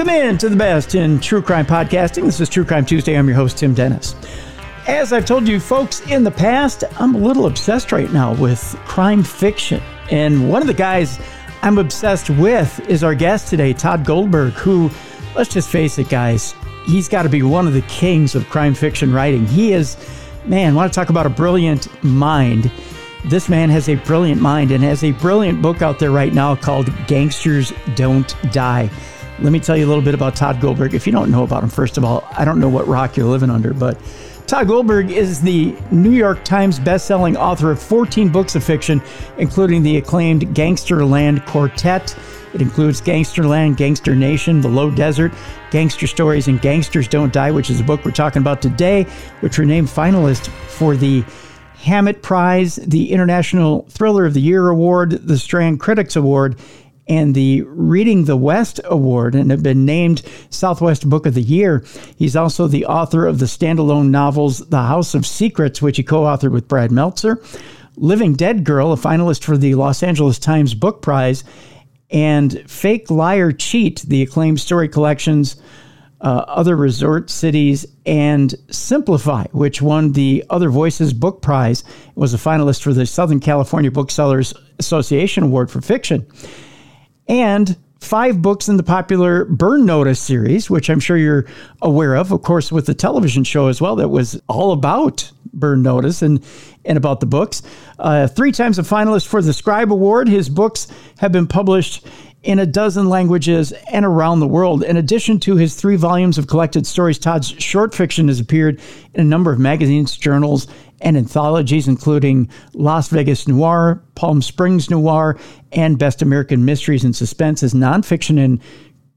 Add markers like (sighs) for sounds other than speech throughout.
Welcome in to the best in true crime podcasting. This is True Crime Tuesday. I'm your host, Tim Dennis. As I've told you folks in the past, I'm a little obsessed right now with crime fiction. And one of the guys I'm obsessed with is our guest today, Tod Goldberg, who, let's just face it, guys, he's got to be one of the kings of crime fiction writing. He is, man, want to talk about a brilliant mind. This man has a brilliant mind and has a brilliant book out there right now called Gangsters Don't Die. Let me tell you a little bit about Tod Goldberg. If you don't know about him, first of all, I don't know what rock you're living under, but Tod Goldberg is the New York Times bestselling author of 14 books of fiction, including the acclaimed Gangsterland Quartet. It includes Gangsterland, Gangster Nation, The Low Desert, Gangster Stories, and Gangsters Don't Die, which is a book we're talking about today, which were named finalist for the Hammett Prize, the International Thriller of the Year Award, the Strand Critics Award, and the Reading the West Award and have been named Southwest Book of the Year. He's also the author of the standalone novels The House of Secrets, which he co authored with Brad Meltzer, Living Dead Girl, a finalist for the Los Angeles Times Book Prize, and Fake Liar Cheat, the acclaimed story collections. Uh, other resort cities and Simplify, which won the Other Voices Book Prize, it was a finalist for the Southern California Booksellers Association Award for Fiction and five books in the popular Burn Notice series, which I'm sure you're aware of, of course, with the television show as well, that was all about Burn Notice and, and about the books. Uh, three times a finalist for the Scribe Award. His books have been published in a dozen languages and around the world. In addition to his three volumes of collected stories, Tod's short fiction has appeared in a number of magazines, journals, and anthologies, including Las Vegas Noir, Palm Springs Noir, and Best American Mysteries and Suspense. His nonfiction and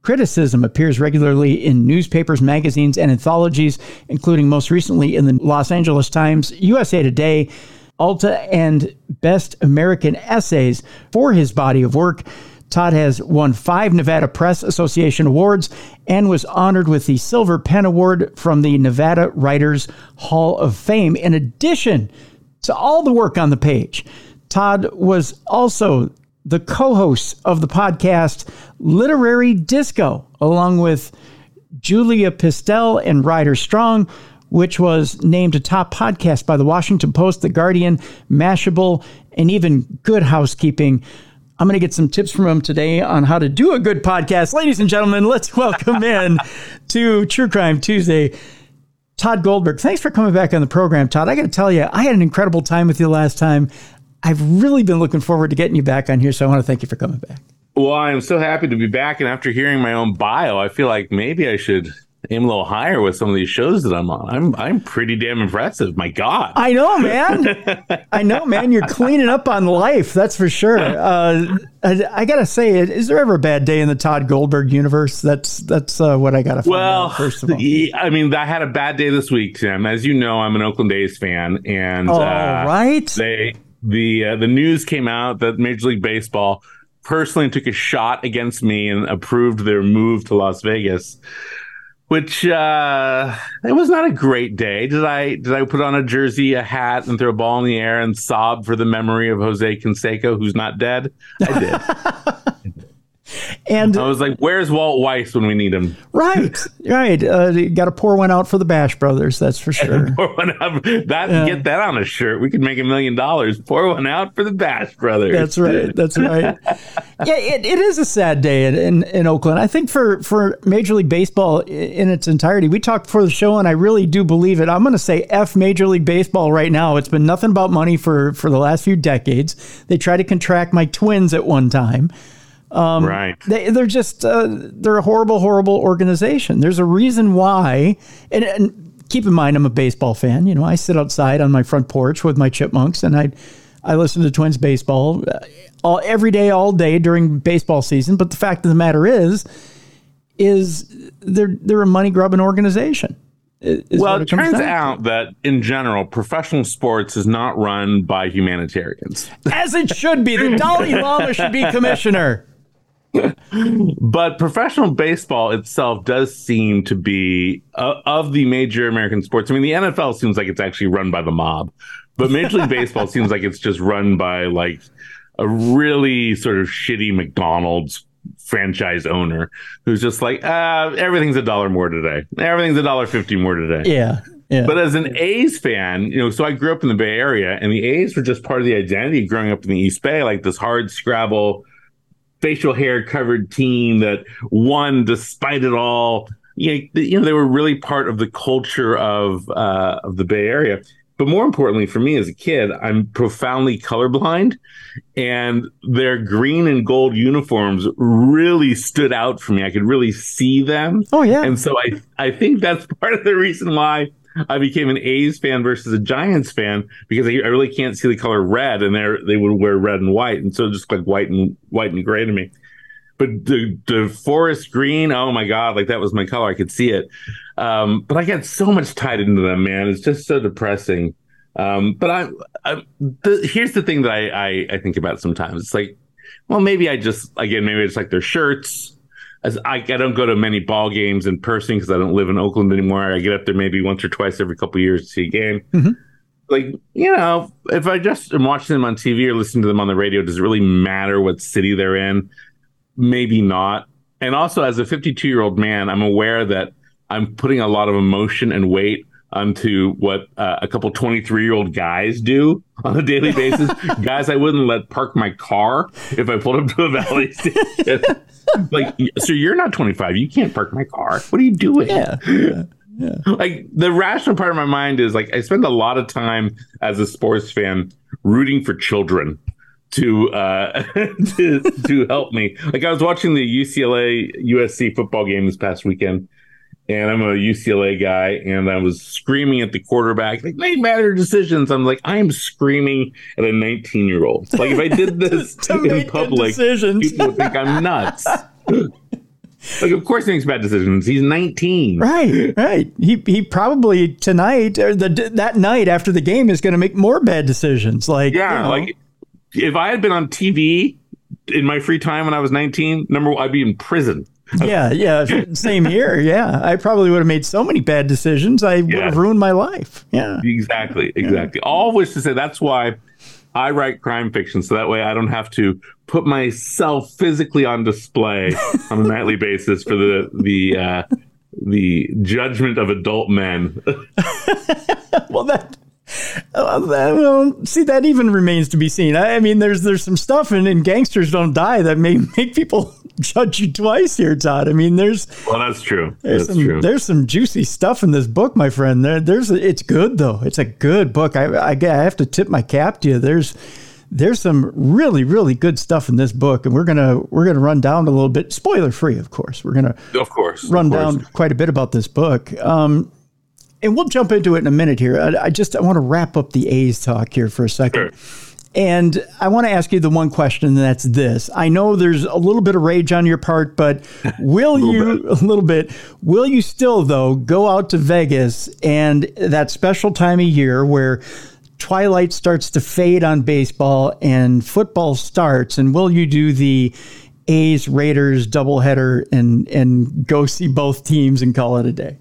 criticism appears regularly in newspapers, magazines, and anthologies, including most recently in the Los Angeles Times, USA Today, Alta, and Best American Essays for his body of work. Tod has won five Nevada Press Association awards and was honored with the Silver Pen Award from the Nevada Writers Hall of Fame. In addition to all the work on the page, Tod was also the co host of the podcast Literary Disco, along with Julia Pistor and Rider Strong, which was named a top podcast by the Washington Post, The Guardian, Mashable, and even Good Housekeeping. I'm going to get some tips from him today on how to do a good podcast. Ladies and gentlemen, let's (laughs) welcome in to True Crime Tuesday. Tod Goldberg, thanks for coming back on the program, Tod. I got to tell you, I had an incredible time with you last time. I've really been looking forward to getting you back on here, so I want to thank you for coming back. Well, I'm so happy to be back, and after hearing my own bio, I feel like maybe I should aim a little higher with some of these shows that I'm on. I'm I'm pretty damn impressive. My God, I know, man. (laughs) I know, man. You're cleaning up on life. That's for sure. Uh, I, I, gotta say, is there ever a bad day in the Tod Goldberg universe? That's that's uh, what I gotta. well, out, first of all, I mean, I had a bad day this week, Tim. As you know, I'm an Oakland A's fan, and oh, uh, right, they the uh, the news came out that Major League Baseball personally took a shot against me and approved their move to Las Vegas which uh it was not a great day. Did I did I put on a jersey, a hat, and throw a ball in the air and sob for the memory of Jose Canseco, who's not dead? I did. (laughs) And I was like, "Where's Walt Weiss when we need him?" Right, (laughs) right. Uh, got to pour one out for the Bash Brothers. That's for sure. pour one out. That yeah. get that on a shirt. We could make a million dollars. Pour one out for the Bash Brothers. That's right. That's right. (laughs) yeah, it, it is a sad day in, in, in Oakland. I think for for Major League Baseball in its entirety. We talked before the show, and I really do believe it. I'm going to say f Major League Baseball right now. It's been nothing about money for for the last few decades. They tried to contract my Twins at one time. Um, right. They, they're just uh, they're a horrible, horrible organization. There's a reason why, and, and, keep in mind, I'm a baseball fan. You know, I sit outside on my front porch with my chipmunks, and I I listen to Twins baseball uh, all every day, all day during baseball season. But the fact of the matter is, is they're they're a money grubbing organization. Well, it, it turns out that in general, professional sports is not run by humanitarians. As it should be. The Dalai Lama should be commissioner but professional baseball itself does seem to be uh, of the major American sports. I mean, the NFL seems like it's actually run by the mob, but Major League Baseball seems like it's just run by like a really sort of shitty McDonald's franchise owner who's just like, uh, everything's a dollar more today. Everything's a dollar fifty more today. Yeah. Yeah. But as an A's fan, you know, so I grew up in the Bay Area, and the A's were just part of the identity growing up in the East Bay, like this hard scrabble, facial hair covered team that won despite it all. You know, you know, they were really part of the culture of uh, of the Bay Area. But more importantly, for me as a kid, I'm profoundly colorblind, and their green and gold uniforms really stood out for me. I could really see them. Oh yeah. And so I I think that's (laughs) part of the reason why I became an A's fan versus a Giants fan because I, I really can't see the color red, and they they would wear red and white, and so just like white and white and gray to me. But the the forest green, oh my god, like that was my color. I could see it. Um, but I got so much tied into them, man. It's just so depressing. Um, but I, I the, here's the thing that I, I I think about sometimes. It's like, well, maybe I just again maybe it's like their shirts as I, I don't go to many ball games in person because I don't live in Oakland anymore. I get up there maybe once or twice every couple years to see a game. Mm-hmm. Like you know, if I just am watching them on TV or listening to them on the radio, does it really matter what city they're in? Maybe not. And also, as a 52 year old man, I'm aware that I'm putting a lot of emotion and weight onto what uh, a couple 23 year old guys do on a daily (laughs) basis. guys I wouldn't let park my car if I pulled up to a valet (laughs) station. like, so you're not 25. You can't park my car. What are you doing? Yeah. yeah. (laughs) Yeah. Like the rational part of my mind is like I spend a lot of time as a sports fan rooting for children to uh to to help me. Like I was watching the UCLA USC football game this past weekend and I'm a UCLA guy, and I was screaming at the quarterback, like, make better decisions. I'm like, I am screaming at a 19 year old. Like, if I did (laughs) this in public, people would think I'm nuts. like, of course, he makes bad decisions. He's 19. Right, right. He he probably tonight or the that night after the game is going to make more bad decisions. Like, yeah, you know. like if I had been on TV in my free time when I was 19, number one, I'd be in prison. (laughs) yeah, yeah. Same here. Yeah. I probably would have made so many bad decisions. I would have ruined my life. Yeah. Exactly. Exactly. Yeah. All which to say that's why I write crime fiction. So that way I don't have to put myself physically on display (laughs) on a nightly basis for the, the, uh, the judgment of adult men. (laughs) well, that well, see, that even remains to be seen. I, I mean, there's there's some stuff in, in Gangsters Don't Die that may (laughs) make people (laughs) judge you twice here, Tod. I mean, there's well, that's true. There's that's some, true. There's some juicy stuff in this book, my friend. There, there's it's good though. It's a good book. I, I, I have to tip my cap to you. There's there's some really really good stuff in this book, and we're gonna we're gonna run down a little bit, spoiler free, of course. We're gonna of course run of course. down quite a bit about this book. Um, and we'll jump into it in a minute here. I, I just I want to wrap up the A's talk here for a second. Sure. And I want to ask you the one question, and that's this. I know there's a little bit of rage on your part, but (laughs) will you, bit. (laughs) a little bit, will you still, though, go out to Vegas and that special time of year where twilight starts to fade on baseball and football starts? And will you do the A's Raiders doubleheader and, and go see both teams and call it a day?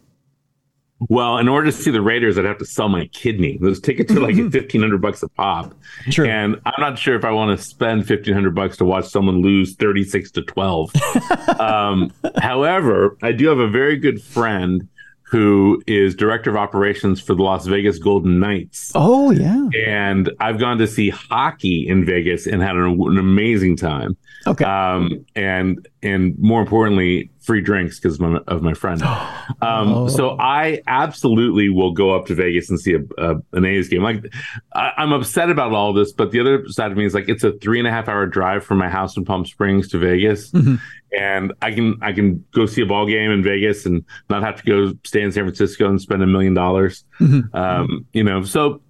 Well, in order to see the Raiders, I'd have to sell my kidney. Those tickets are like (laughs) fifteen hundred bucks a pop, True. and I'm not sure if I want to spend fifteen hundred bucks to watch someone lose thirty six to twelve. (laughs) um, however, I do have a very good friend who is director of operations for the Las Vegas Golden Knights. Oh yeah, and I've gone to see hockey in Vegas and had an, an amazing time. Okay, um, and and more importantly, free drinks because of my friend. (gasps) Um, oh. So I absolutely will go up to Vegas and see a, a, an A's game. Like I, am upset about all this, but the other side of me is like it's a three and a half hour drive from my house in Palm Springs to Vegas, mm-hmm. and I can I can go see a ball game in Vegas and not have to go stay in San Francisco and spend a million dollars. Mm-hmm. Um, you know, so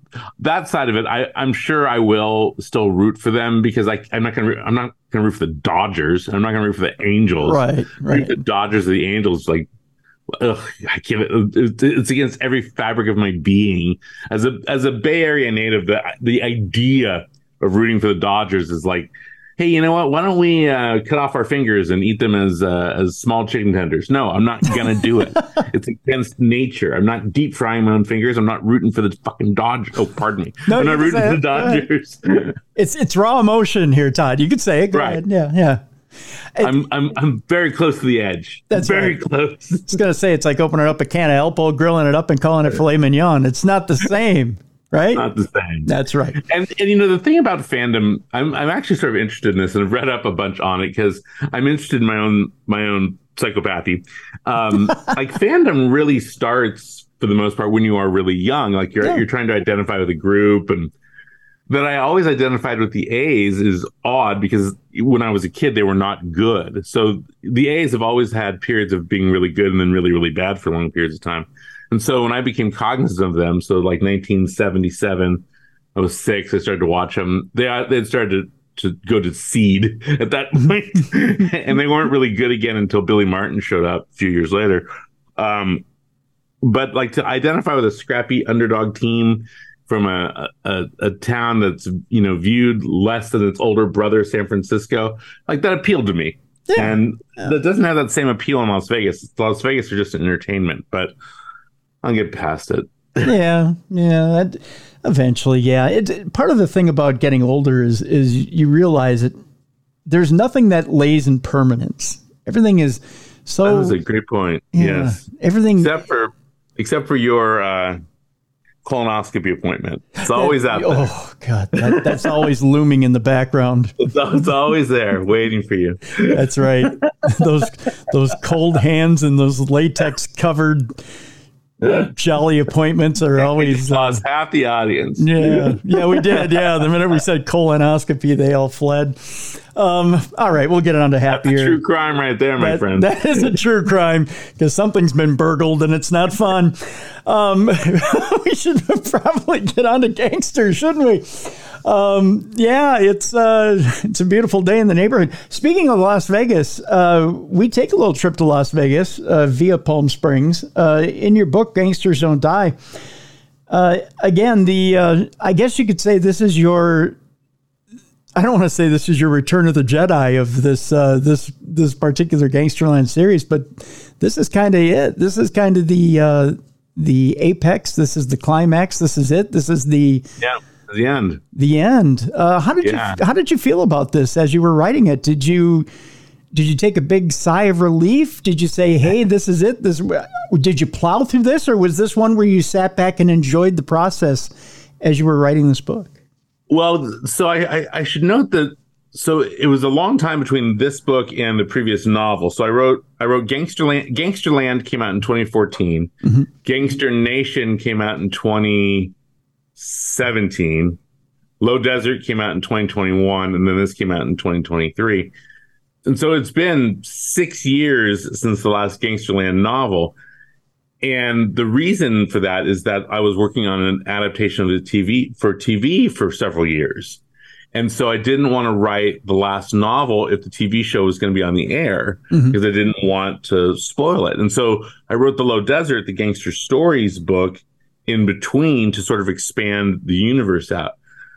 that side of it, I, I'm sure I will still root for them because I, I'm not gonna I'm not gonna root for the Dodgers. I'm not gonna root for the Angels. Right, right. The Dodgers or the Angels, like, ugh, I can't. Uh, it's against every fabric of my being. As a as a Bay Area native, the the idea of rooting for the Dodgers is like hey, you know what? Why don't we uh, cut off our fingers and eat them as uh, as small chicken tenders? No, I'm not gonna do it. (laughs) it's against nature. I'm not deep frying my own fingers. I'm not rooting for the fucking Dodgers. Oh, pardon me. No, I'm not rooting for the Dodgers. (laughs) it's it's raw emotion here, Tod. You could say it. Go right. Ahead. Yeah, yeah. I'm I'm I'm very close to the edge. That's very right. close. I was gonna say it's like opening up a can of Alpo, grilling it up, and calling it filet mignon. It's not the same, right? Not the same. That's right. And and you know the thing about fandom, I'm I'm actually sort of interested in this, and I've read up a bunch on it because I'm interested in my own my own psychopathy. Um, (laughs) like fandom really starts for the most part when you are really young. Like you're yeah. you're trying to identify with a group and that I always identified with the A's is odd because when I was a kid, they were not good. So the A's have always had periods of being really good and then really, really bad for long periods of time. And so when I became cognizant of them, so like 1977, I was six, I started to watch them. They they started to, to go to seed (laughs) at that point, (laughs) and they weren't really good again until Billy Martin showed up a few years later. Um, but like to identify with a scrappy underdog team from a, a, a town that's you know viewed less than its older brother, San Francisco. Like that appealed to me, yeah. and yeah. that doesn't have that same appeal in Las Vegas. Las Vegas are just an entertainment, but I'll get past it. (laughs) yeah, yeah. That, eventually, yeah. It, part of the thing about getting older is is you realize that there's nothing that lays in permanence. Everything is so. That was a great point. Yeah, yes, everything except for except for your. uh colonoscopy appointment. It's always out there. Oh God, that, that's always looming in the background. (laughs) It's, it's, always there, waiting for you. That's right. (laughs) those those cold hands and those latex covered (laughs) jolly appointments are always uh, half the audience. Yeah, yeah, we did. Yeah, the minute we said colonoscopy, they all fled. Um, all right, we'll get on to happier. true crime, right there, my that, friend. That is a true crime because something's been burgled and it's not fun. Um, (laughs) we should probably get on to gangsters, shouldn't we? Um, yeah, it's uh, (laughs) it's a beautiful day in the neighborhood. Speaking of Las Vegas, uh, we take a little trip to Las Vegas uh, via Palm Springs. Uh, in your book, Gangsters Don't Die. Uh, again, the uh, I guess you could say this is your. I don't want to say this is your Return of the Jedi of this uh, this this particular Gangsterland series, but this is kind of it. This is kind of the the apex. This is the climax. This is it. This is the yeah the end. The end. Uh, how did yeah. you How did you feel about this as you were writing it? Did you Did you take a big sigh of relief? Did you say, "Hey, this is it"? This did you plow through this, or was this one where you sat back and enjoyed the process as you were writing this book? Well, so I, I, I should note that so it was a long time between this book and the previous novel. So I wrote I wrote Gangsterland. Gangsterland came out in 2014. Mm-hmm. Gangster Nation came out in 20 17. Low Desert came out in 2021, and then this came out in 2023. And so it's been six years since the last Gangsterland novel. And the reason for that is that I was working on an adaptation of the TV for TV for several years. And so I didn't want to write the last novel if the TV show was going to be on the air mm-hmm. because I didn't want to spoil it. And so I wrote the Low Desert, the Gangster Stories book in between to sort of expand the universe out.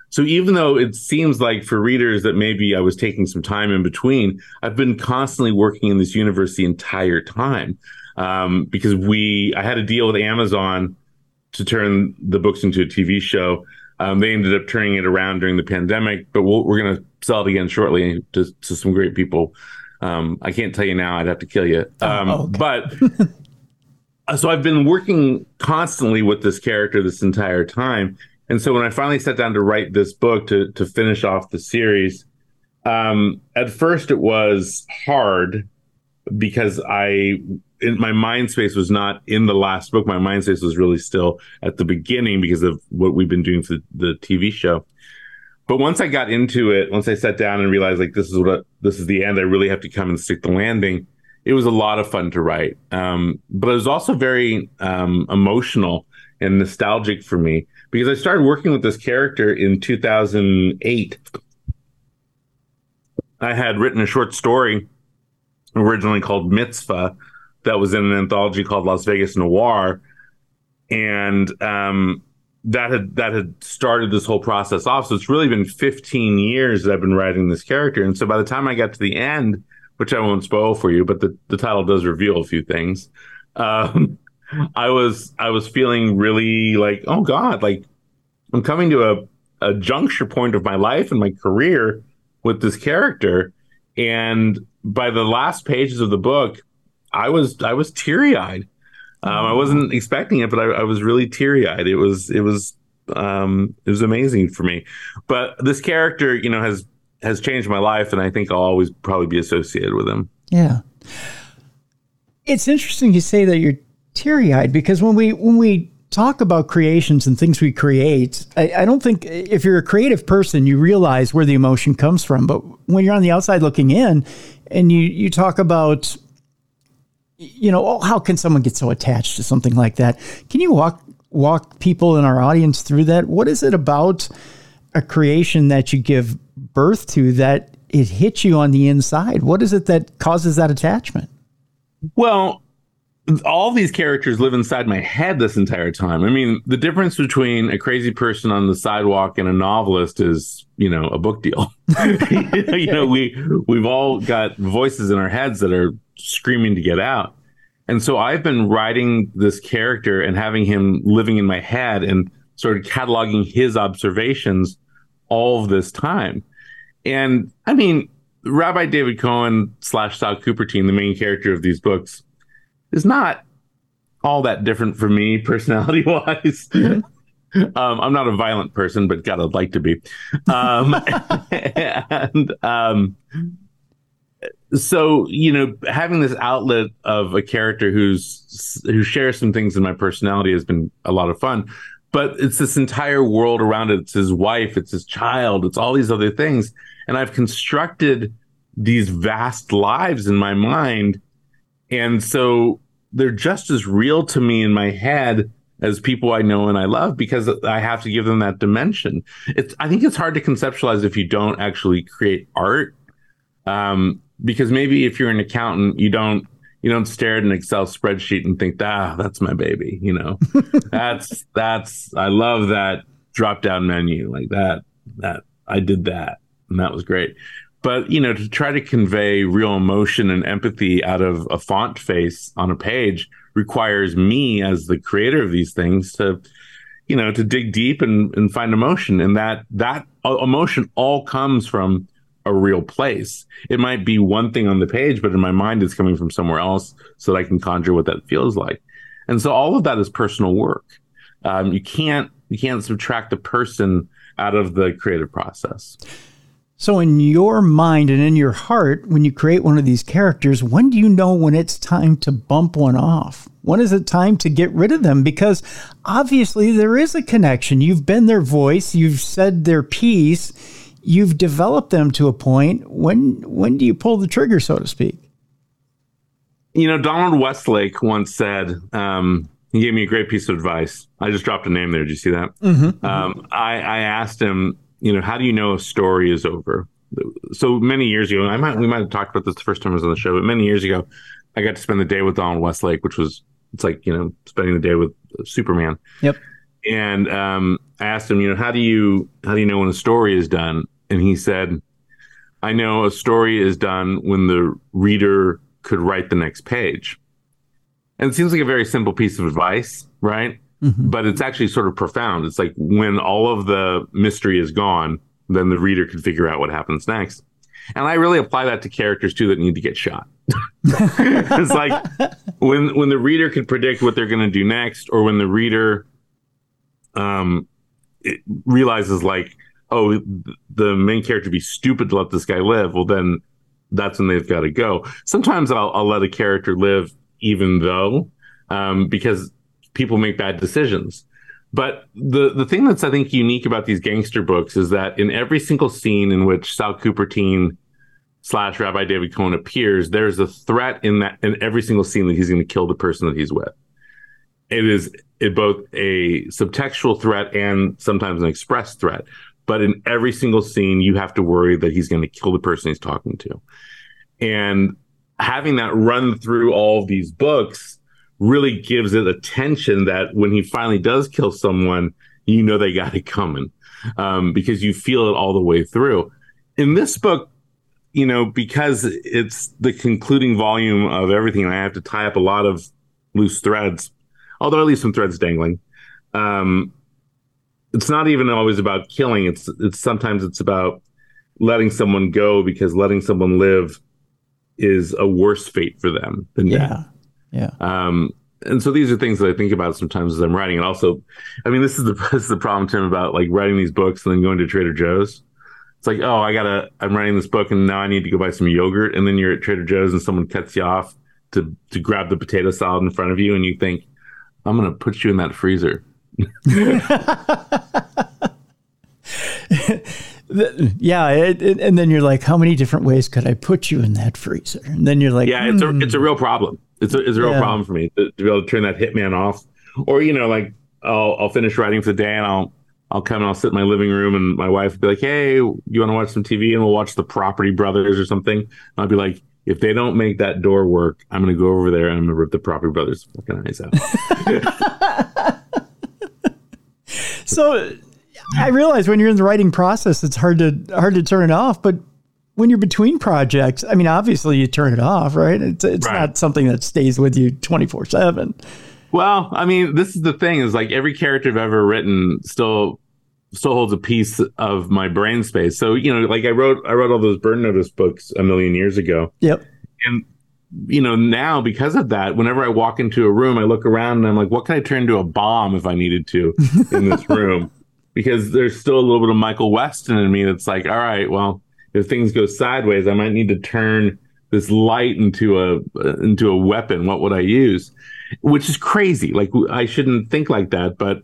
So even though it seems like for readers that maybe I was taking some time in between, I've been constantly working in this universe the entire time um, because we I had a deal with Amazon to turn the books into a TV show. Um, they ended up turning it around during the pandemic, but we we are going to sell it again shortly to, to some great people. Um, I can't tell you now; I'd have to kill you. Oh, um, okay. But (laughs) so I've been working constantly with this character this entire time. And so when I finally sat down to write this book to to finish off the series, um, at first it was hard because I in, my mind space was not in the last book. My mind space was really still at the beginning because of what we've been doing for the TV show. But once I got into it, once I sat down and realized like this is what this is the end, I really have to come and stick the landing it was a lot of fun to write. Um, but it was also very um, emotional and nostalgic for me because I started working with this character in 2008. I had written a short story originally called Mitzvah that was in an anthology called Las Vegas Noir. And um, that had that had started this whole process off. So it's really been 15 years that I've been writing this character. And so by the time I got to the end, which I won't spoil for you, but the, the title does reveal a few things. Um, (laughs) I was I was feeling really like, oh God, like I'm coming to a, a juncture point of my life and my career with this character. And by the last pages of the book, I was I was teary eyed. Um, I wasn't expecting it, but I, I was really teary eyed. It was it was um, it was amazing for me. But this character, you know, has has changed my life, and I think I'll always probably be associated with him. Yeah, it's interesting you say that you're teary eyed because when we when we talk about creations and things we create, I, I, don't think if you're a creative person, you realize where the emotion comes from. But when you're on the outside looking in, and you you talk about you know, oh, how can someone get so attached to something like that? Can you walk walk people in our audience through that? What is it about a creation that you give birth to that it hits you on the inside? What is it that causes that attachment? Well, all these characters live inside my head this entire time. I mean, the difference between a crazy person on the sidewalk and a novelist is, you know, a book deal. (laughs) you know, we we've all got voices in our heads that are screaming to get out. And so I've been writing this character and having him living in my head and sort of cataloging his observations all of this time. And I mean, Rabbi David Cohen slash Sal Cupertine, the main character of these books, is not all that different from me (laughs) personality wise. Mm-hmm. Um, I'm not a violent person, but God, I'd like to be. Um, (laughs) and um, so you know having this outlet of a character who's who shares some things in my personality has been a lot of fun but it's this entire world around it it's his wife it's his child it's all these other things and i've constructed these vast lives in my mind and so they're just as real to me in my head as people I know and I love because I have to give them that dimension. It's I think it's hard to conceptualize if you don't actually create art. Um, because maybe if you're an accountant, you don't you don't stare at an Excel spreadsheet and think, ah, that's my baby. You know, (laughs) that's that's I love that drop down menu like that. That I did that and that was great. But you know, to try to convey real emotion and empathy out of a font face on a page requires me as the creator of these things to you know to dig deep and, and find emotion and that that uh, emotion all comes from a real place. It might be one thing on the page, but in my mind, it's coming from somewhere else so that I can conjure what that feels like. And so all of that is personal work. Um, you can't you can't subtract the person out of the creative process. So, in your mind and in your heart, when you create one of these characters, when do you know when it's time to bump one off? When is it time to get rid of them? Because obviously there is a connection. You've been their voice, you've said their piece, you've developed them to a point. When when do you pull the trigger, so to speak? You know, Donald Westlake once said, um, he gave me a great piece of advice. I just dropped a name there. Did you see that? Mm-hmm, um, I, I asked him, you know, how do you know a story is over? So many years ago, I might we might have talked about this the first time I was on the show, but many years ago, I got to spend the day with Donald Westlake, which was it's like you know spending the day with Superman. Yep. And um, I asked him, you know, how do you how do you know when a story is done? And he said, I know a story is done when the reader could write the next page. And it seems like a very simple piece of advice, right? Mm-hmm. But it's actually sort of profound. It's like when all of the mystery is gone, then the reader can figure out what happens next. And I really apply that to characters too that need to get shot. (laughs) it's like when when the reader can predict what they're going to do next, or when the reader um realizes like oh, the main character be stupid to let this guy live, well, then that's when they've got to go. Sometimes I'll, I'll let a character live, even though, um, because people make bad decisions. But the the thing that's I think unique about these gangster books is that in every single scene in which Sal Cupertine slash Rabbi David Cohen appears, there's a threat in that in every single scene that he's going to kill the person that he's with. It is it both a subtextual threat and sometimes an express threat but in every single scene you have to worry that he's going to kill the person he's talking to. And having that run through all of these books really gives it a tension that when he finally does kill someone you know they got it coming um, because you feel it all the way through. In this book you know because it's the concluding volume of everything i have to tie up a lot of loose threads although I leave some threads dangling um, it's not even always about killing. It's it's sometimes it's about letting someone go because letting someone live is a worse fate for them than Yeah. death. Yeah. Um, and so these are things that I think about sometimes as I'm writing. And also, I mean, this is the (laughs) this is the problem, Tim, about like writing these books and then going to Trader Joe's. It's like, oh, I gotta, I'm writing this book and now I need to go buy some yogurt. And then you're at Trader Joe's and someone cuts you off to to grab the potato salad in front of you, and you think, I'm gonna put you in that freezer. (laughs) Yeah, it, it- and then you're like, how many different ways could I put you in that freezer? And then you're like, Yeah, it's a it's a hmm. real problem. It's a it's a real Yeah. problem for me to, to be able to turn that hitman off. Or you know, like I'll I'll finish writing for the day and I'll I'll come and I'll sit in my living room and my wife will be like, "Hey, you want to watch some TV?" And we'll watch The Property Brothers or something. And I'll be like, "If they don't make that door work, I'm going to go over there and I'm going to rip The Property Brothers fucking eyes out." (laughs) (laughs) So I realize when you're in the writing process, it's hard to hard to turn it off. But when you're between projects, I mean, obviously you turn it off, right? It's it's Right. not something that stays with you 24 seven. Well, I mean, this is the thing: is like every character I've ever written still still holds a piece of my brain space. So you know, like I wrote I wrote all those burn notice books a million years ago, Yep. and you know now because of that, whenever I walk into a room, I look around and I'm like, what can I turn into a bomb if I needed to in this (laughs) room? Because there's still a little bit of Michael Weston in me that's like, all right, well, if things go sideways, I might need to turn this light into a into a weapon. What would I use? Which is crazy. Like I shouldn't think like that, but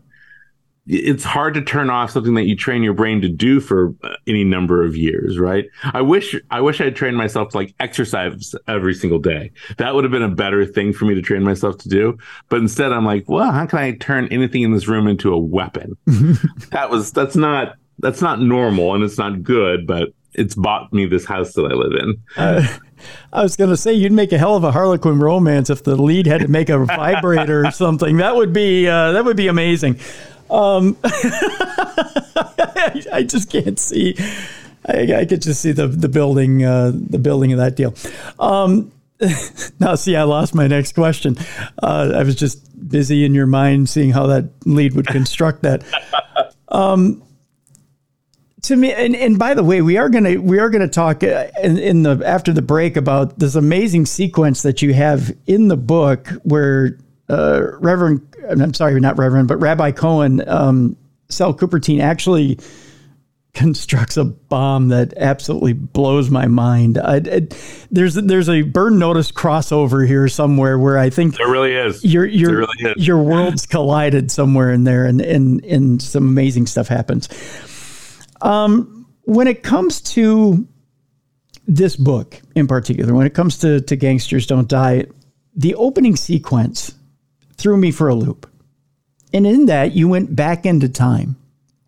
it's hard to turn off something that you train your brain to do for uh, any number of years, right? I wish I wish I had trained myself to like exercise every single day. That would have been a better thing for me to train myself to do. But instead I'm like, well, how can I turn anything in this room into a weapon? (laughs) that was that's not that's not normal and it's not good, but it's bought me this house that I live in. I was going to say you'd make a hell of a Harlequin romance if the lead had to make a vibrator or (laughs) something. That would be uh, that would be amazing. Um, I, (laughs) I just can't see. I, I could just see the the building uh, the building of that deal. Um, (laughs) now, see, I lost my next question. Uh, I was just busy in your mind seeing how that lead would construct that. (laughs) Um, to me, and, and by the way, we are gonna we are gonna talk uh, in, in the after the break about this amazing sequence that you have in the book where uh, Reverend I'm sorry, not Reverend, but Rabbi Cohen, um, Sal Cupertine actually constructs a bomb that absolutely blows my mind. I, it, there's there's a burn notice crossover here somewhere where I think There really is. your your really is. your worlds collided somewhere in there, and and and some amazing stuff happens. Um, when it comes to this book in particular, when it comes to to gangsters don't die, the opening sequence threw me for a loop, and in that you went back into time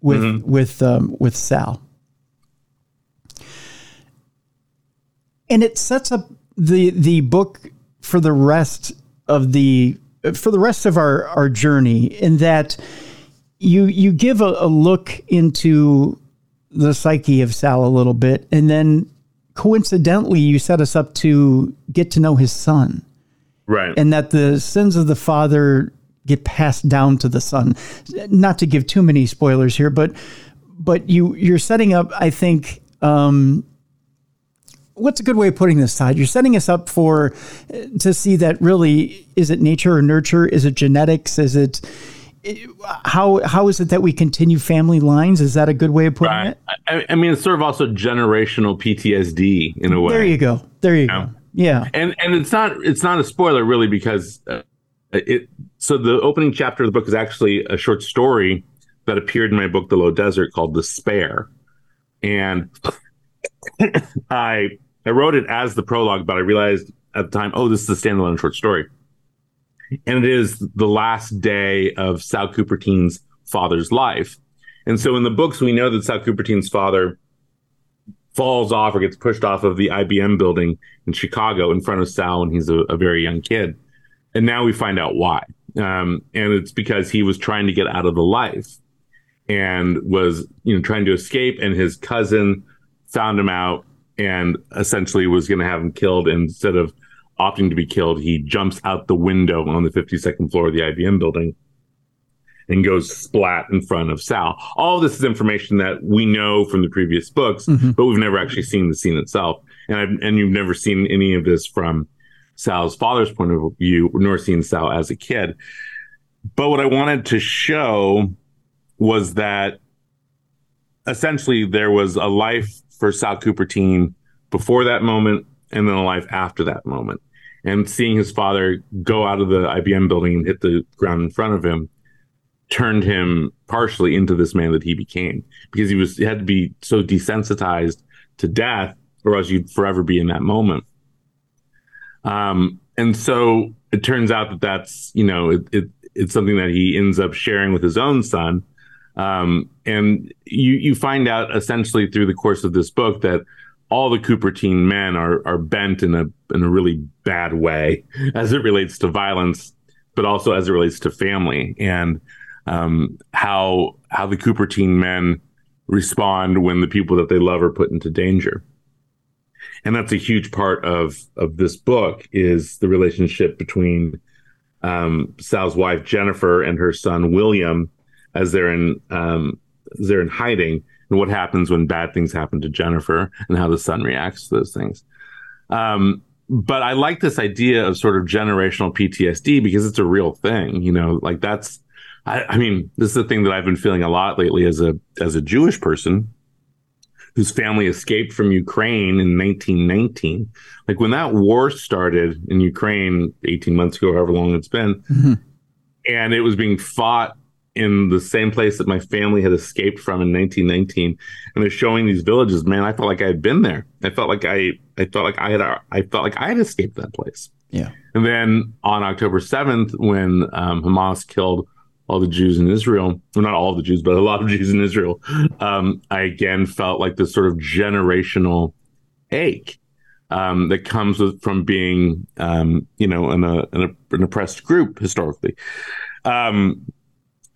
with with um, with Sal, and it sets up the the book for the rest of the for the rest of our our journey in that you you give a, a look into the psyche of Sal a little bit and then coincidentally you set us up to get to know his son Right. and that the sins of the father get passed down to the son. Not to give too many spoilers here, but but you you're setting up, I think. Um, what's a good way of putting this, Tod? You're setting us up for to see that really is it nature or nurture? Is it genetics? Is it how how is it that we continue family lines? Is that a good way of putting Right. it? I, I mean, it's sort of also generational PTSD in a way. There you go. There you go. Yeah. and and it's not it's not a spoiler really because uh, it so the opening chapter of the book is actually a short story that appeared in my book the low desert called despair and (coughs) i i wrote it as the prologue but i realized at the time oh this is a standalone short story. And it is the last day of sal cupertine's father's life. And so in the books we know that sal cupertine's father falls off or gets pushed off of the IBM building in Chicago in front of Sal when he's a, a very young kid. And now we find out why. Um, and it's because he was trying to get out of the life and was, you know, trying to escape. And his cousin found him out and essentially was going to have him killed. Instead of opting to be killed, he jumps out the window on the 52nd floor of the IBM building. And goes splat in front of Sal. All of this is information that we know from the previous books, mm-hmm. but we've never actually seen the scene itself. And I've, and you've never seen any of this from Sal's father's point of view, nor seen Sal as a kid. But what I wanted to show was that essentially there was a life for Sal Cupertine before that moment and then a life after that moment. And seeing his father go out of the IBM building and hit the ground in front of him turned him partially into this man that he became because he was he had to be so desensitized to death or else you'd forever be in that moment. Um, and so it turns out that that's you know it, it it's something that he ends up sharing with his own son. Um, and you you find out essentially through the course of this book that all the Cupertine men are are bent in a in a really bad way (laughs) as it relates to violence, but also as it relates to family and um, how how the Cupertine men respond when the people that they love are put into danger. And that's a huge part of of this book is the relationship between um, Sal's wife Jennifer and her son William as they're in um, as they're in hiding and what happens when bad things happen to Jennifer and how the son reacts to those things. Um, but I like this idea of sort of generational PTSD because it's a real thing. You know, like that's I, I mean, this is the thing that I've been feeling a lot lately as a as a Jewish person whose family escaped from Ukraine in 1919. Like when that war started in Ukraine 18 months ago, however long it's been, mm-hmm. and it was being fought in the same place that my family had escaped from in 1919 and they're showing these villages man i felt like i had been there i felt like i i felt like i had i felt like i had escaped that place yeah and then on october 7th when um, hamas killed all the Jews in Israel, well, not all the Jews, but a lot of Jews in Israel, um, I again felt like this sort of generational ache um, that comes with, from being, um, you know, in a, in a, an oppressed group historically. Um,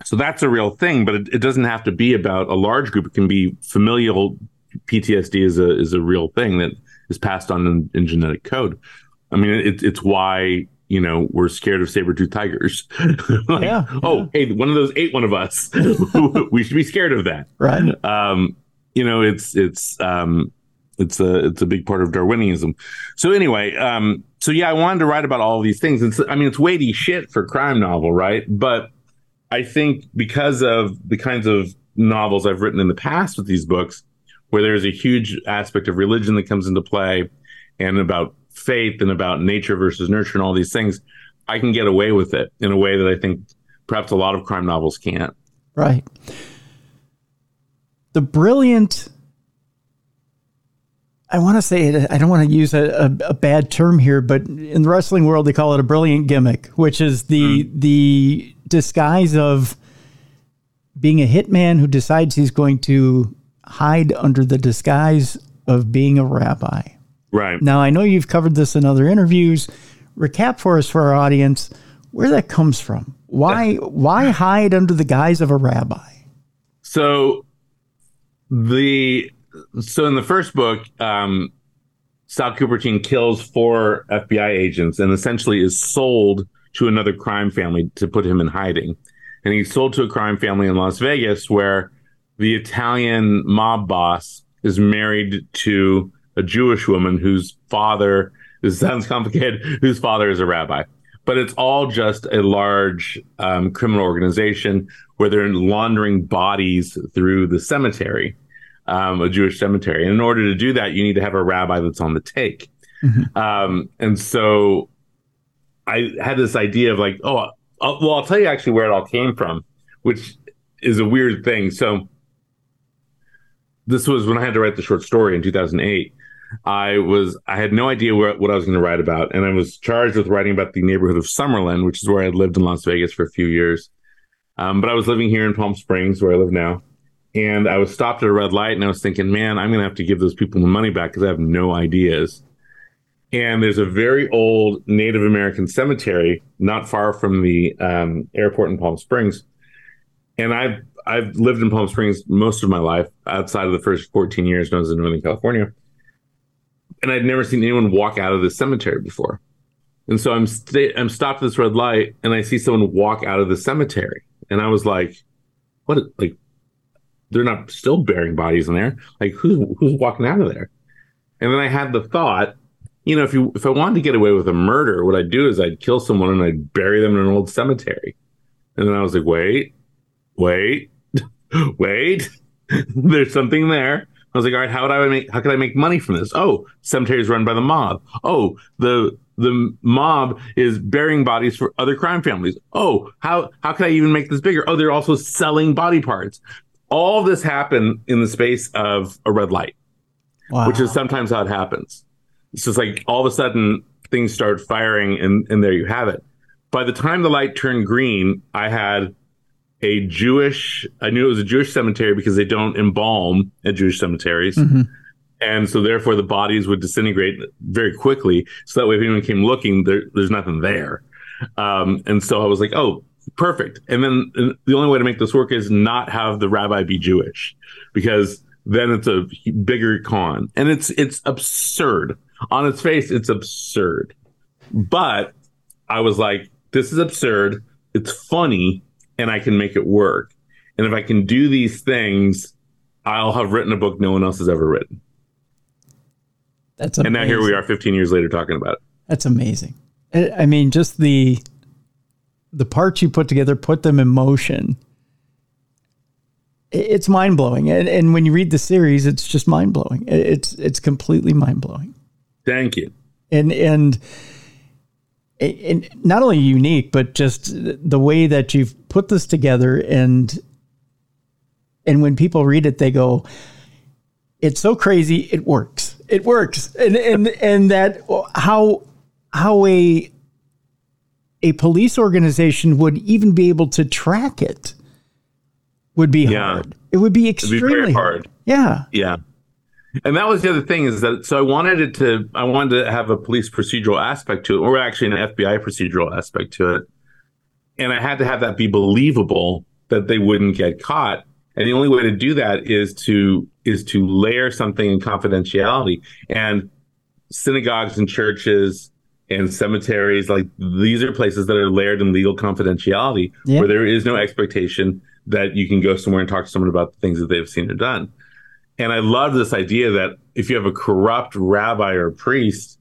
so that's a real thing, but it, it, doesn't have to be about a large group. It can be familial PTSD is a is a real thing that is passed on in, in genetic code. I mean, it, it's why you know, we're scared of saber-tooth tigers. (laughs) like, yeah, oh, yeah. hey, one of those ate one of us. (laughs) we should be scared of that. Right. Um, you know, it's it's um it's a it's a big part of Darwinism. So anyway, um, so yeah, I wanted to write about all these things. It's I mean, it's weighty shit for crime novel, right? But I think because of the kinds of novels I've written in the past with these books, where there's a huge aspect of religion that comes into play and about faith and about nature versus nurture and all these things, I can get away with it in a way that I think perhaps a lot of crime novels can't. Right. The brilliant. I want to say it, I don't want to use a, a, a, bad term here, but in the wrestling world, they call it a brilliant gimmick, which is the mm. the disguise of being a hitman who decides he's going to hide under the disguise of being a rabbi. Right. Now, I know you've covered this in other interviews. Recap for us, for our audience, where that comes from. Why, why hide under the guise of a rabbi? So, the so in the first book, um, Sal Cupertine kills four FBI agents and essentially is sold to another crime family to put him in hiding. And he's sold to a crime family in Las Vegas where the Italian mob boss is married to a Jewish woman whose father, this sounds complicated, (laughs) whose father is a rabbi. But it's all just a large um, criminal organization where they're laundering bodies through the cemetery, um, a Jewish cemetery. And in order to do that, you need to have a rabbi that's on the take. Mm-hmm. Um, and so I had this idea of like, oh, I'll, well, I'll tell you actually where it all came from, which is a weird thing. So this was when I had to write the short story in 2008. I was I had no idea where, what I was going to write about, and I was charged with writing about the neighborhood of Summerlin, which is where I had lived in Las Vegas for a few years. Um, but I was living here in Palm Springs, where I live now, and I was stopped at a red light, and I was thinking, man, I'm going to have to give those people the money back because I have no ideas. And there's a very old Native American cemetery not far from the um, airport in Palm Springs, and I've I've lived in Palm Springs most of my life, outside of the first 14 years when I was in Northern California and I'd never seen anyone walk out of the cemetery before. And so I'm sta- I'm stopped at this red light, and I see someone walk out of the cemetery. and I was like, "What? Like, they're not still burying bodies in there? Like, who's who's walking out of there?" And then I had the thought, you know, if you if I wanted to get away with a murder, what I'd do is I'd kill someone and I'd bury them in an old cemetery. And then I was like, wait, wait, (laughs) wait. (laughs) There's something there. I was like, all right, how would I make how could I make money from this? Oh, cemeteries run by the mob. Oh, the the mob is burying bodies for other crime families. Oh, how how could I even make this bigger? Oh, they're also selling body parts. All this happened in the space of a red light, wow. which is sometimes how it happens. It's just like all of a sudden things start firing, and and there you have it. By the time the light turned green, I had a Jewish. I knew it was a Jewish cemetery because they don't embalm at Jewish cemeteries. Mm-hmm. And so, therefore, the bodies would disintegrate very quickly. So that way, if anyone came looking, there, there's nothing there. Um, and so I was like, oh, perfect. And then and the only way to make this work is not have the rabbi be Jewish because then it's a bigger con. And it's it's absurd. On its face, it's absurd. But I was like, this is absurd. It's funny and I can make it work. And if I can do these things, I'll have written a book no one else has ever written. That's amazing. and now here we are 15 years later talking about it. That's amazing. I mean, just the the parts you put together, put them in motion. It's mind blowing, and, and when you read the series, it's just mind blowing. It's it's completely mind blowing. Thank you. And and and not only unique, but just the way that you've put this together, and and when people read it, they go, "It's so crazy, it works." It works, and and and that how how a a police organization would even be able to track it would be yeah. hard. It would be extremely be hard. hard. Yeah. Yeah. And that was the other thing is that so I wanted it to I wanted to have a police procedural aspect to it, or actually an FBI procedural aspect to it. And I had to have that be believable that they wouldn't get caught. And the only way to do that is to is to layer something in confidentiality. And synagogues and churches and cemeteries, like these are places that are layered in legal confidentiality yeah. where there is no expectation that you can go somewhere and talk to someone about the things that they've seen or done. And I love this idea that if you have a corrupt rabbi or priest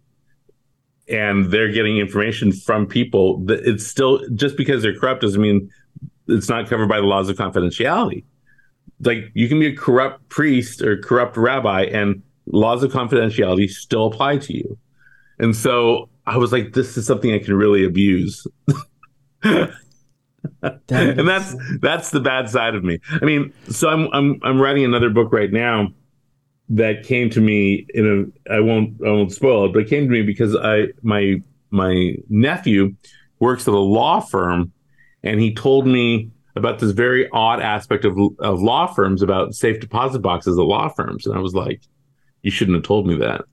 and they're getting information from people, that it's still just because they're corrupt doesn't mean it's not covered by the laws of confidentiality. Like you can be a corrupt priest or corrupt rabbi and laws of confidentiality still apply to you. And so I was like, this is something I can really abuse. (laughs) and that's that's the bad side of me. I mean, so I'm I'm I'm writing another book right now that came to me in a I won't I won't spoil it, but it came to me because I my my nephew works at a law firm and he told me about this very odd aspect of of law firms about safe deposit boxes at law firms and I was like you shouldn't have told me that.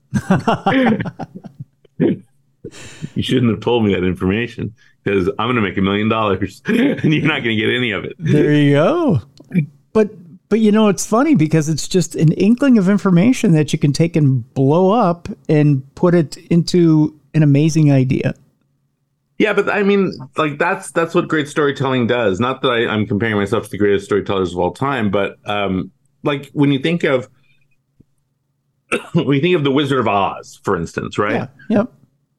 (laughs) (laughs) you shouldn't have told me that information because I'm going to make a million dollars (laughs) and you're not going to get any of it. There you go. But but you know it's funny because it's just an inkling of information that you can take and blow up and put it into an amazing idea. Yeah, but I mean, like that's that's what great storytelling does. Not that I, am comparing myself to the greatest storytellers of all time, but um, like when you think of (coughs) when you think of the Wizard of Oz, for instance, right? Yeah. Yep.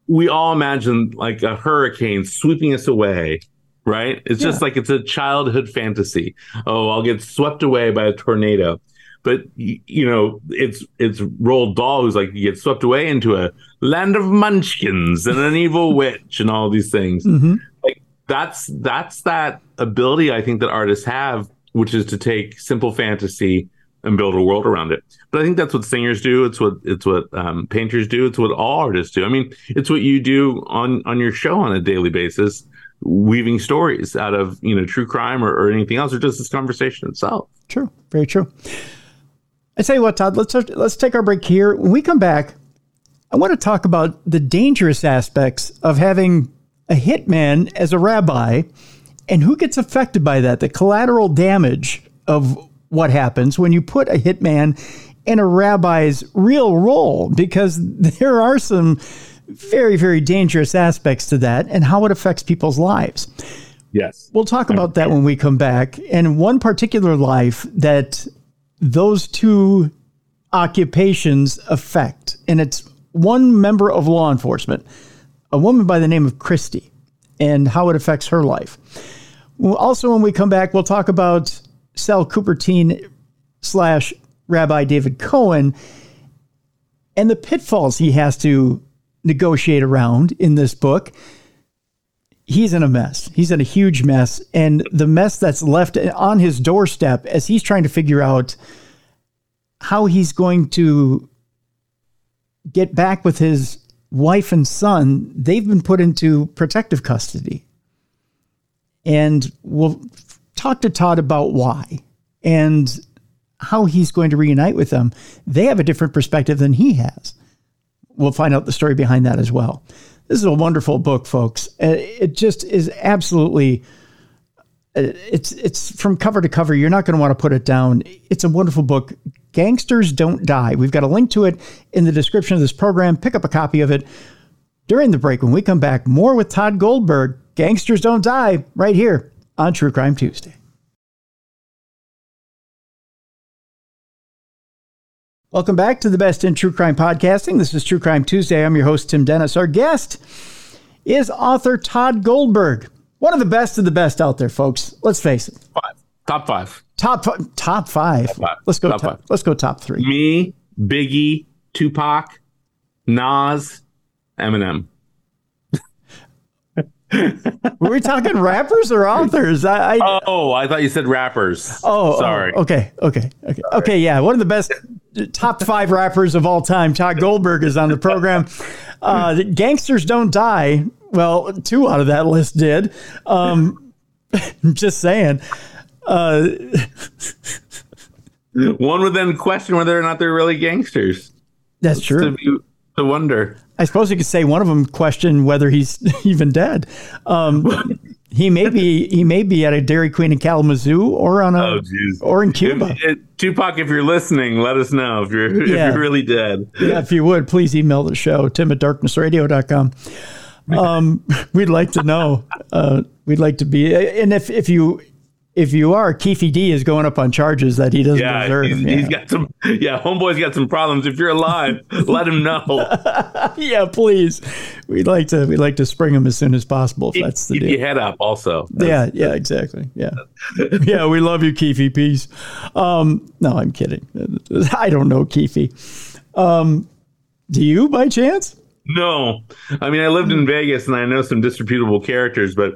We all imagine like a hurricane sweeping us away, right? It's yeah. just like it's a childhood fantasy. Oh, I'll get swept away by a tornado. But you know, it's it's Roald Dahl who's like you get swept away into a land of munchkins and an evil (laughs) witch and all these things. Mm-hmm. Like that's that's that ability I think that artists have, which is to take simple fantasy and build a world around it. But I think that's what singers do. It's what it's what um, painters do. It's what all artists do. I mean, it's what you do on on your show on a daily basis, weaving stories out of you know true crime or, or anything else, or just this conversation itself. True, very true. I tell you what, Tod. Let's let's take our break here. When we come back, I want to talk about the dangerous aspects of having a hitman as a rabbi, and who gets affected by that. The collateral damage of what happens when you put a hitman in a rabbi's real role because (laughs) there are some very, very dangerous aspects to that and how it affects people's lives. Yes. We'll talk about that when we come back. And one particular life that those two occupations affect, and it's one member of law enforcement, a woman by the name of Christy, and how it affects her life. Also, when we come back, we'll talk about Sal Cupertine slash Rabbi David Cohen and the pitfalls he has to negotiate around in this book. He's in a mess. He's in a huge mess. And the mess that's left on his doorstep as he's trying to figure out how he's going to get back with his wife and son, they've been put into protective custody. And we'll talk to Tod about why and how he's going to reunite with them. They have a different perspective than he has. We'll find out the story behind that as well. This is a wonderful book, folks. Uh, it just is absolutely uh, it's it's from cover to cover. You're not going to want to put it down. It's a wonderful book. Gangsters Don't Die. We've got a link to it in the description of this program. Pick up a copy of it during the break when we come back. More with Tod Goldberg. Gangsters Don't Die right here on True Crime Tuesday. Welcome back to the best in true crime podcasting. This is True Crime Tuesday. I'm your host, Tim Dennis. Our guest is author Tod Goldberg. One of the best of the best out there, folks. Let's face it. Five. Top five. Top top five. Top five. Let's go top, top five. Let's go top three. Me, Biggie, Tupac, Nas, Eminem. (laughs) Were we talking rappers or authors? I, I, oh, I thought you said rappers. Oh, oh sorry. Oh, okay, okay, okay, sorry. okay. Yeah, one of the best top five rappers of all time. Tod Goldberg is on the program. Uh, Gangsters don't die. Well, two out of that list did. Um, (laughs) just saying. Uh, (laughs) One would then question whether or not they're really gangsters. That's true. To, to wonder. I suppose you could say one of them questioned whether he's (laughs) even dead. Um, he may be he may be at a Dairy Queen in Kalamazoo or on a oh, or in Cuba. If, if, Tupac, if you're listening, let us know if you're yeah. (laughs) if you're really dead. Yeah, if you would, please email the show, tim at darknessradio.com. Um, (laughs) we'd like to know. Uh, we'd like to be, and if if you if you are, Keefe D is going up on charges that he doesn't yeah, deserve. He's, yeah. he's got some. Yeah, homeboy's got some problems. If you're alive, (laughs) let him know. (laughs) yeah, please. We'd like to. We'd like to spring him as soon as possible. If that's the keep deal. your head up. Also. That's, yeah. Yeah. Exactly. Yeah. (laughs) yeah. We love you, Keefe. Peace. Um, no, I'm kidding. I don't know Keefe. Um, do you, by chance? No. I mean, I lived in Vegas and I know some disreputable characters, but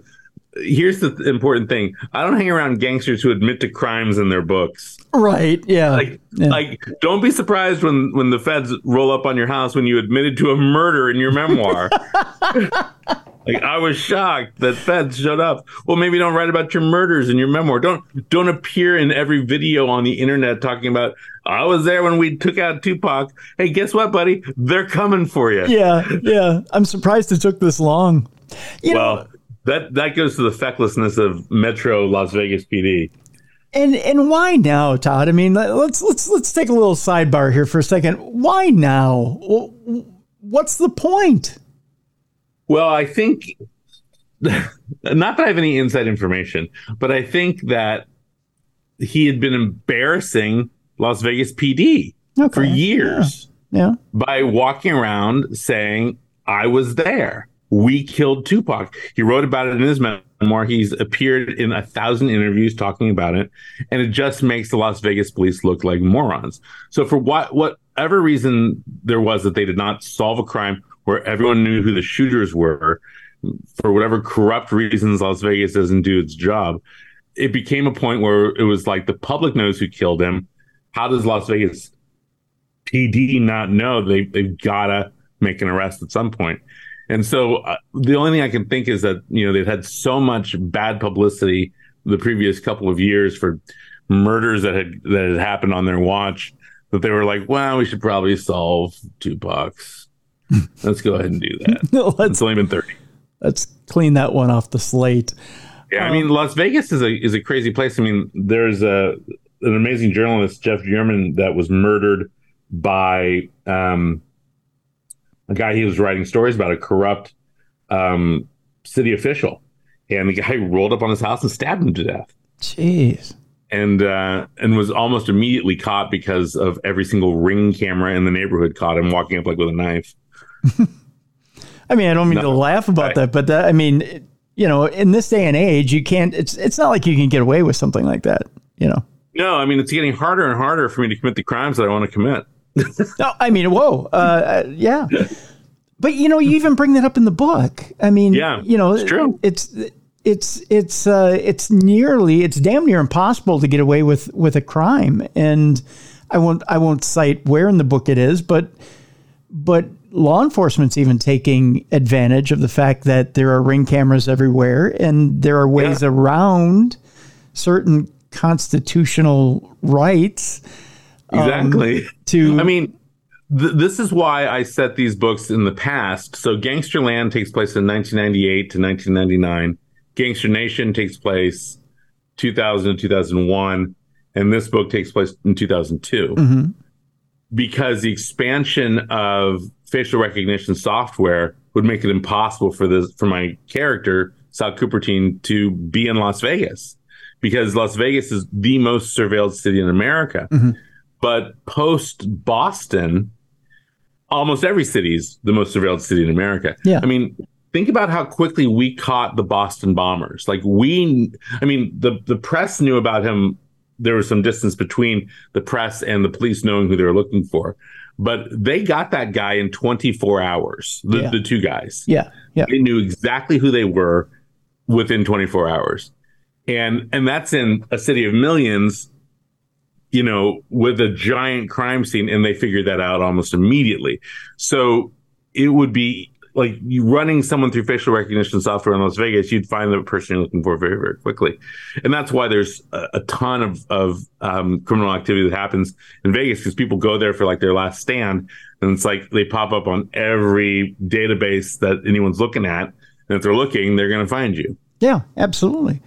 here's the important thing. I don't hang around gangsters who admit to crimes in their books. Right yeah. Like, yeah. like don't be surprised when when the feds roll up on your house when you admitted to a murder in your memoir. (laughs) Like i was shocked that feds showed up. Well maybe don't write about your murders in your memoir. Don't don't appear in every video on the internet talking about i was there when we took out tupac. Hey guess what buddy? They're coming for you yeah yeah. I'm surprised it took this long. You well, know that that goes to the fecklessness of Metro Las Vegas PD. And and why now, Tod? I mean, let's let's let's take a little sidebar here for a second. Why now? What's the point? Well, I think (laughs) not that I have any inside information, but I think that he had been embarrassing Las Vegas PD okay. for years. Yeah. yeah. By walking around saying I was there we killed Tupac. He wrote about it in his memoir. He's appeared in a thousand interviews talking about it, and it just makes the Las Vegas police look like morons. So, for what whatever reason there was that they did not solve a crime where everyone knew who the shooters were, for whatever corrupt reasons Las Vegas doesn't do its job, it became a point where it was like the public knows who killed him. How does Las Vegas PD not know they they've gotta make an arrest at some point? And so uh, the only thing I can think is that, you know, they've had so much bad publicity the previous couple of years for murders that had that had happened on their watch that they were like, well, we should probably solve Tupac's. (laughs) Let's go ahead and do that. (laughs) no, let's, it's only been 30. Let's clean that one off the slate. Yeah, I mean, um, Las Vegas is a is a crazy place. I mean, there's a an amazing journalist, Jeff German, that was murdered by um, a guy he was writing stories about, a corrupt um, city official. and the guy rolled up on his house and stabbed him to death. Jeez. And uh, and was almost immediately caught because of every single ring camera in the neighborhood caught him walking up like with a knife. (laughs) I mean, I don't mean No. to laugh about Right. that, but that, I mean, it- you know, in this day and age, you can't. It's it's not like you can get away with something like that. You know. No, I mean it's getting harder and harder for me to commit the crimes that I want to commit. No, I mean, whoa, uh, uh, yeah. But you know, you even bring that up in the book. I mean, Yeah, you know, it's true. It's it's it's uh, it's nearly it's damn near impossible to get away with with a crime, and I won't I won't cite where in the book it is, but but law enforcement's even taking advantage of the fact that there are ring cameras everywhere, and there are ways Yeah. around certain constitutional rights Exactly. (laughs) to. I mean, th- this is why I set these books in the past. So, Gangsterland takes place in 1998 to 1999. Gangster Nation takes place 2000 to 2001, and this book takes place in 2002. Mhm. Because the expansion of facial recognition software would make it impossible for this for my character Sal Cupertine to be in Las Vegas, because Las Vegas is the most surveilled city in America. Mhm. But post Boston, almost every city is the most surveilled city in America. Yeah. I mean, think about how quickly we caught the Boston bombers. Like we, I mean, the the press knew about him. There was some distance between the press and the police knowing who they were looking for, but they got that guy in 24 hours. The, Yeah. the two guys, yeah, yeah. they knew exactly who they were within 24 hours, and and that's in a city of millions. You know, with a giant crime scene, and they figured that out almost immediately. So it would be like you running someone through facial recognition software in Las Vegas, you'd find the person you're looking for very, very quickly. And that's why there's a, a ton of, of um, criminal activity that happens in Vegas because people go there for like their last stand. And it's like they pop up on every database that anyone's looking at. And if they're looking, they're going to find you. Yeah, absolutely.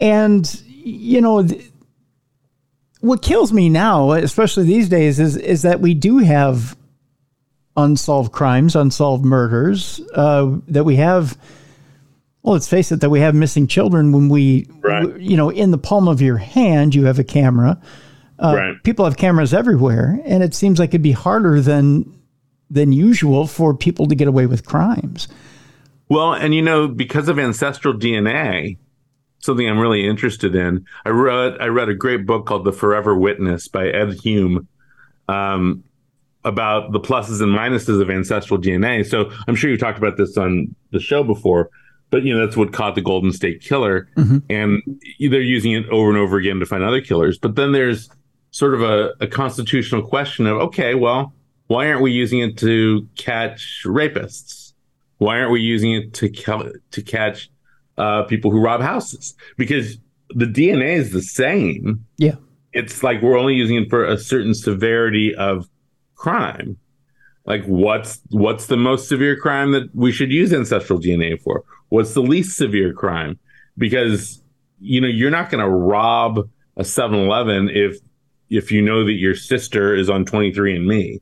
And you know, th- what kills me now, especially these days, is is that we do have unsolved crimes, unsolved murders. Uh, that we have. Well, let's face it, that we have missing children when we, Right. you know, in the palm of your hand, you have a camera. Uh, right. People have cameras everywhere, and it seems like it'd be harder than than usual for people to get away with crimes. Well, and you know, because of ancestral DNA, something I'm really interested in. I read I read a great book called The Forever Witness by Ed Hume um, about the pluses and minuses of ancestral DNA. So I'm sure you talked about this on the show before, but you know that's what caught the Golden State Killer, Mhm. and they're using it over and over again to find other killers. But then there's sort of a, a constitutional question of okay, well, why aren't we using it to catch rapists? Why aren't we using it to ca- to catch uh, people who rob houses? Because the DNA is the same. Yeah. It's like we're only using it for a certain severity of crime. Like what's what's the most severe crime that we should use ancestral DNA for? What's the least severe crime? Because you know you're not going to rob a 7-Eleven if if you know that your sister is on 23andMe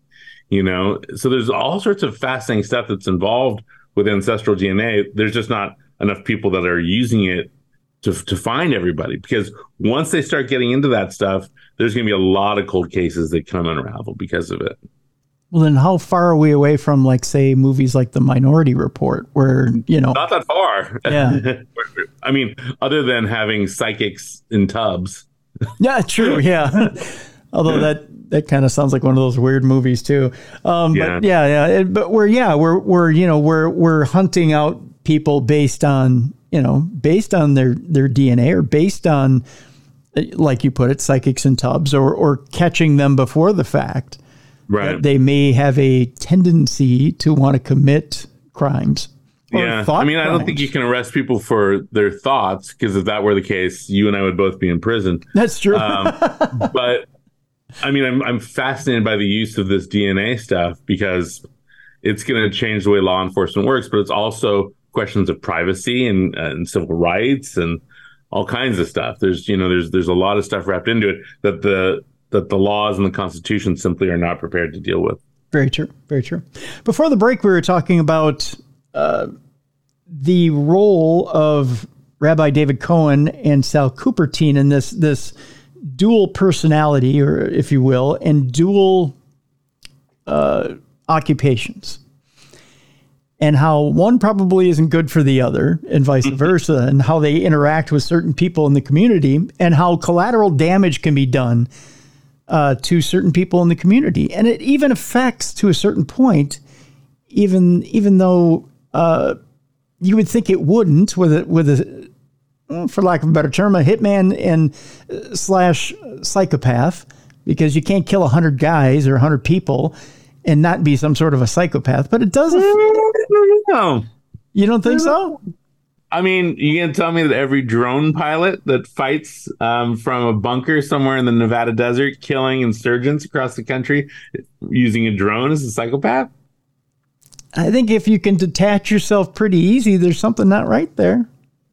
you know so there's all sorts of fascinating stuff that's involved with ancestral dna there's just not enough people that are using it to, to find everybody because once they start getting into that stuff there's going to be a lot of cold cases that come unravel because of it Well, then how far are we away from, like, say, movies like The Minority Report, where you know, not that far Yeah. (laughs) i mean other than having psychics in tubs yeah, true, (laughs) yeah. Although that that kind of sounds like one of those weird movies too. Um, But yeah, yeah. But we're yeah we're we're you know we're we're hunting out people based on you know based on their their DNA or based on like you put it psychics and tubs or or catching them before the fact. right They may have a tendency to want to commit crimes. or yeah i mean i don't think you can arrest people for their thoughts because if that were the case you and i would both be in prison That's true. um, (laughs) but I mean, I'm I'm fascinated by the use of this DNA stuff because it's going to change the way law enforcement works, but it's also questions of privacy and, and civil rights and all kinds of stuff. There's you know there's there's a lot of stuff wrapped into it that the that the laws and the Constitution simply are not prepared to deal with. Very true. Very true. Before the break, we were talking about uh, the role of Rabbi David Cohen and Sal Cupertine in this this dual personality, or if you will, and dual uh, occupations, and how one probably isn't good for the other, and vice versa, and how they interact with certain people in the community, and how collateral damage can be done uh, to certain people in the community, and it even affects to a certain point, even even though uh, you would think it wouldn't with a with a for lack of a better term, a hitman and uh, slash psychopath, because you can't kill a hundred guys or a hundred people and not be some sort of a psychopath. But it doesn't. No. You don't think so? I mean, you gonna tell me that every drone pilot that fights um, from a bunker somewhere in the Nevada desert, killing insurgents across the country using a drone, is a psychopath? I think if you can detach yourself pretty easy, there's something not right there.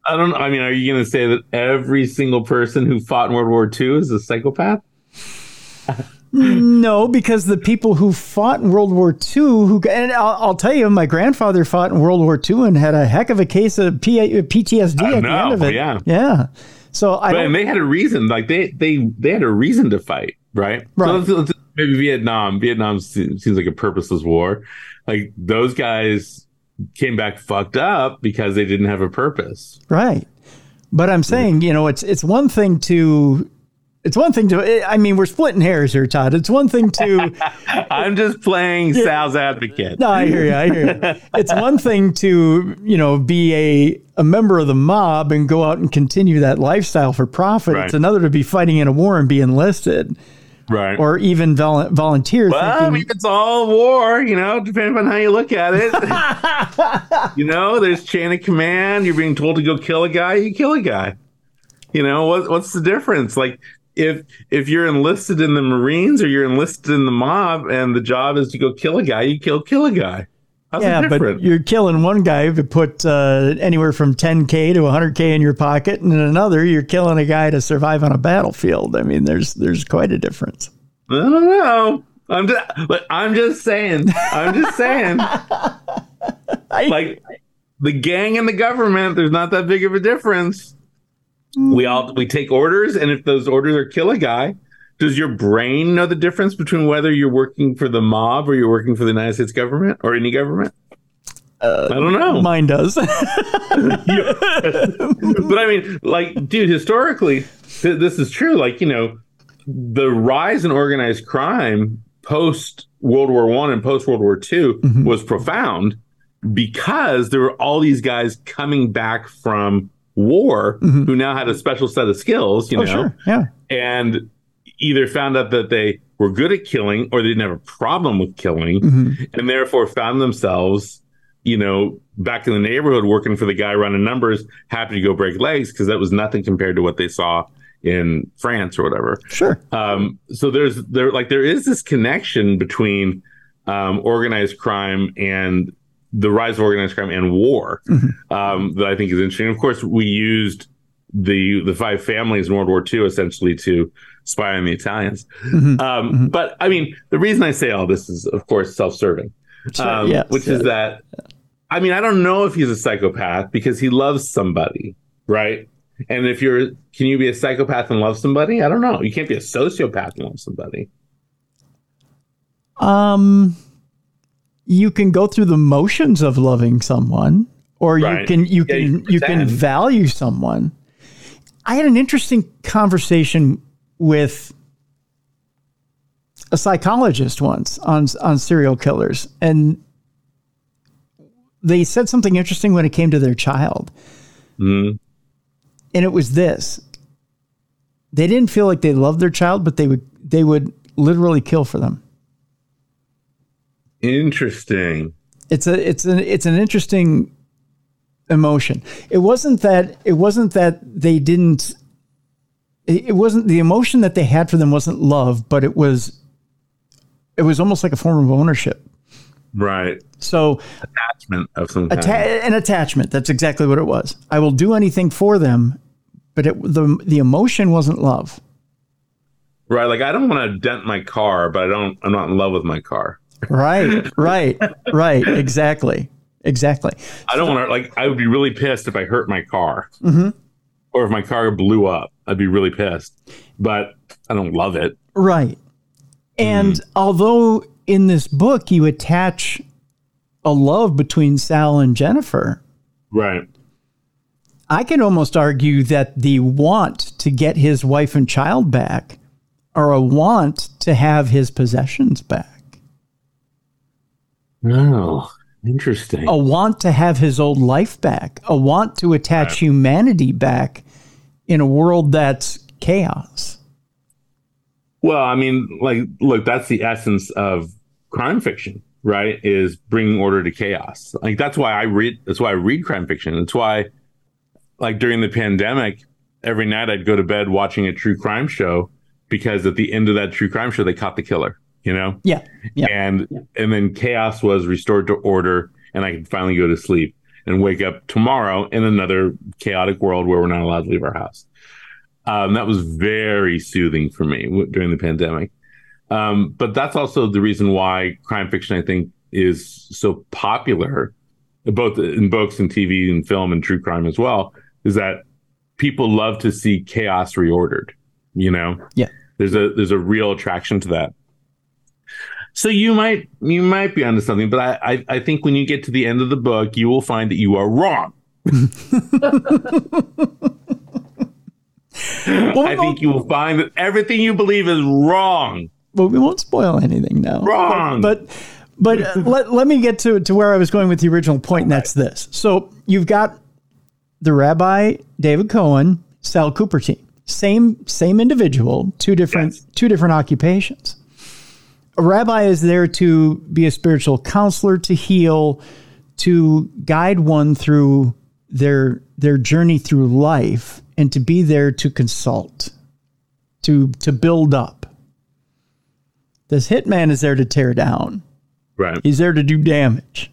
I don't know. I mean, are you going to say that every single person who fought in World War II is a psychopath? (laughs) no, because the people who fought in World War II, who and I'll, I'll, tell you, my grandfather fought in World War II and had a heck of a case of P- PTSD at the end of it. Yeah, yeah. So I but, and they had a reason. Like they they they had a reason to fight, right? Right. So let's, let's, maybe Vietnam. Vietnam seems like a purposeless war. Like those guys came back fucked up because they didn't have a purpose. Right. But I'm saying, you know, it's it's one thing to it's one thing to eh, I mean, we're splitting hairs here, Tod. It's one thing to (laughs) I'm just playing yeah, Sal's advocate. No, I hear you. I hear you. it's one thing to, you know, be a a member of the mob and go out and continue that lifestyle for profit. Right. It's another to be fighting in a war and be enlisted right? Or even vol- volunteers. Well, thinking, I mean, it's all war, you know, depending on how you look at it. (laughs) you know, there's chain of command. You're being told to go kill a guy, you kill a guy. You know, what, what's the difference? Like, if if you're enlisted in the Marines or you're enlisted in the mob, and the job is to go kill a guy, you kill kill a guy. How's yeah, but you're killing one guy to put uh, anywhere from 10k to 100k in your pocket, and in another, you're killing a guy to survive on a battlefield. I mean, there's there's quite a difference. I don't know. I'm just, but I'm just saying. I'm just saying. (laughs) I, like the gang and the government, there's not that big of a difference. Mm. We all we take orders, and if those orders are kill a guy, does your brain know the difference between whether you're working for the mob or you're working for the United States government or any government? Uh, I don't know. Mine does. (laughs) (laughs) but I mean, like, dude, historically, th- this is true. Like, you know, the rise in organized crime post World War One and post World War 2 mm-hmm. was profound because there were all these guys coming back from war mm-hmm. who now had a special set of skills, you oh, know. Sure. Yeah. And either found out that they were good at killing or they didn't have a problem with killing mm-hmm. and therefore found themselves you know back in the neighborhood working for the guy running numbers happy to go break legs because that was nothing compared to what they saw in France or whatever. Sure. Um, so there's there like there is this connection between um, organized crime and the rise of organized crime and war mm-hmm. um, that I think is interesting. Of course, we used the the five families in World War II essentially to spy on the Italians. Mm-hmm. Um, mm-hmm. But I mean, the reason I say all this is, of course, self-serving, sure, um, yes, which yes. is that. I mean, I don't know if he's a psychopath because he loves somebody, right? And if you're, can you be a psychopath and love somebody? I don't know. You can't be a sociopath and love somebody. Um, you can go through the motions of loving someone, or right. you can you yeah, can you, you can value someone. I had an interesting conversation with a psychologist once on on serial killers, and they said something interesting when it came to their child, mm. and it was this: they didn't feel like they loved their child, but they would they would literally kill for them. Interesting. It's a it's an it's an interesting emotion. It wasn't that it wasn't that they didn't it wasn't the emotion that they had for them wasn't love, but it was it was almost like a form of ownership. Right. So attachment of some kind. Atta- an attachment. That's exactly what it was. I will do anything for them, but it, the the emotion wasn't love. Right. Like I don't want to dent my car, but I don't. I'm not in love with my car. Right. Right. right. Exactly. exactly. I don't want to like. I would be really pissed if I hurt my car, Mm-hmm. or if my car blew up. I'd be really pissed. But I don't love it. Right. And although in this book you attach a love between Sal and Jennifer, Right. I can almost argue that the want to get his wife and child back are a want to have his possessions back, Oh, interesting. a want to have his old life back, a want to attach humanity back in a world that's chaos. Well, I mean, like, look, that's the essence of crime fiction, right? Is bringing order to chaos. Like, that's why I read. That's why I read crime fiction. That's why, like, during the pandemic, every night I'd go to bed watching a true crime show because at the end of that true crime show, they caught the killer. You know, Yeah. Yeah. and and then chaos was restored to order, and I could finally go to sleep and wake up tomorrow in another chaotic world where we're not allowed to leave our house. Um, that was very soothing for me w- during the pandemic. Um, but that's also the reason why crime fiction, I think, is so popular, both in books and TV and film and true crime as well, is that people love to see chaos reordered. You know, Yeah. there's a there's a real attraction to that. So you might you might be onto something, but I, I I think when you get to the end of the book, you will find that you are wrong. (laughs) Well, I think you will find that everything you believe is wrong. Well, we won't spoil anything now. Wrong. But but uh, (laughs) let, let me get to, to where I was going with the original point, and that's this. So you've got the Rabbi David Cohen, Sal Cupertine, same same individual, two different Yes. two different occupations. A rabbi is there to be a spiritual counselor, to heal, to guide one through their their journey through life, and to be there to consult, to to build up. This hitman is there to tear down. Right. He's there to do damage.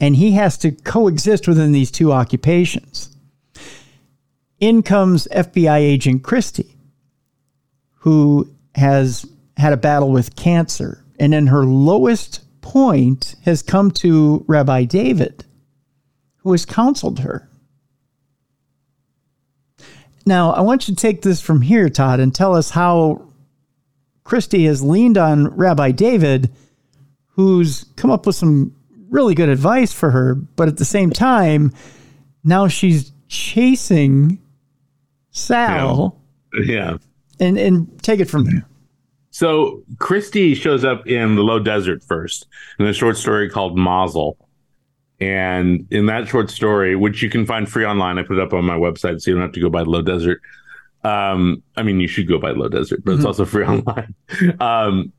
And he has to coexist within these two occupations. In comes FBI agent Christie, who has had a battle with cancer and in her lowest point has come to Rabbi David, who has counseled her. Now, I want you to take this from here, Tod, and tell us how Christie has leaned on Rabbi David, who's come up with some really good advice for her, but at the same time, now she's chasing Sal Yeah. And, and take it from there. So Christie shows up in the low desert first in a short story called Mazel. And in that short story, which you can find free online, I put it up on my website so you don't have to go by Low Desert. Um, I mean, you should go by Low Desert, but it's also free (laughs) online. Um,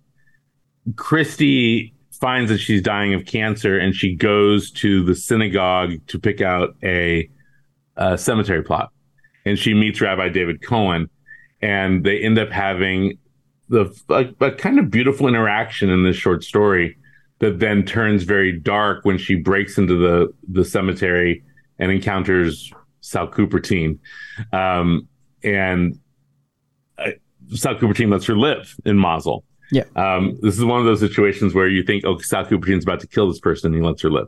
Christy finds that she's dying of cancer and she goes to the synagogue to pick out a, a cemetery plot. And she meets Rabbi David Cohen, and they end up having the a, a kind of beautiful interaction in this short story that then turns very dark when she breaks into the the cemetery and encounters Sal Cupertine, um, and uh, Sal Cupertine lets her live in Mazel. Yeah. Um, this is one of those situations where you think, oh, Sal Cupertine's about to kill this person, and he lets her live.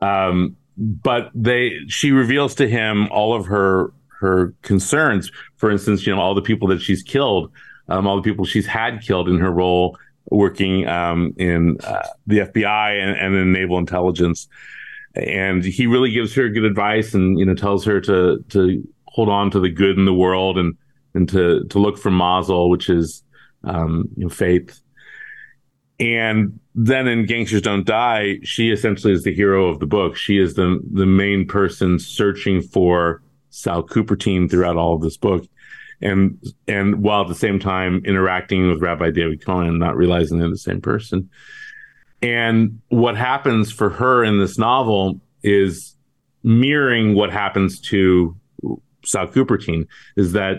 Um, but they, she reveals to him all of her her concerns. For instance, you know, all the people that she's killed, um, all the people she's had killed in her role working um, in uh, the FBI and, and in naval intelligence. And he really gives her good advice, and you know, tells her to to hold on to the good in the world and and to to look for Mazel, which is um, you know, faith. And then in Gangsters Don't Die, she essentially is the hero of the book. She is the the main person searching for Sal Cupertine throughout all of this book. And and while at the same time interacting with Rabbi David Cohen, not realizing they're the same person. And what happens for her in this novel is mirroring what happens to Sal Cupertine is that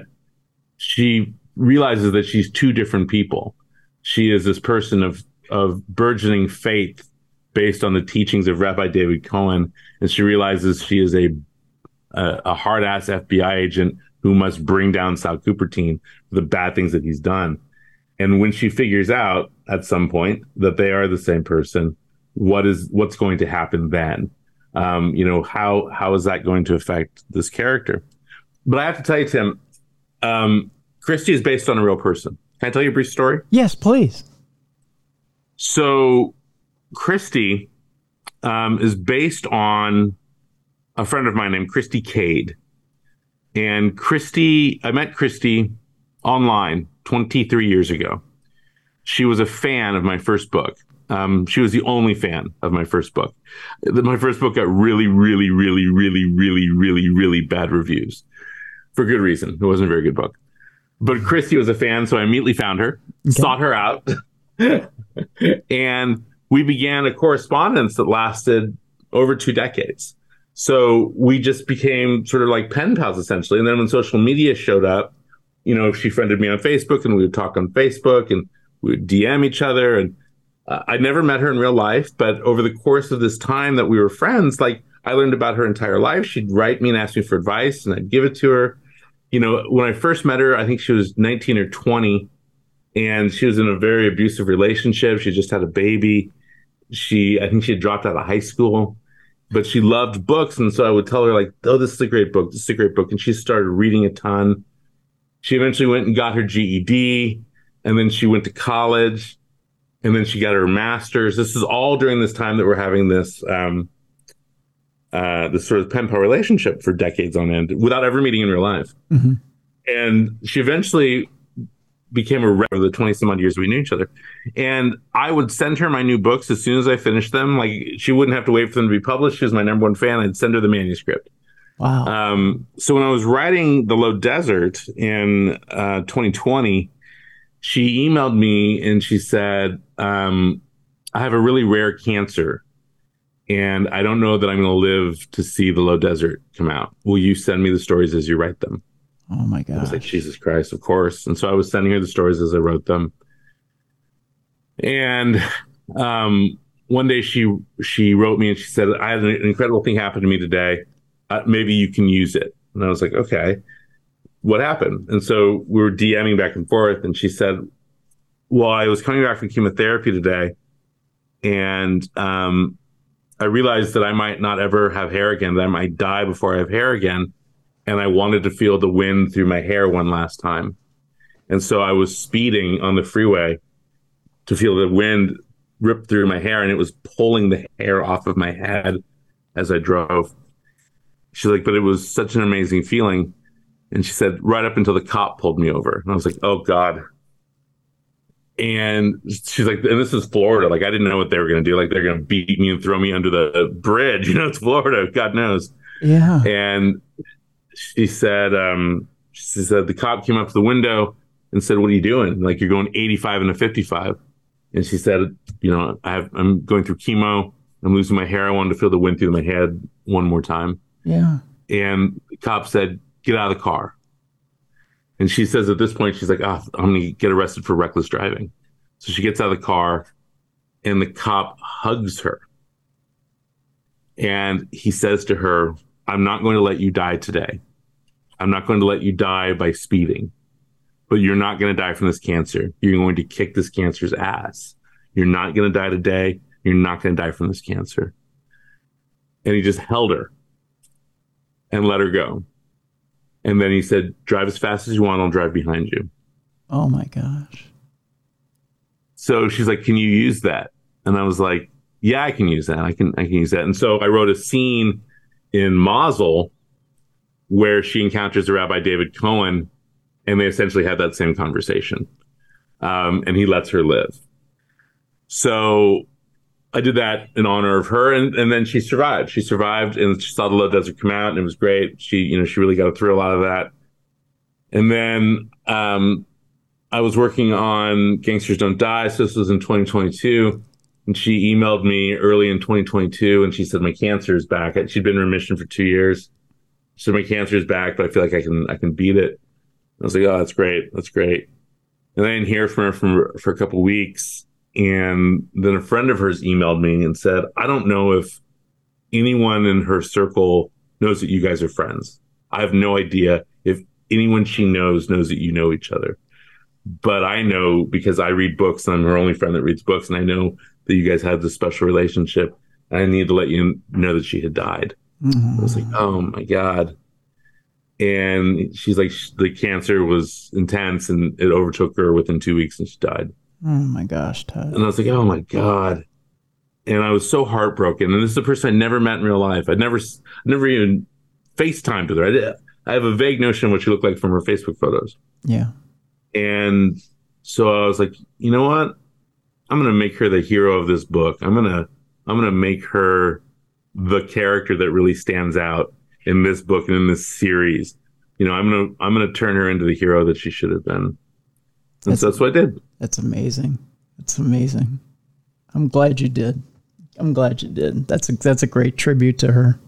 she realizes that she's two different people. She is this person of of burgeoning faith based on the teachings of Rabbi David Cohen, and she realizes she is a a, a hard ass FBI agent who must bring down Sal Cupertine for the bad things that he's done. And when she figures out at some point that they are the same person, what is what's going to happen then? Um, you know, how how is that going to affect this character? But I have to tell you, Tim, um, Christy is based on a real person. Can I tell you a brief story? Yes, please. So, Christy um, is based on a friend of mine named Christy Cade. And Christy, I met Christy online 23 years ago. She was a fan of my first book. Um, she was the only fan of my first book. My first book got really, really, really, really, really, really, really bad reviews for good reason. It wasn't a very good book. But Christy was a fan, so I immediately found her, okay. sought her out, (laughs) and we began a correspondence that lasted over two decades. So we just became sort of like pen pals essentially. And then when social media showed up, you know, she friended me on Facebook and we would talk on Facebook and we would DM each other. And uh, I'd never met her in real life, but over the course of this time that we were friends, like I learned about her entire life. She'd write me and ask me for advice and I'd give it to her. You know, when I first met her, I think she was 19 or 20 and she was in a very abusive relationship. She just had a baby. She, I think she had dropped out of high school, but she loved books. And so I would tell her, like, oh, this is a great book. This is a great book. And she started reading a ton. She eventually went and got her GED, and then she went to college, and then she got her master's. This is all during this time that we're having this, um, uh, this sort of pen pal relationship for decades on end without ever meeting in real life. Mm-hmm. And she eventually became a rep for the 20 some odd years we knew each other. And I would send her my new books as soon as I finished them. Like she wouldn't have to wait for them to be published. She was my number one fan. I'd send her the manuscript. Wow. Um, so when I was writing The Low Desert in uh, 2020, she emailed me and she said, um, I have a really rare cancer and I don't know that I'm going to live to see The Low Desert come out. Will you send me the stories as you write them? Oh my god! I was like, Jesus Christ, of course. And so I was sending her the stories as I wrote them. And um, one day she she wrote me and she said, "I had an incredible thing happen to me today. Uh, maybe you can use it." And I was like, "Okay, what happened?" And so we were DMing back and forth, and she said, "Well, I was coming back from chemotherapy today, and um, I realized that I might not ever have hair again. That I might die before I have hair again." And I wanted to feel the wind through my hair one last time. And so I was speeding on the freeway to feel the wind rip through my hair and it was pulling the hair off of my head as I drove. She's like, but it was such an amazing feeling. And she said, right up until the cop pulled me over. And I was like, oh God. And she's like, and this is Florida. Like, I didn't know what they were going to do. Like, they're going to beat me and throw me under the bridge. (laughs) You know, it's Florida. God knows. Yeah. And she said, um, she said the cop came up to the window and said, "What are you doing? Like you're going 85 and a 55." And she said, "You know, I have, I'm going through chemo. I'm losing my hair. I wanted to feel the wind through my head one more time." Yeah. And the cop said, "Get out of the car." And she says at this point, she's like, oh, I'm going to get arrested for reckless driving." So she gets out of the car, and the cop hugs her, and he says to her, I'm not going to let you die today. I'm not going to let you die by speeding, but you're not going to die from this cancer. You're going to kick this cancer's ass. You're not going to die today. You're not going to die from this cancer. And he just held her and let her go. And then he said, Drive as fast as you want. I'll drive behind you. Oh my gosh. So she's like, Can you use that? And I was like, Yeah, I can use that. I can I can use that. And so I wrote a scene in Mazel where she encounters the Rabbi David Cohen, and they essentially have that same conversation. Um, and he lets her live. So I did that in honor of her, and, and then she survived. She survived, and she saw the Low Desert come out, and it was great. She, you know, she really got a thrill out of that. And then um, I was working on Gangsters Don't Die. So this was in 2022. And she emailed me early in 2022 and she said, My cancer is back. She'd been in remission for two years. Said, My cancer is back, but I feel like I can I can beat it. I was like, Oh, that's great. That's great. And I didn't hear from her for, for a couple weeks. And then a friend of hers emailed me and said, I don't know if anyone in her circle knows that you guys are friends. I have no idea if anyone she knows knows that you know each other. But I know because I read books and I'm her only friend that reads books. And I know that you guys had this special relationship. I need to let you know that she had died. Mm-hmm. I was like, oh my God. And she's like, the cancer was intense and it overtook her within two weeks and she died. Oh my gosh, Tod. And I was like, oh my God. And I was so heartbroken. And this is a person I never met in real life. I'd never, never even FaceTimed with her. I, did, I have a vague notion of what she looked like from her Facebook photos. Yeah. And so I was like, you know what? I'm going to make her the hero of this book. I'm going to, I'm going to make her the character that really stands out in this book and in this series. You know, I'm going to, I'm to turn her into the hero that she should have been. And that's, so that's what I did. That's amazing. That's amazing. I'm glad you did. I'm glad you did. That's a, that's a great tribute to her.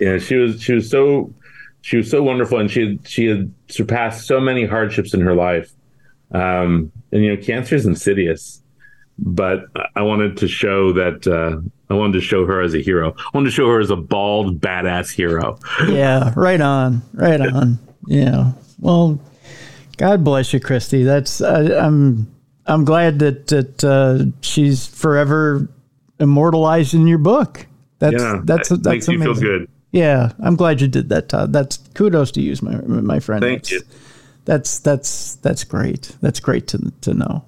Yeah, she was she was so she was so wonderful, and she had, she had surpassed so many hardships in her life. Um, and you know, cancer is insidious, but I wanted to show that uh, I wanted to show her as a hero. I wanted to show her as a bald, badass hero. (laughs) yeah, right on, right on. Yeah. Well, God bless you, Christy. That's uh, I'm I'm glad that that uh, she's forever immortalized in your book. That's yeah, that's that that's makes amazing. you feel good. Yeah, I'm glad you did that, Tod. That's kudos to you, my my friend. Thank that's, you. That's that's that's great. That's great to to know.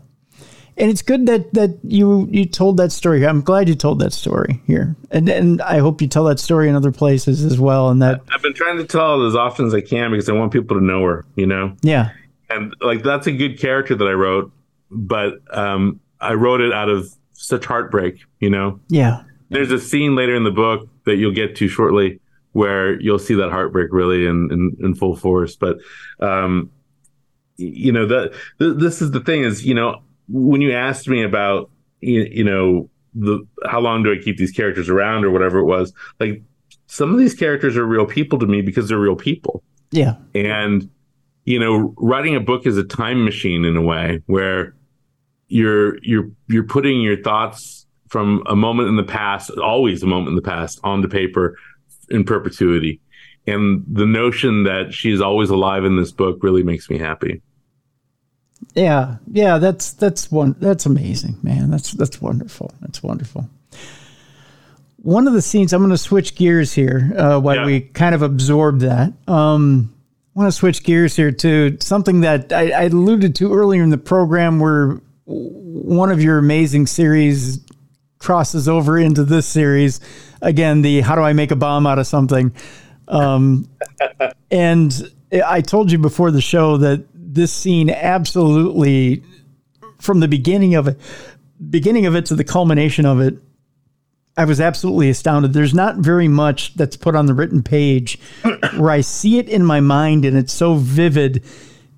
And it's good that that you you told that story. I'm glad you told that story here, and and I hope you tell that story in other places as well. And that I've been trying to tell it as often as I can because I want people to know her. You know. Yeah. And like that's a good character that I wrote, but um, I wrote it out of such heartbreak. You know. Yeah. There's a scene later in the book that you'll get to shortly where you'll see that heartbreak really in, in, in full force. But, um, you know, the, the, this is the thing is, you know, when you asked me about, you, you know, the, how long do I keep these characters around or whatever it was, like some of these characters are real people to me because they're real people. Yeah. And, you know, writing a book is a time machine in a way where you're, you're, you're putting your thoughts from a moment in the past, always a moment in the past, onto paper in perpetuity. And the notion that she's always alive in this book really makes me happy. Yeah, yeah, that's that's one that's amazing, man. That's that's wonderful. That's wonderful. One of the scenes, I'm going to switch gears here uh, while yeah. we kind of absorb that. Um, I want to switch gears here to something that I, I alluded to earlier in the program, where one of your amazing series crosses over into this series. Again, the how do I make a bomb out of something? Um, (laughs) and I told you before the show that this scene absolutely, from the beginning of it, beginning of it to the culmination of it, I was absolutely astounded. There's not very much that's put on the written page where I see it in my mind and it's so vivid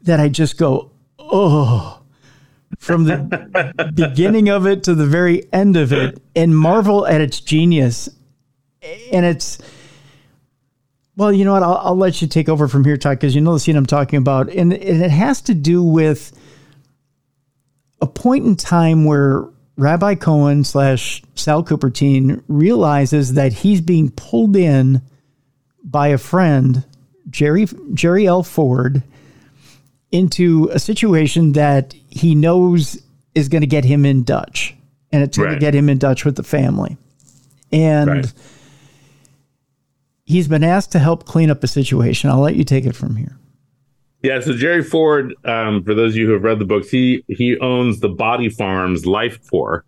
that I just go, oh from the (laughs) beginning of it to the very end of it and marvel at its genius. And it's, well, you know what? I'll, I'll let you take over from here, Tod, because you know the scene I'm talking about. And, and it has to do with a point in time where Rabbi Cohen slash Sal Cupertine realizes that he's being pulled in by a friend, Jerry Jerry L. Ford, into a situation that he knows is going to get him in Dutch, and it's going right. to get him in Dutch with the family. And right. He's been asked to help clean up a situation. I'll let you take it from here. Yeah, so Jerry Ford, um, for those of you who have read the books, he he owns the Body Farms Life Corps,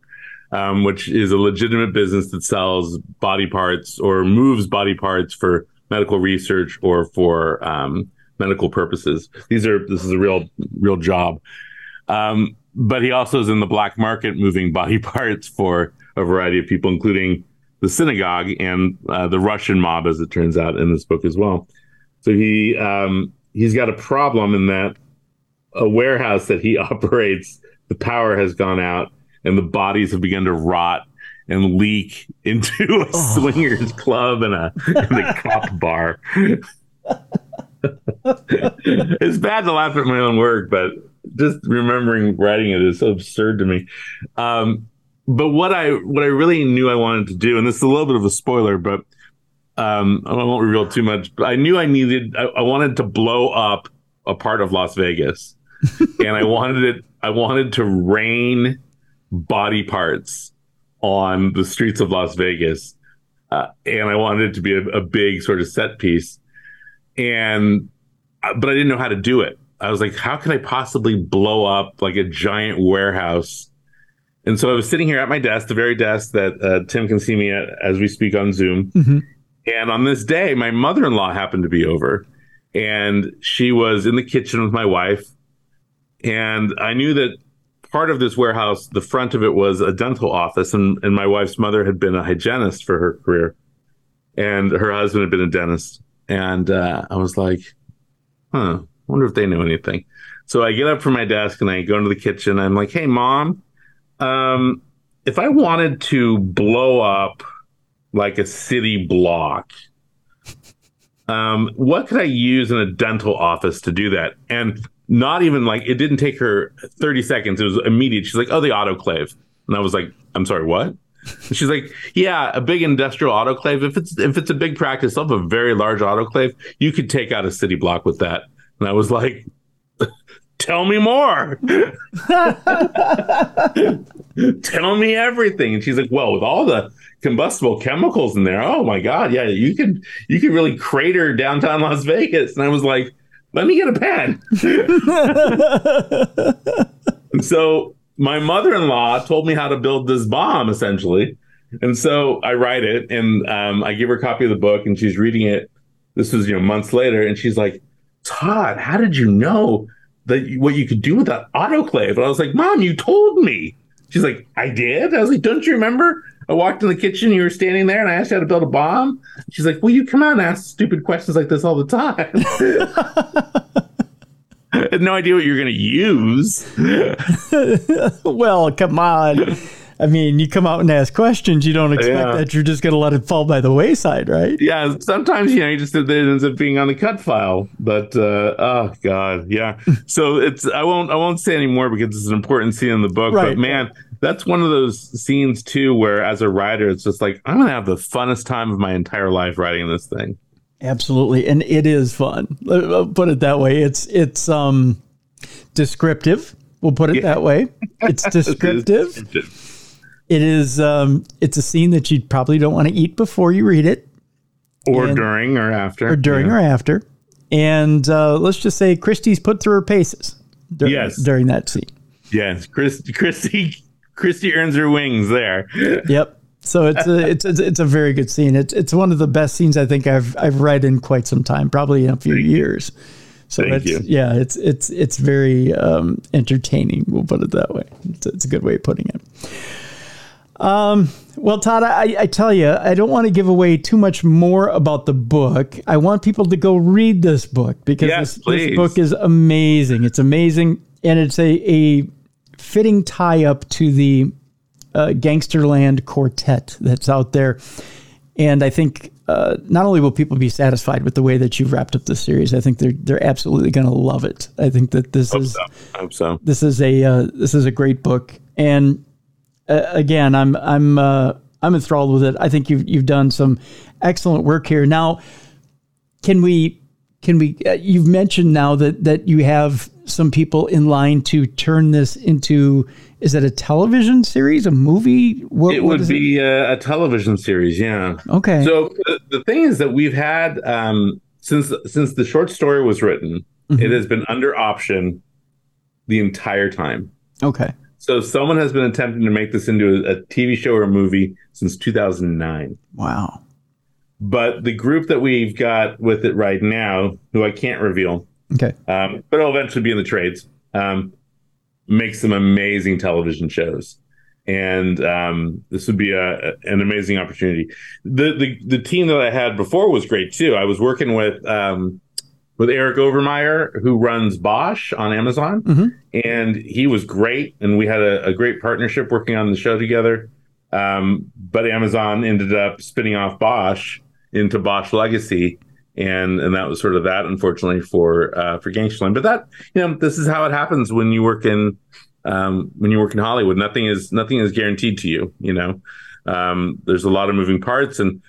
um, which is a legitimate business that sells body parts or moves body parts for medical research or for um, medical purposes. These are this is a real real job. Um, but he also is in the black market moving (laughs) body parts for a variety of people, including the synagogue and uh, the Russian mob, as it turns out in this book as well. So he um, he's got a problem in that a warehouse that he (laughs) operates, the power has gone out and the bodies have begun to rot and leak (laughs) into a oh. swingers club and a, and a (laughs) cop bar. it's bad to laugh at my own work, but just remembering writing it is so absurd to me. Um, but what I what I really knew I wanted to do, and this is a little bit of a spoiler, but um, I won't reveal too much. But I knew I needed I, I wanted to blow up a part of Las Vegas, (laughs) and I wanted it. I wanted to rain body parts on the streets of Las Vegas, uh, and I wanted it to be a, a big sort of set piece, and uh, but I didn't know how to do it. I was like, how can I possibly blow up like a giant warehouse? And so I was sitting here at my desk, the very desk that uh, Tim can see me at as we speak on Zoom. Mm-hmm. And on this day, my mother in law happened to be over, and she was in the kitchen with my wife. And I knew that part of this warehouse, the front of it was a dental office, and, and my wife's mother had been a hygienist for her career, and her husband had been a dentist. And uh, I was like, huh, I wonder if they know anything. So I get up from my desk and I go into the kitchen. I'm like, hey, mom, um, if I wanted to blow up like a city block, um, what could I use in a dental office to do that? And not even like it didn't take her 30 seconds. It was immediate. She's like, oh, the autoclave. And I was like, I'm sorry, what? She's like, yeah, a big industrial autoclave. If it's if it's a big practice of a very large autoclave, you could take out a city block with that. And I was like, tell me more. (laughs) tell me everything. And she's like, well, with all the combustible chemicals in there, oh my God, yeah, you could you could really crater downtown Las Vegas. And I was like, let me get a pen. and (laughs) so my mother-in-law told me how to build this bomb essentially. And so I write it and um, I give her a copy of the book and she's reading it. This was, you know, months later. And she's like, Tod, how did you know that what you could do with that autoclave? And I was like, Mom, you told me. She's like, I did. I was like, Don't you remember? I walked in the kitchen, you were standing there, and I asked you how to build a bomb. She's like, Well, you come out and ask stupid questions like this all the time. (laughs) I had no idea what you're going to use. (laughs) well, come on. I mean, you come out and ask questions, you don't expect yeah. that you're just going to let it fall by the wayside, right? Yeah, sometimes you know you just it ends up being on the cut file, but uh, oh god, yeah. (laughs) so it's I won't I won't say anymore because it's an important scene in the book. Right. But man, that's one of those scenes too where, as a writer, it's just like I'm going to have the funnest time of my entire life writing this thing. Absolutely, and it is fun. I'll put it that way. It's it's um descriptive. We'll put it yeah. that way. (laughs) It's descriptive. it is um it's a scene that you probably don't want to eat before you read it, or and, during or after, or during yeah. or after. And uh, let's just say Christie's put through her paces. During, yes, during that scene. Yes, Chris, Christy, Christy earns her wings there. Yep. So it's a it's, it's it's a very good scene. It's it's one of the best scenes I think I've I've read in quite some time, probably in a few Thank years. So Thank it's you. yeah, it's it's it's very um, entertaining. We'll put it that way. It's, it's a good way of putting it. Um, well, Tod, I, I tell you, I don't want to give away too much more about the book. I want people to go read this book because yes, this, this, book is amazing. It's amazing, and it's a, a fitting tie up to the uh, Gangsterland quartet that's out there. And I think uh, not only will people be satisfied with the way that you've wrapped up the series, I think they're they're absolutely going to love it. I think that this Hope is so. Hope so. this is a uh, this is a great book, and uh, again, I'm I'm uh, I'm enthralled with it. I think you've you've done some excellent work here. Now, can we can we? Uh, you've mentioned now that that you have some people in line to turn this into is it a television series, a movie? What, it what would be a, a, television series, yeah. Okay. So the, the thing is that we've had um, since since the short story was written, mm-hmm. it has been under option the entire time. Okay. So someone has been attempting to make this into a, TV show or a movie since 2009. Wow. But the group that we've got with it right now, who I can't reveal, okay, um, but it'll eventually be in the trades. Um, make some amazing television shows and um, this would be a, an amazing opportunity. The, the the team that I had before was great too. I was working with um, with Eric Overmyer, who runs Bosch on Amazon, mm-hmm. and he was great. And we had a, a, great partnership working on the show together. Um, but Amazon ended up spinning off Bosch into Bosch Legacy, and and that was sort of that unfortunately for uh, for Gangsterland. But that you know this is how it happens when you work in um, when you work in Hollywood. Nothing is nothing is guaranteed to you. You know, um, there's a lot of moving parts, and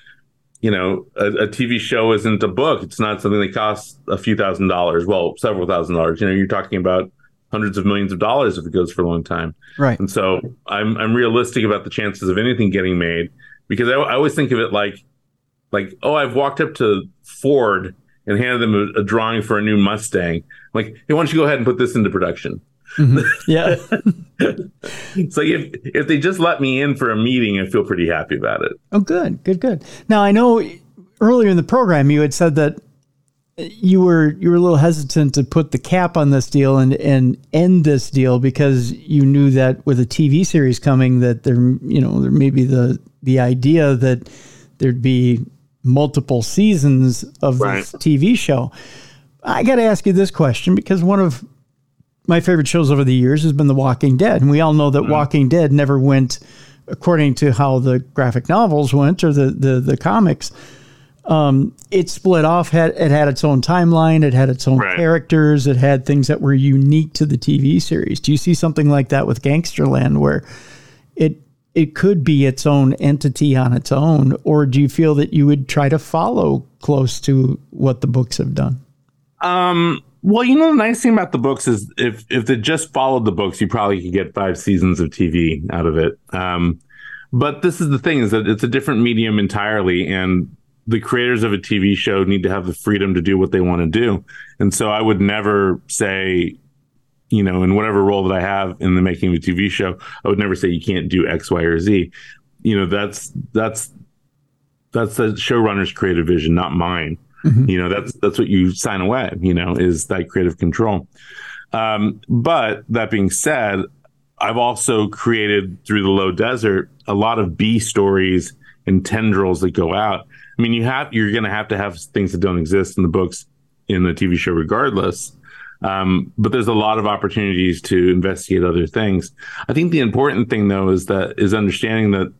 you know a, a, TV show isn't a book. It's not something that costs a few thousand dollars. Well, several thousand dollars. You know, you're talking about hundreds of millions of dollars if it goes for a long time. Right. And so I'm I'm realistic about the chances of anything getting made because I, I always think of it like like oh I've walked up to Ford and handed them a, a drawing for a new Mustang. like, hey, why don't you go ahead and put this into production? Mm-hmm. (laughs) Yeah. like if if they just let me in for a meeting, I feel pretty happy about it. Oh, good, good, good. Now I know earlier in the program you had said that you were you were a little hesitant to put the cap on this deal and and end this deal because you knew that with a TV series coming that there you know there may be the the idea that there'd be multiple seasons of right. this TV show. I got to ask you this question because one of my favorite shows over the years has been The Walking Dead, and we all know that mm. Walking Dead never went according to how the graphic novels went or the the, the comics. Um, it split off. Had it had its own timeline. It had its own right. characters. It had things that were unique to the TV series. Do you see something like that with Gangsterland, where it it could be its own entity on its own, or do you feel that you would try to follow close to what the books have done? Um, well, you know, the nice thing about the books is if if they just followed the books, you probably could get five seasons of TV out of it. Um, but this is the thing: is that it's a different medium entirely, and the creators of a TV show need to have the freedom to do what they want to do. And so, I would never say, you know, in whatever role that I have in the making of a TV show, I would never say you can't do X, Y, or Z. You know, that's that's that's the showrunner's creative vision, not mine. Mm-hmm. You know, that's that's what you sign away. You know, is that creative control. Um, but that being said, I've also created through the low desert a lot of B stories and tendrils that go out. I mean, you have you're going to have to have things that don't exist in the books in the TV show, regardless. Um, but there's a lot of opportunities to investigate other things. I think the important thing, though, is that is understanding that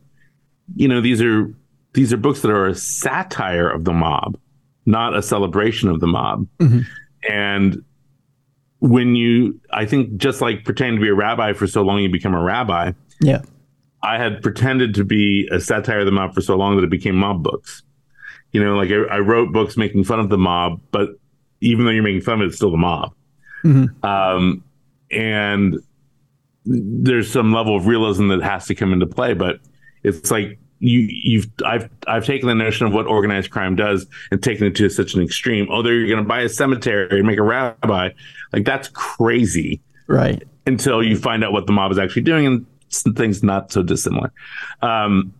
you know these are these are books that are a satire of the mob not a celebration of the mob. Mm-hmm. And when you, I think, just like pretending to be a rabbi for so long, you become a rabbi. Yeah. I had pretended to be a satire of the mob for so long that it became mob books. You know, like I, I wrote books making fun of the mob, but even though you're making fun of it, it's still the mob. Mm-hmm. Um, and there's some level of realism that has to come into play, but it's like you you've I've I've taken the notion of what organized crime does and taken it to such an extreme. Oh, they're going to buy a cemetery and make a rabbi. Like that's crazy, right? Until you find out what the mob is actually doing and things not so dissimilar. Um,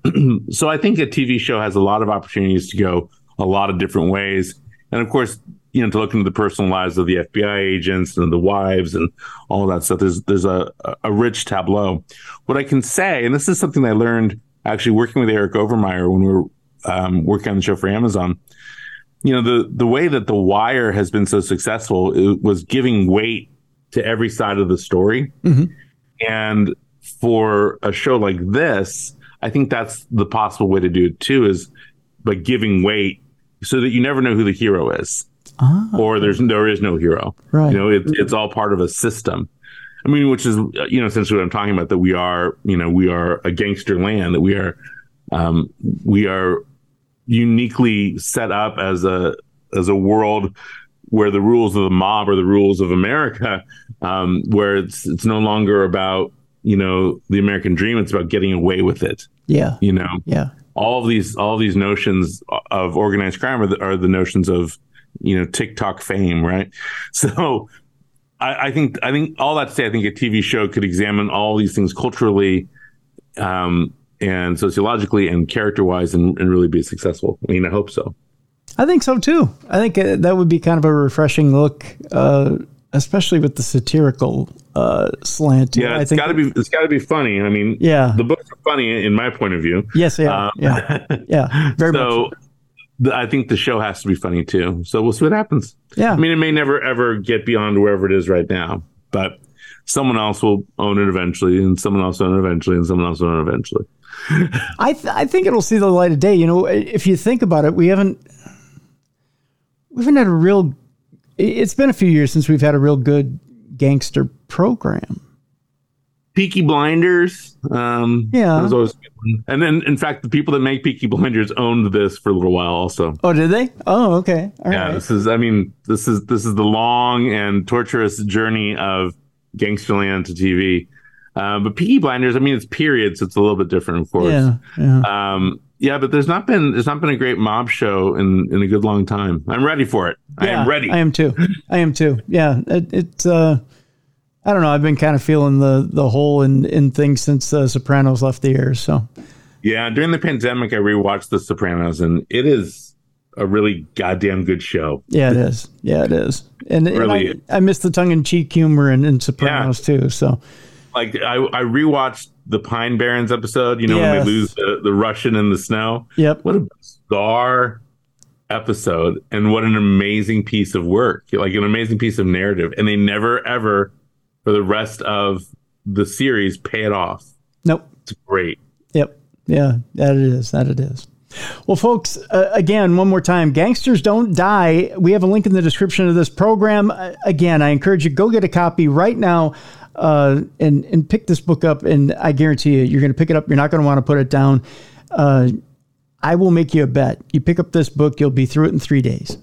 (clears throat) so I think a TV show has a lot of opportunities to go a lot of different ways, and of course, you know, to look into the personal lives of the FBI agents and the wives and all that stuff. There's there's a a rich tableau. What I can say, and this is something I learned actually working with Eric Overmyer when we were um, working on the show for Amazon. You know, the the way that The Wire has been so successful it was giving weight to every side of the story. Mm-hmm. And for a show like this, I think that's the possible way to do it too, is by giving weight so that you never know who the hero is. Ah. Or there's there is no hero. Right. You know, it, it's all part of a system. I mean, which is you know essentially what I'm talking about. That we are you know we are a gangster land. That we are um, we are uniquely set up as a as a world where the rules of the mob are the rules of America, um, where it's it's no longer about you know the American dream. It's about getting away with it. Yeah, you know. Yeah. All of these all of these notions of organized crime are the, are the notions of you know TikTok fame, right? (laughs) So I, I, think I think all that to say, I think a TV show could examine all these things culturally, um, and sociologically and character wise, and, and, really be successful. I mean, I hope so. I think so too. I think uh, that would be kind of a refreshing look, uh, especially with the satirical uh, slant. Yeah, it's got to be it's got to be funny. I mean, yeah, the books are funny in my point of view. Yes, yeah, um, yeah, yeah, very (laughs) so, much. I think the show has to be funny too. So we'll see what happens. Yeah. I mean, it may never ever get beyond wherever it is right now, but someone else will own it eventually, and someone else will own it eventually, and someone else will own it eventually. (laughs) I th- I think it'll see the light of day. You know, if you think about it, we haven't we haven't had a real. It's been a few years since we've had a real good gangster program. Peaky Blinders. Um, yeah. and then, in fact, the people that make Peaky Blinders owned this for a little while also. Oh, did they? Oh, okay. All yeah. Right. This is, I mean, this is this is the long and torturous journey of Gangsterland to TV. Uh, but Peaky Blinders, I mean, it's periods. So it's a little bit different, of course. Yeah, yeah. Um, yeah, but there's not been there's not been a great mob show in in a good long time. I'm ready for it. I am ready. I am too. I am too. Yeah, it, it's. Uh, I don't know. I've been kind of feeling the the hole in in things since uh, Sopranos left the air. So yeah, during the pandemic, I rewatched The Sopranos, and it is a really goddamn good show. yeah, it is. Yeah, it is. And, and Really. I, I miss the tongue in cheek humor in, in Sopranos too. So Like I, I rewatched the Pine Barrens episode. You know when they lose the, the Russian in the snow. yep. What a bizarre episode, and what an amazing piece of work! Like an amazing piece of narrative, and they never ever, for the rest of the series, pay it off. Nope. It's great. Yep. Yeah, that it is. That it is. Well, folks, uh, again, one more time, Gangsters Don't Die. We have a link in the description of this program. Uh, again, I encourage you go get a copy right now uh, and and pick this book up. And I guarantee you, you're going to pick it up. You're not going to want to put it down. Uh, I will make you a bet. You pick up this book, you'll be through it in three days.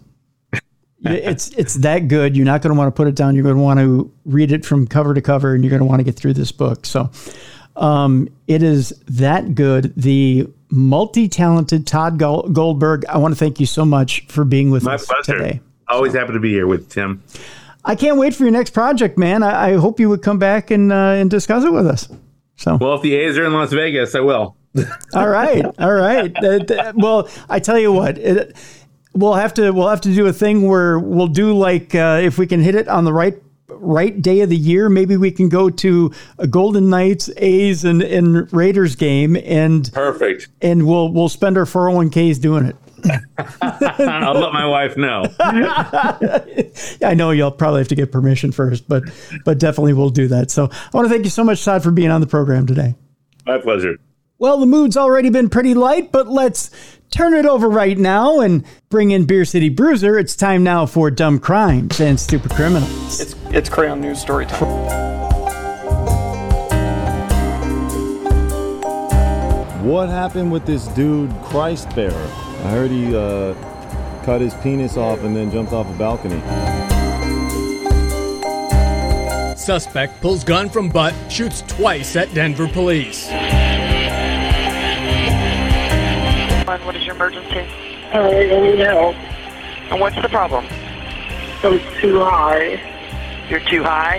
It's it's that good. You're not going to want to put it down. You're going to want to read it from cover to cover, and you're going to want to get through this book. So. Um, it is that good. The multi-talented Tod Goldberg. I want to thank you so much for being with My us pleasure. today. Always happy to be here with Tim. I can't wait for your next project, man. I, I hope you would come back and uh, and discuss it with us. So, Well, if the A's are in Las Vegas, I will. (laughs) all right, all right. Uh, th- well, I tell you what. It, We'll have to we'll have to do a thing where we'll do like uh, if we can hit it on the right right day of the year, maybe we can go to a Golden Knights, A's, and, and Raiders game, and Perfect. and we'll we'll spend our 401ks doing it. (laughs) I'll let my wife know. (laughs) I know you'll probably have to get permission first, but but definitely we'll do that. So I want to thank you so much, Tod, for being on the program today. My pleasure. Well, the mood's already been pretty light, but let's turn it over right now and bring in Beer City Bruiser. It's time now for Dumb Crimes and Stupid Criminals. It's it's Crayon News story time. What happened with this dude, Christ Bearer? I heard he uh, cut his penis off and then jumped off a balcony. Suspect pulls gun from butt, shoots twice at Denver police. What is your emergency? I need help. And what's the problem? I'm too high. You're too high?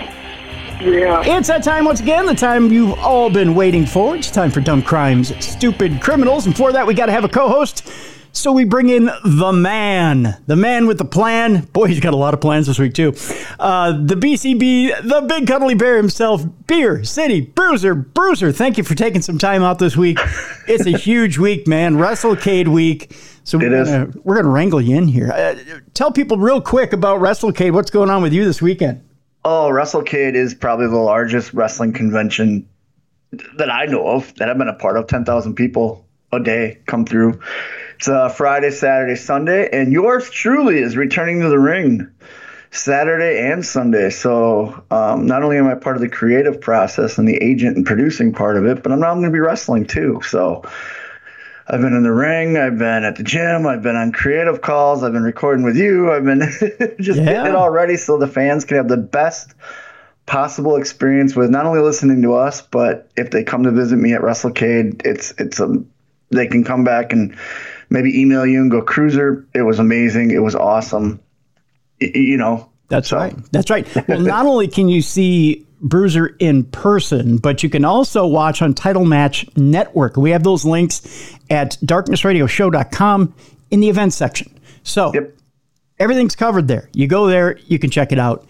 Yeah. It's that time once again, the time you've all been waiting for. It's time for Dumb Crimes, Stupid Criminals. And for that, we got to have a co host. So we bring in the man, the man with the plan. Boy, he's got a lot of plans this week, too. Uh, the BCB, the big cuddly bear himself, Beer City Bruiser. Bruiser, thank you for taking some time out this week. It's a (laughs) huge week, man. WrestleCade week. So we're gonna, we're gonna wrangle you in here. Uh, tell people real quick about WrestleCade. What's going on with you this weekend? Oh, WrestleCade is probably the largest wrestling convention that I know of that I've been a part of. 10,000 people a day come through. It's uh, Friday, Saturday, Sunday, and yours truly is returning to the ring Saturday and Sunday. So um, not only am I part of the creative process and the agent and producing part of it, but I'm now going to be wrestling too. So I've been in the ring. I've been at the gym. I've been on creative calls. I've been recording with you. I've been (laughs) just Yeah. getting it all ready so the fans can have the best possible experience with not only listening to us, but if they come to visit me at WrestleCade, it's it's a they can come back and maybe email you and go cruiser. It was amazing. It was awesome. Y- you know. That's So- right. That's right. (laughs) Well, not only can you see Bruiser in person, but you can also watch on Title Match Network. We have those links at darknessradioshow.com in the events section. So Yep. everything's covered there. You go there, you can check it out,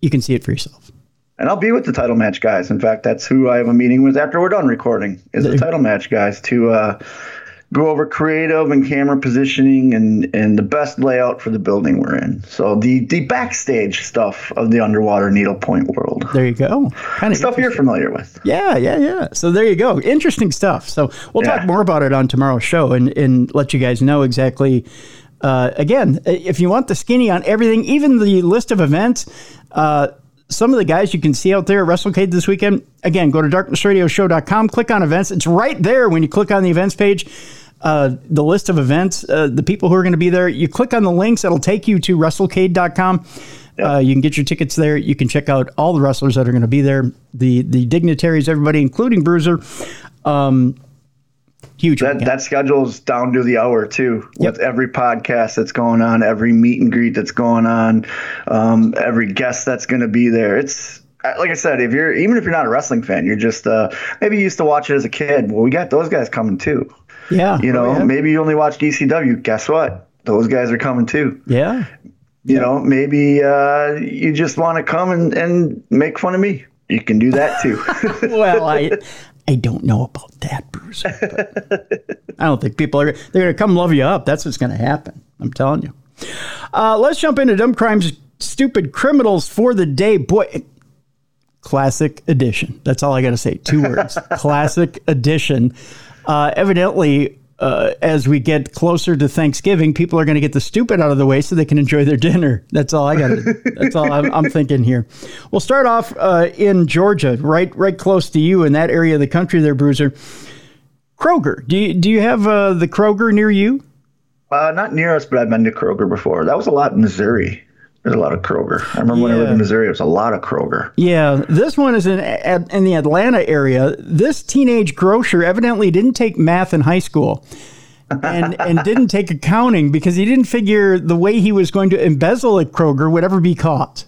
you can see it for yourself. And I'll be with the title match guys. In fact, that's who I have a meeting with after we're done recording. Is the title match guys to uh, go over creative and camera positioning and and the best layout for the building we're in. So the the backstage stuff of the underwater needlepoint world, There you go. Kind of stuff you're familiar with. Yeah, yeah, yeah. So there you go. Interesting stuff. So we'll talk more about it on tomorrow's show and, and let you guys know exactly. Uh, again, if you want the skinny on everything, even the list of events, uh, some of the guys you can see out there at WrestleCade this weekend, again, go to darknessradioshow.com, click on events. It's right there when you click on the events page. Uh, the list of events, uh, the people who are going to be there, you click on the links, it'll take you to WrestleCade.com. Uh, you can get your tickets there. You can check out all the wrestlers that are going to be there, the the dignitaries, everybody, including Bruiser. Um, huge. That weekend. that schedule's down to the hour too, Yep. with every podcast that's going on, every meet and greet that's going on, um, every guest that's going to be there. It's uh, like I said, if you're even if you're not a wrestling fan, you're just uh, maybe you used to watch it as a kid. Well, we got those guys coming too. Yeah. You know, Oh, yeah. maybe you only watch DCW. Guess what? Those guys are coming too. yeah. You know, maybe uh, you just want to come and, and make fun of me. You can do that too. (laughs) well, I I don't know about that, Bruce. I don't think people are they're going to come love you up. That's what's going to happen. I'm telling you. Uh, let's jump into dumb crimes, stupid criminals for the day. Boy, classic edition. That's all I got to say. Two words. (laughs) classic edition. Uh, evidently. Uh, as we get closer to Thanksgiving, people are going to get the stupid out of the way so they can enjoy their dinner. That's all I got. That's all I'm, I'm thinking here. We'll start off uh, in Georgia, right, right close to you in that area of the country, there, Bruiser. Kroger. Do you do you have uh, the Kroger near you? uh, not near us, but I've been to Kroger before. That was a lot in Missouri. There's a lot of Kroger. I remember when I lived in Missouri, it was a lot of Kroger. Yeah, this one is in in the Atlanta area. This teenage grocer evidently didn't take math in high school. and (laughs) and didn't take accounting because he didn't figure the way he was going to embezzle at Kroger would ever be caught.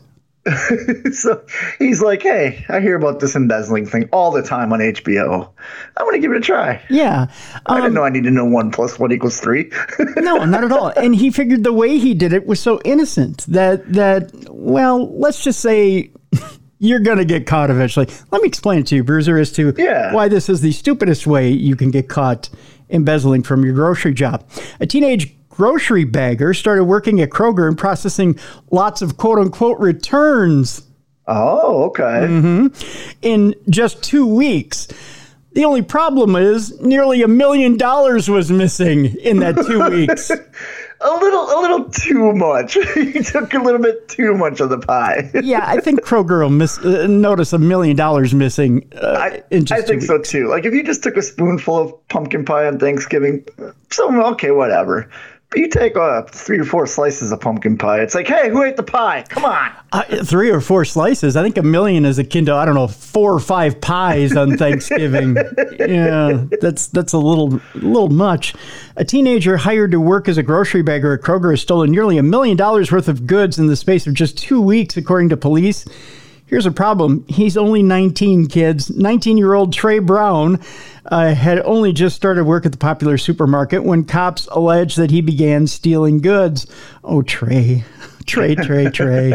(laughs) so he's like, "Hey, I hear about this embezzling thing all the time on HBO. I want to give it a try. Yeah. I Um, didn't know I need to know one plus one equals three. (laughs) no, not at all. And he figured the way he did it was so innocent that that well, let's just say (laughs) you're going to get caught eventually. Let me explain it to you, Bruiser, as to Yeah. why this is the stupidest way you can get caught embezzling from your grocery job. A teenage grocery bagger started working at Kroger and processing lots of quote unquote returns oh, okay. Mm-hmm. in just two weeks. The only problem is nearly a million dollars was missing in that two (laughs) weeks. A little, a little too much. (laughs) he took a little bit too much of the pie. (laughs) yeah, I think Kroger will miss, uh, notice a million dollars missing uh, I, in just I think two so too. Like if you just took a spoonful of pumpkin pie on Thanksgiving, so okay, whatever. You take uh, three or four slices of pumpkin pie. It's like, hey, who ate the pie? Come on. Uh, three or four slices. I think a million is akin to I don't know four or five pies on (laughs) Thanksgiving. yeah, that's that's a little little much. A teenager hired to work as a grocery bagger at Kroger has stolen nearly a million dollars worth of goods in the space of just two weeks, according to police. Here's a problem. He's only 19, kids. 19 year old Trey Brown uh, had only just started work at the popular supermarket when cops alleged that he began stealing goods. Oh, Trey. (laughs) Trey, Trey, Trey.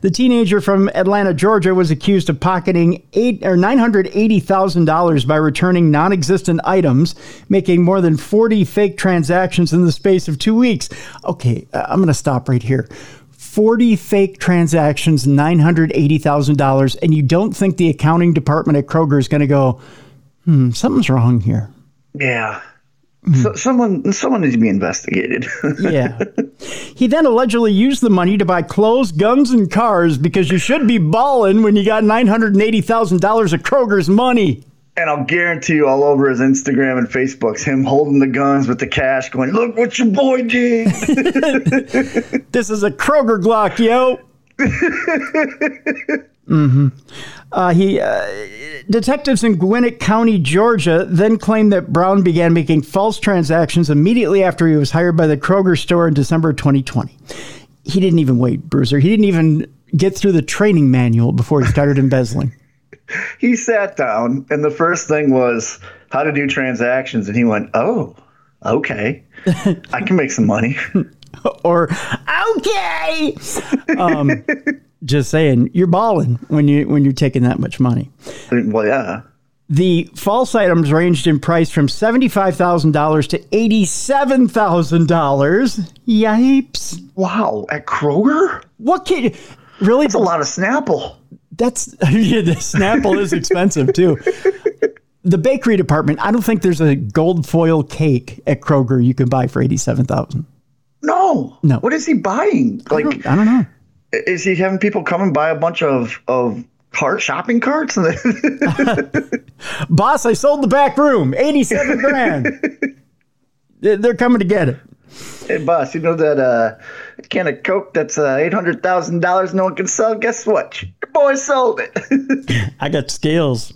the teenager from Atlanta, Georgia, was accused of pocketing eight or nine hundred eighty thousand dollars by returning non-existent items, making more than forty fake transactions in the space of two weeks. Okay, uh, I'm going to stop right here. 40 fake transactions, $980,000, and you don't think the accounting department at Kroger is going to go, hmm, something's wrong here. Yeah. Hmm. So, someone, someone needs to be investigated. (laughs) Yeah. he then allegedly used the money to buy clothes, guns, and cars because you should be balling when you got $980,000 of Kroger's money. And I'll guarantee you, all over his Instagram and Facebook's him holding the guns with the cash, going, "Look what your boy did." (laughs) This is a Kroger Glock, yo. (laughs) mm-hmm. Uh, he uh, detectives in Gwinnett County, Georgia, then claimed that Brown began making false transactions immediately after he was hired by the Kroger store in December 2020. He didn't even wait, Bruiser. He didn't even get through the training manual before he started embezzling. He sat down, and the first thing was how to do transactions, and he went, "Oh, okay, I can make some money." (laughs) or okay. Um, just saying, you're balling when you when you're taking that much money. well, yeah. The false items ranged in price from seventy-five thousand dollars to eighty-seven thousand dollars. Yipes! Wow, at Kroger, What can really? that's a lot of Snapple. That's (laughs) yeah. The Snapple is expensive too. The bakery department. I don't think there's a gold foil cake at Kroger you can buy for eighty-seven thousand. No, No. What is he buying? Like, I don't know. is he having people come and buy a bunch of of cart shopping carts? (laughs) Boss, I sold the back room. 87 grand. (laughs) They- They're coming to get it. Hey, boss, you know that uh, can of Coke that's uh, $800,000 no one can sell? Guess what? Your boy sold it. (laughs) I got scales.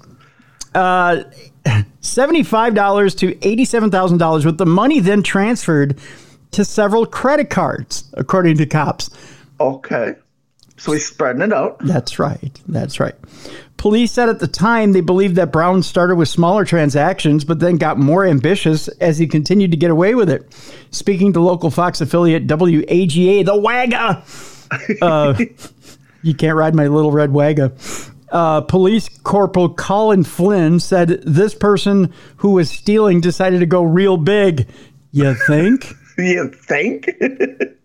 Uh, $75 to $87,000 with the money then transferred to several credit cards, according to cops. okay. So he's spreading it out. That's right. That's right. Police said at the time they believed that Brown started with smaller transactions, but then got more ambitious as he continued to get away with it. Speaking to local Fox affiliate WAGA, the Wagga. (laughs) Uh, you can't ride my little red Wagga. Uh, Police Corporal Colin Flynn said this person who was stealing decided to go real big. You think? (laughs) You think? (laughs)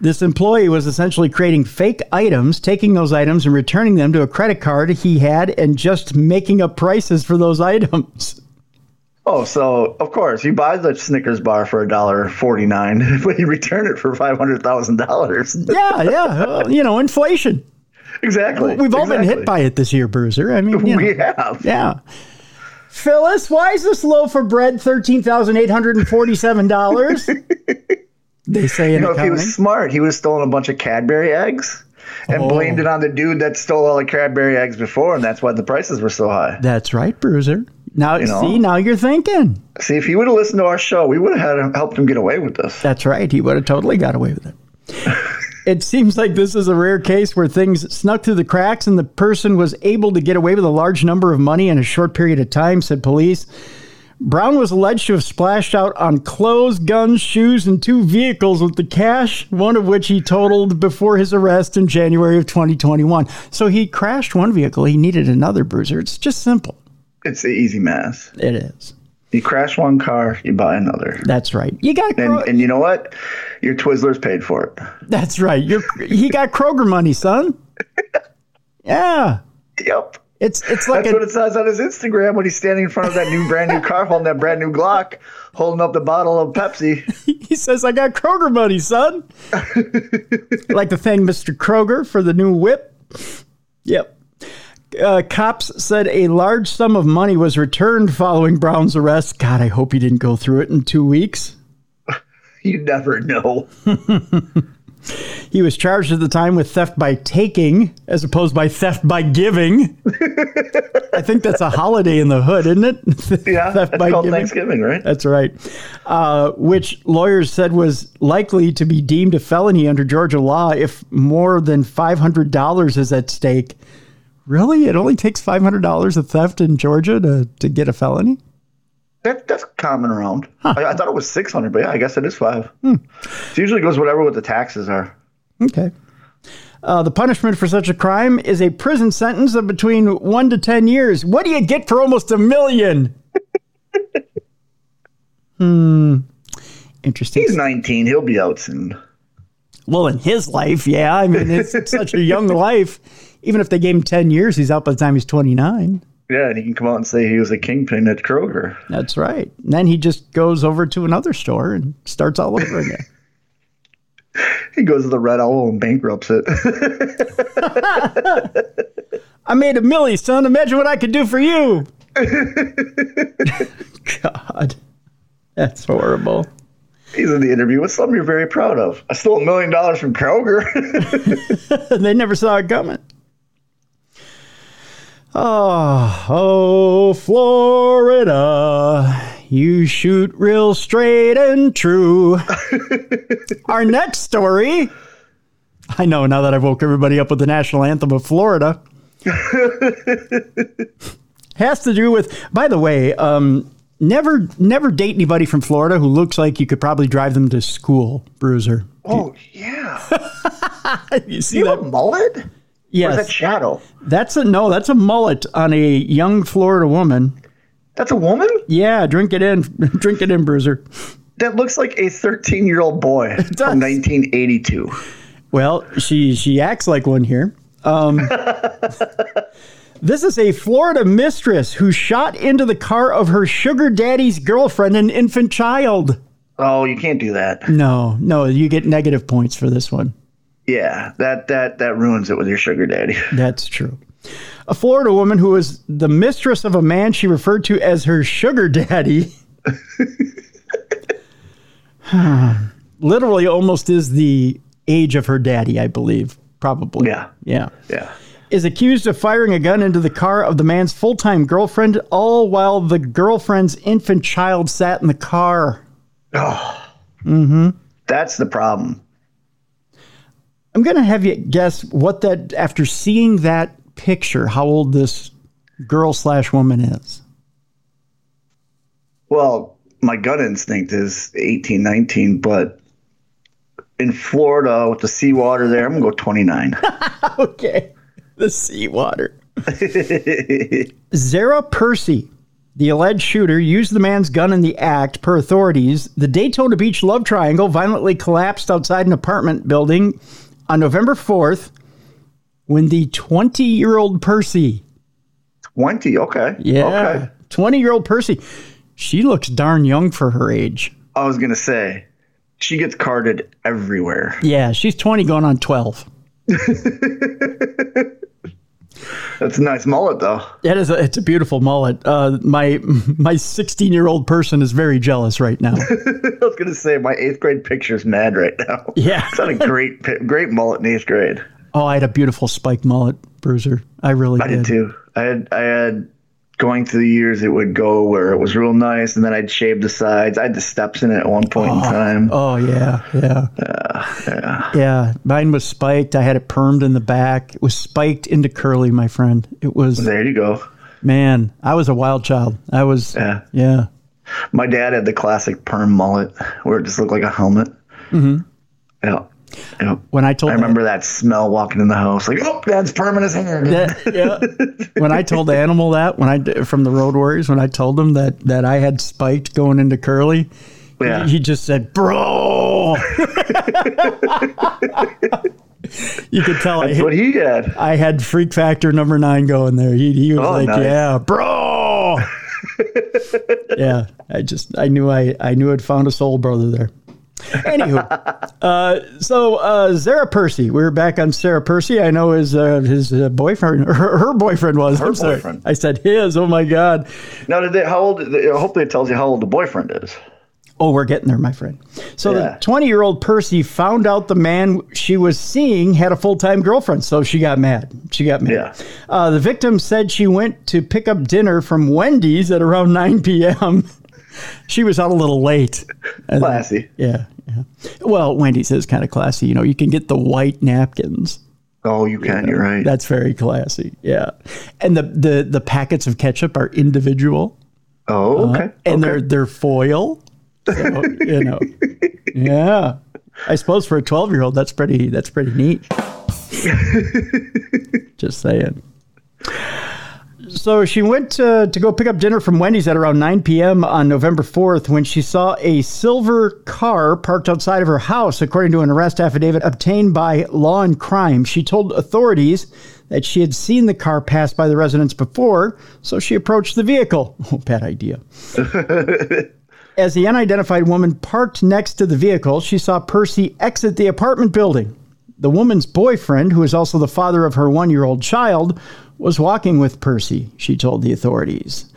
This employee was essentially creating fake items, taking those items and returning them to a credit card he had, and just making up prices for those items. oh, so of course you buy the Snickers bar for a dollar forty nine, (laughs) but you return it for five hundred thousand dollars. Yeah, yeah. uh, you know, inflation. Exactly. We've all been hit by it this year, Bruiser. I mean, you know, We have. yeah. Phyllis, why is this loaf of bread thirteen thousand eight hundred and forty-seven dollars? (laughs) they say in You know, if he was smart, he would have stolen a bunch of Cadbury eggs and Oh. blamed it on the dude that stole all the Cadbury eggs before, and that's why the prices were so high. That's right, Bruiser. Now, know? see, now you're thinking. See, if he would have listened to our show, we would have had him, helped him get away with this. That's right. He would have totally got away with it. (laughs) it seems like this is a rare case where things snuck through the cracks and the person was able to get away with a large number of money in a short period of time, said police. Brown was alleged to have splashed out on clothes, guns, shoes, and two vehicles with the cash, one of which he totaled before his arrest in January of 2021. So he crashed one vehicle. He needed another bruiser. It's just simple. It's the easy math. It is. You crash one car, you buy another. That's right. You got And, and you know what? Your Twizzlers paid for it. That's right. You're he got Kroger money, son. (laughs) Yeah. Yep. It's it's like That's a, what it says on his Instagram when he's standing in front of that new brand new car, holding that brand new Glock, holding up the bottle of Pepsi. (laughs) he says I got Kroger money, son. (laughs) like to thank Mr. Kroger for the new whip. Yep. Uh, cops said a large sum of money was returned following Brown's arrest. God, I hope he didn't go through it in two weeks. (laughs) You never know. He was charged at the time with theft by taking as opposed by theft by giving. I think that's a holiday in the hood, isn't it? (laughs) Yeah, theft that's by called giving. Thanksgiving, right? That's right. Uh, which lawyers said was likely to be deemed a felony under Georgia law if more than $500 is at stake. Really? It only takes $500 of theft in Georgia to, to get a felony? That, that's common around. I, I thought it was 600, but yeah, I guess it is five. Hmm. It usually goes whatever what the taxes are. Okay. Uh, the punishment for such a crime is a prison sentence of between one to 10 years. What do you get for almost a million? (laughs) hmm. Interesting. He's 19. He'll be out soon. Well, in his life, yeah. I mean, it's (laughs) such a young life. Even if they gave him 10 years, he's out by the time he's 29. Yeah, and he can come out and say he was a kingpin at Kroger. That's right. And then he just goes over to another store and starts all over again. (laughs) He goes to the Red Owl and bankrupts it. (laughs) I made a millie, son. Imagine what I could do for you. (laughs) God, that's horrible. He's in the interview with something you're very proud of. I stole a million dollars from Kroger. they never saw it coming. Oh, oh, Florida, you shoot real straight and true. (laughs) Our next story. I know now that I've woke everybody up with the national anthem of Florida. (laughs) has to do with, by the way, um, never never date anybody from Florida who looks like you could probably drive them to school, Bruiser. oh, yeah. (laughs) You see You that? mullet? Yes. is that Shadow? That's a no. That's a mullet on a young Florida woman. That's a woman? Yeah, drink it in, (laughs) drink it in, Bruiser. That looks like a 13 year old boy (laughs) from 1982. Well, she she acts like one here. Um, (laughs) this is a Florida mistress who shot into the car of her sugar daddy's girlfriend and infant child. Oh, you can't do that. No, no, you get negative points for this one. Yeah, that that that ruins it with your sugar daddy. (laughs) That's true. A Florida woman who was the mistress of a man she referred to as her sugar daddy. (laughs) (sighs) Literally almost is the age of her daddy, I believe. Probably. Yeah. Yeah. Yeah. Is accused of firing a gun into the car of the man's full time girlfriend, all while the girlfriend's infant child sat in the car. mm-hmm That's the problem. I'm going to have you guess what that, after seeing that picture, how old this girl slash woman is. Well, my gut instinct is 18, 19, but in Florida with the seawater there, I'm going to go 29. (laughs) Okay. The seawater. (laughs) Zara Percy, the alleged shooter, used the man's gun in the act. Per authorities, the Daytona Beach love triangle violently collapsed outside an apartment building on November 4th when the 20 year old Percy, 20, okay. yeah, Okay. 20 year old Percy, she looks darn young for her age. I was going to say, she gets carded everywhere. Yeah, she's 20 going on 12. (laughs) That's a nice mullet, though. That is a, it's a beautiful mullet. Uh, my (laughs) my 16 year old person is very jealous right now. (laughs) I was going to say, my eighth grade picture's mad right now. Yeah. It's not a great, great mullet in eighth grade. Oh, I had a beautiful spike mullet, Bruiser. I really I did too. I had, I had, going through the years, it would go where it was real nice, and then I'd shave the sides. I had the steps in it at one point in time. Oh yeah, yeah, yeah, yeah. Mine was spiked. I had it permed in the back. It was spiked into curly, my friend. It was There you go. man. I was a wild child. I was. Yeah. Yeah. My dad had the classic perm mullet where it just looked like a helmet. Mm-hmm. Yeah. Yeah. When I told I remember that smell walking in the house, like, oh, dad's permanent hair. that, yeah. (laughs) when I told the animal that when I from the Road Warriors when I told him that that I had spiked going into curly, Yeah. he, he just said, "Bro." (laughs) you could tell I That's hit, what he had. I had freak factor number nine going there. He, he was Oh, like, nice. yeah, bro. (laughs) yeah, I just, I knew I, I knew I'd found a soul brother there. Anywho, (laughs) uh, so uh, Sarah Percy, we are back on Sarah Percy. I know his uh, his uh, boyfriend, (laughs) her, her boyfriend was. I'm sorry. boyfriend. I said his. Oh my god. Now, did they, how old? Hopefully, it tells you how old the boyfriend is. Oh, we're getting there, my friend. So Yeah. the 20 year old Percy found out the man she was seeing had a full time girlfriend, so she got mad. She got mad. Yeah. Uh, the victim said she went to pick up dinner from Wendy's at around 9 p.m. (laughs) she was out a little late. And- Classy. Yeah, yeah. Well, Wendy's is kind of classy. You know, you can get the white napkins. Oh, you can. You're right. That's very classy. Yeah. And the the, the packets of ketchup are individual oh, uh, okay. and okay. they're they're foil. So, (laughs) you know, yeah. I suppose for a twelve year old, that's pretty that's pretty neat. (laughs) Just saying. So she went to, to go pick up dinner from Wendy's at around 9 p.m. on November 4th when she saw a silver car parked outside of her house, according to an arrest affidavit obtained by Law and Crime. She told authorities that she had seen the car pass by the residence before, so she approached the vehicle. (laughs) Oh, bad idea. (laughs) As the unidentified woman parked next to the vehicle, she saw Percy exit the apartment building. The woman's boyfriend, who is also the father of her one year old child, was walking with Percy, she told the authorities.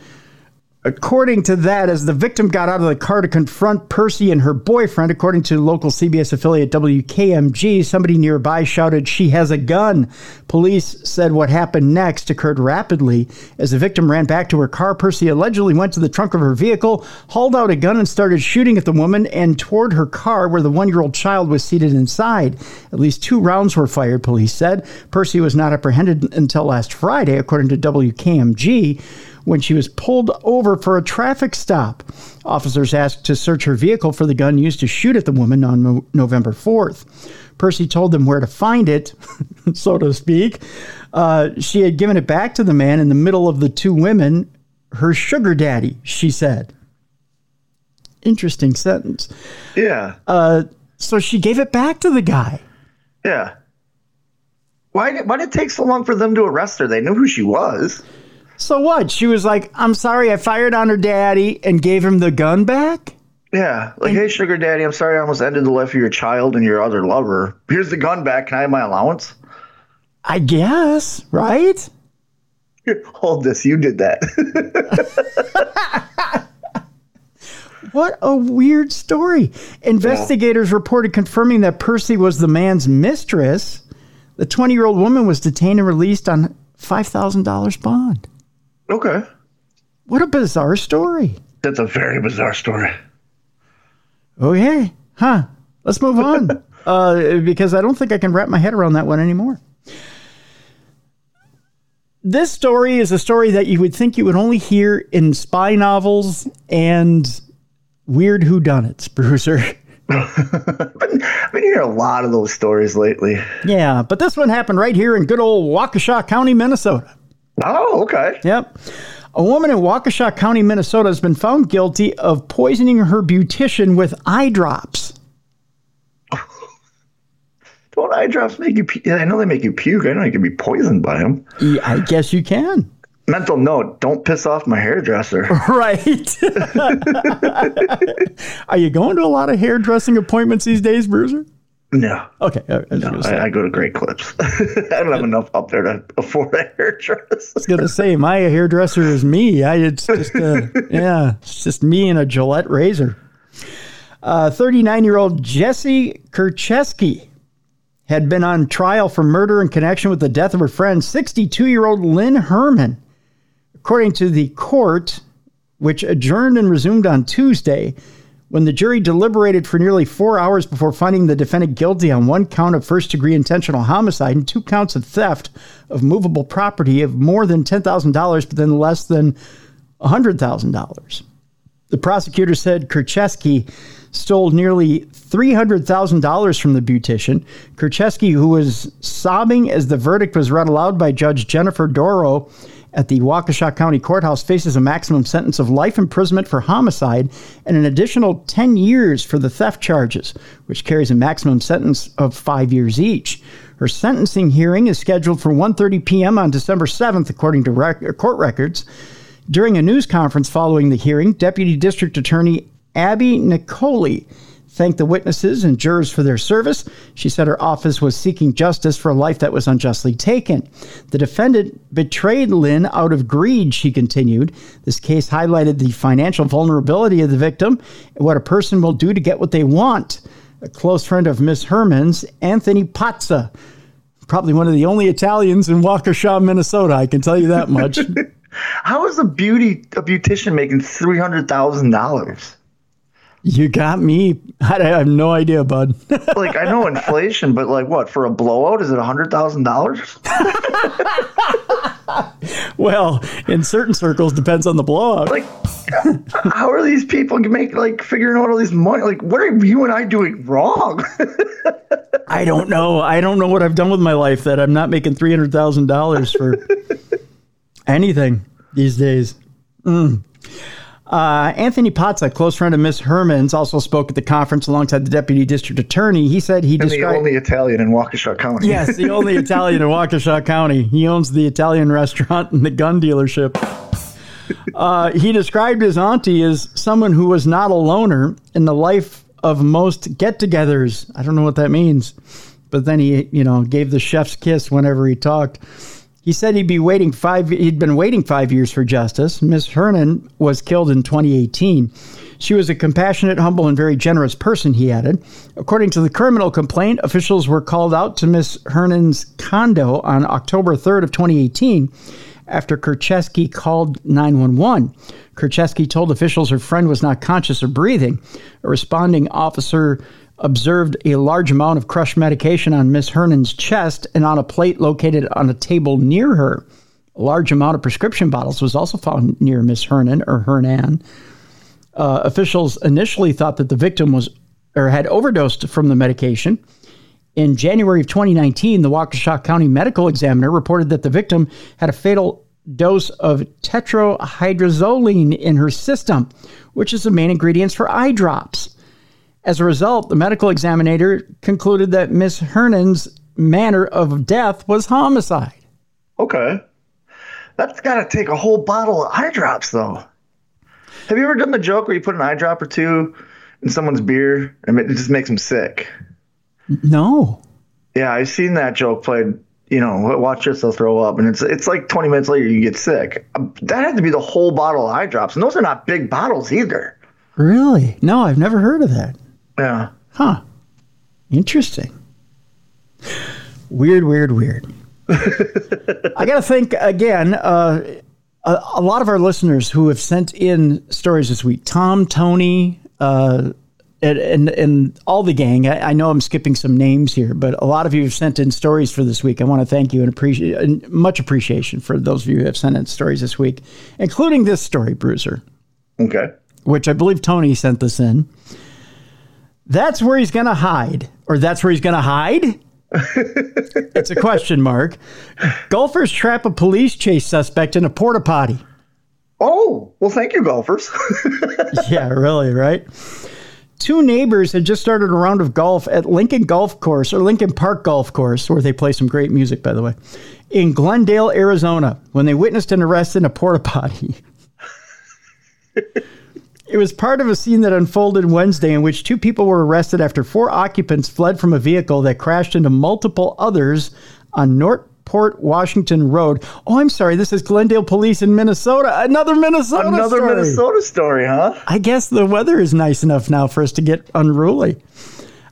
According to that, as the victim got out of the car to confront Percy and her boyfriend, according to local CBS affiliate WKMG, somebody nearby shouted, She has a gun. Police said what happened next occurred rapidly. As the victim ran back to her car, Percy allegedly went to the trunk of her vehicle, hauled out a gun, and started shooting at the woman and toward her car where the one year old child was seated inside. At least two rounds were fired, police said. Percy was not apprehended until last Friday, according to WKMG when she was pulled over for a traffic stop. Officers asked to search her vehicle for the gun used to shoot at the woman on no- November 4th. Percy told them where to find it, (laughs) so to speak. Uh, she had given it back to the man in the middle of the two women, her sugar daddy, she said. Interesting sentence. yeah. So she gave it back to the guy. yeah. Why did, why did it take so long for them to arrest her? They knew who she was. So what? She was like, I'm sorry, I fired on her daddy and gave him the gun back? Yeah. Like, hey, sugar daddy, I'm sorry I almost ended the life of your child and your other lover. Here's the gun back. Can I have my allowance? I guess, right? Here, (laughs) hold this. You did that. (laughs) What a weird story. Investigators reported confirming that Percy was the man's mistress. The 20 year old woman was detained and released on $5,000 bond. Okay. What a bizarre story. That's a very bizarre story. Okay. Huh. Let's move (laughs) on. uh, because I don't think I can wrap my head around that one anymore. This story is a story that you would think you would only hear in spy novels and weird whodunits, (laughs) Bruiser. I've been hearing a lot of those stories lately. Yeah, but this one happened right here in good old Waukesha County, Minnesota. Oh, okay. Yep. A woman in Waukesha County, Minnesota has been found guilty of poisoning her beautician with eye drops. (laughs) Don't eye drops make you? Pu- I know they make you puke. I know you can be poisoned by them. Yeah, I guess you can. Mental note: Don't piss off my hairdresser. (laughs) Right. (laughs) Are you going to a lot of hairdressing appointments these days, Bruiser? No, Okay. I, no, I, I go to Great Clips. (laughs) I don't have enough up there to afford a hairdresser. I was gonna say my hairdresser is me. I it's just uh, (laughs) yeah, it's just me and a Gillette razor. Uh, 39-year-old Jesse Kurczewski had been on trial for murder in connection with the death of her friend, 62-year-old Lynn Herman. According to the court, which adjourned and resumed on Tuesday, when the jury deliberated for nearly four hours before finding the defendant guilty on one count of first degree intentional homicide and two counts of theft of movable property of more than $10,000, but then less than $100,000. The prosecutor said Kurczewski stole nearly $300,000 from the beautician. Kurczewski, who was sobbing as the verdict was read aloud by Judge Jennifer Dorow at the Waukesha County Courthouse, faces a maximum sentence of life imprisonment for homicide and an additional 10 years for the theft charges, which carries a maximum sentence of five years each. Her sentencing hearing is scheduled for 1:30 p.m. on December 7th, according to rec- court records. During a news conference following the hearing, Deputy District Attorney Abby Nicoli thanked the witnesses and jurors for their service. She said her office was seeking justice for a life that was unjustly taken. The defendant betrayed Lynn out of greed, she continued. This case highlighted the financial vulnerability of the victim and what a person will do to get what they want. A close friend of Miss Herman's, Anthony Pazza, probably one of the only Italians in Waukesha, Minnesota, I can tell you that much. (laughs) How is a beauty a beautician making three hundred thousand dollars? You got me. I (laughs) I have no idea, bud. (laughs) Like I know inflation, but like what for a blowout? Is it a hundred thousand dollars? (laughs) well, in certain circles, depends on the blowout. Like, how are these people make like figuring out all these money? Like, what are you and I doing wrong? I don't know. I don't know what I've done with my life that I'm not making three hundred thousand dollars for anything these days. Mm. Uh, Anthony Pazza, a close friend of Miss Herman's, also spoke at the conference alongside the deputy district attorney. He said he I'm the only Italian in Waukesha County. Yes, the (laughs) only Italian in Waukesha County. He owns the Italian restaurant and the gun dealership. Uh, he described his auntie as someone who was not a loner in the life of most get-togethers. I don't know what that means, but then he, you know, gave the chef's kiss whenever he talked. He said he'd be waiting five. He'd been waiting five years for justice. Miss Hernan was killed in 2018. She was a compassionate, humble, and very generous person. He added. According to the criminal complaint, officials were called out to Miss Hernan's condo on October 3rd of 2018 after Kurczewski called 911. Kurczewski told officials her friend was not conscious or breathing. A responding officer observed a large amount of crushed medication on Miss Hernan's chest and on a plate located on a table near her. A large amount of prescription bottles was also found near Miss Hernan or Hernan. Uh, officials initially thought that the victim was or had overdosed from the medication. In January of 2019, the Waukesha County Medical Examiner reported that the victim had a fatal dose of tetrahydrozoline in her system, which is the main ingredients for eye drops. As a result, the medical examiner concluded that Miss Hernan's manner of death was homicide. Okay. That's got to take a whole bottle of eye drops, though. Have you ever done the joke where you put an eye drop or two in someone's beer and it just makes them sick? No. Yeah, I've seen that joke played. You know, watch they'll throw up, and it's it's like 20 minutes later you get sick. Um, That had to be the whole bottle of eye drops, and those are not big bottles either. Really? No, I've never heard of that. Yeah. Huh. Interesting. Weird, weird, weird. (laughs) I got to think again. Uh, a, a lot of our listeners who have sent in stories this week, Tom, Tony, uh, and, and, and all the gang. I, I know I'm skipping some names here, but a lot of you have sent in stories for this week. I want to thank you and appreciate and much appreciation for those of you who have sent in stories this week, including this story, Bruiser Okay. which I believe Tony sent this in. That's where he's going to hide, or that's where he's going to hide? (laughs) it's a question mark. Golfers trap a police chase suspect in a porta potty. Oh, well, thank you, golfers. (laughs) (laughs) Yeah, really, right? Two neighbors had just started a round of golf at Lincoln Golf Course, or Lincoln Park Golf Course, where they play some great music, by the way, in Glendale, Arizona, when they witnessed an arrest in a porta potty. It was part of a scene that unfolded Wednesday in which two people were arrested after four occupants fled from a vehicle that crashed into multiple others on Northport Washington Road. Oh, I'm sorry. This is Glendale Police in Minnesota. Another Minnesota Another story. Minnesota story, huh? I guess the weather is nice enough now for us to get unruly.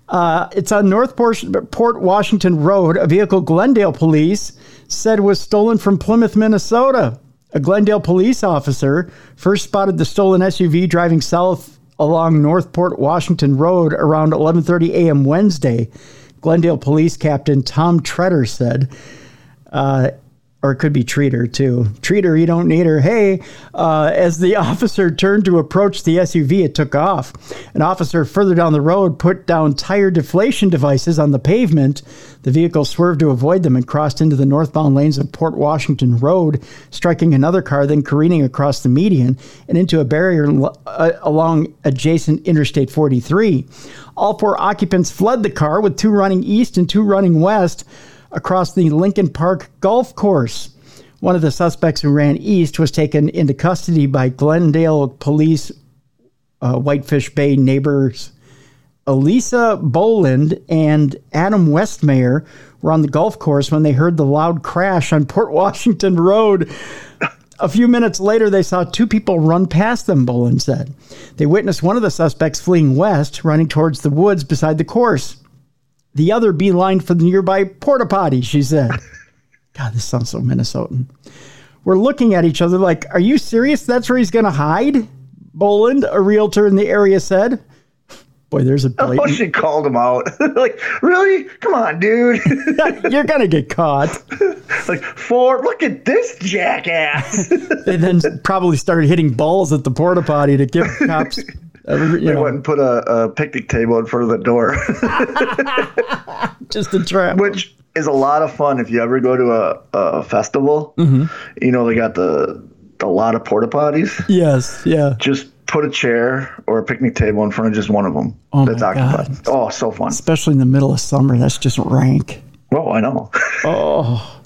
Uh, it's on North Port, Port Washington Road. A vehicle Glendale police said was stolen from Plymouth, Minnesota. A Glendale police officer first spotted the stolen SUV driving south along Northport Washington Road around 11:30 a.m. Wednesday. Glendale Police Captain Tom Treader said, uh, or it could be Treater too. Treater, you don't need her. Hey, uh, as the (laughs) officer turned to approach the SUV, it took off. An officer further down the road put down tire deflation devices on the pavement. The vehicle swerved to avoid them and crossed into the northbound lanes of Port Washington Road, striking another car, then careening across the median and into a barrier uh, along adjacent Interstate 43. All four occupants fled the car, with two running east and two running west across the Lincoln Park golf course. One of the suspects who ran east was taken into custody by Glendale police, uh, Whitefish Bay neighbors. Elisa Boland and Adam Westmayer were on the golf course when they heard the loud crash on Port Washington Road. A few minutes later, they saw two people run past them, Boland said. They witnessed one of the suspects fleeing west, running towards the woods beside the course. The other beeline for the nearby porta potty, she said. (laughs) God, this sounds so Minnesotan. We're looking at each other like, are you serious? That's where he's going to hide? Boland, a realtor in the area, said. Boy, there's a oh, blatant. Oh, she called him out. (laughs) like, really? Come on, dude. (laughs) You're going to get caught. like, Ford, look at this jackass. and then probably started hitting balls at the porta potty to give cops. You they know, went and put a, a picnic table in front of the door, (laughs) just a trap. which is a lot of fun if you ever go to a, a festival. Mm-hmm. You know, they got the, the lot of porta potties. yes, yeah. Just put a chair or a picnic table in front of just one of them Oh that's my occupied. God. Oh, so fun. Especially in the middle of summer. That's just rank. Oh, I know. (laughs) Oh.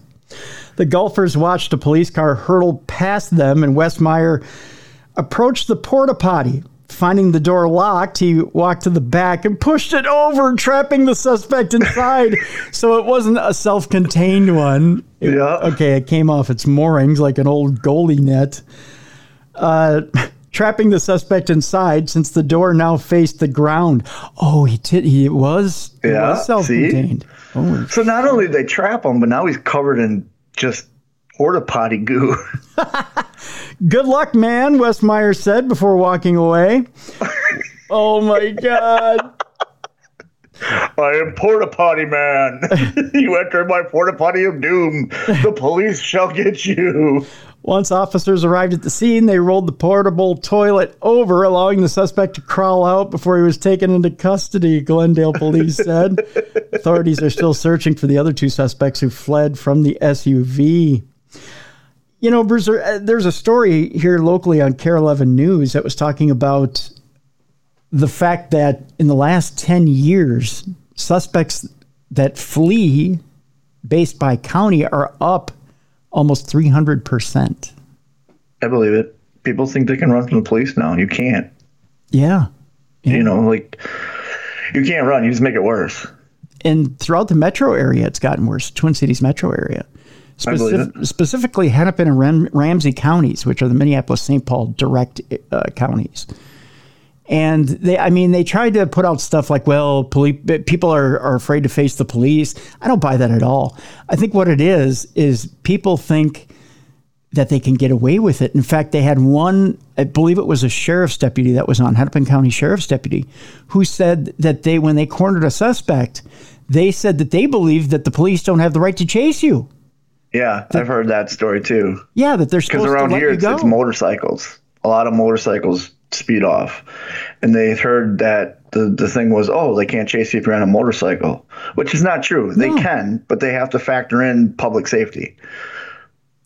The golfers watched a police car hurtle past them, and Westmeyer approached the porta potty. Finding the door locked, he walked to the back and pushed it over, trapping the suspect inside. (laughs) so it wasn't a self contained one. It- Yeah. Okay, it came off its moorings like an old goalie net. Uh, trapping the suspect inside since the door now faced the ground. Oh, he did. He was. It Yeah, was self contained. Oh, So not only did they trap him, but now he's covered in just porta potty goo. (laughs) Good luck, man, Westmeyer said before walking away. oh my God. I am porta potty man. (laughs) you enter my porta potty of doom. The police shall get you. Once officers arrived at the scene, they rolled the portable toilet over, allowing the suspect to crawl out before he was taken into custody, Glendale police said. (laughs) Authorities are still searching for the other two suspects who fled from the SUV. You know, Bruiser, uh, there's a story here locally on KARE 11 News that was talking about the fact that in the last 10 years, suspects that flee based by county are up almost 300%. I believe it. People think they can run from the police now. You can't. Yeah. You know, like you can't run. You just make it worse. And throughout the metro area, it's gotten worse. Twin Cities metro area. Specifically, Hennepin and Ram- Ramsey counties, which are the Minneapolis St. Paul direct uh, counties. And they, I mean, they tried to put out stuff like, well, poli- people are, are afraid to face the police. I don't buy that at all. I think what it is, is people think that they can get away with it. In fact, they had one, I believe it was a sheriff's deputy that was on, Hennepin County Sheriff's deputy, who said that they, when they cornered a suspect, they said that they believe that the police don't have the right to chase you. Yeah, I've heard that story too. Yeah, that they're Because around here, it's, it's motorcycles. A lot of motorcycles speed off, and they heard that the the thing was, oh, they can't chase you if you're on a motorcycle, which is not true. They No. can, but they have to factor in public safety.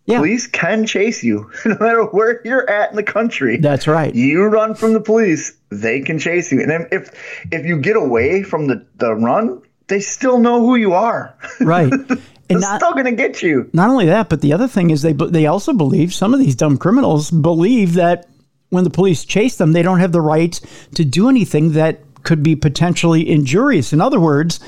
Yeah. Police can chase you (laughs) no matter where you're at in the country. That's right. You run from the police, they can chase you. And then if if you get away from the, the run, they still know who you are. Right. (laughs) And They're not, still gonna get you. not only that, but the other thing is they they also believe some of these dumb criminals believe that when the police chase them, they don't have the right to do anything that could be potentially injurious. In other words,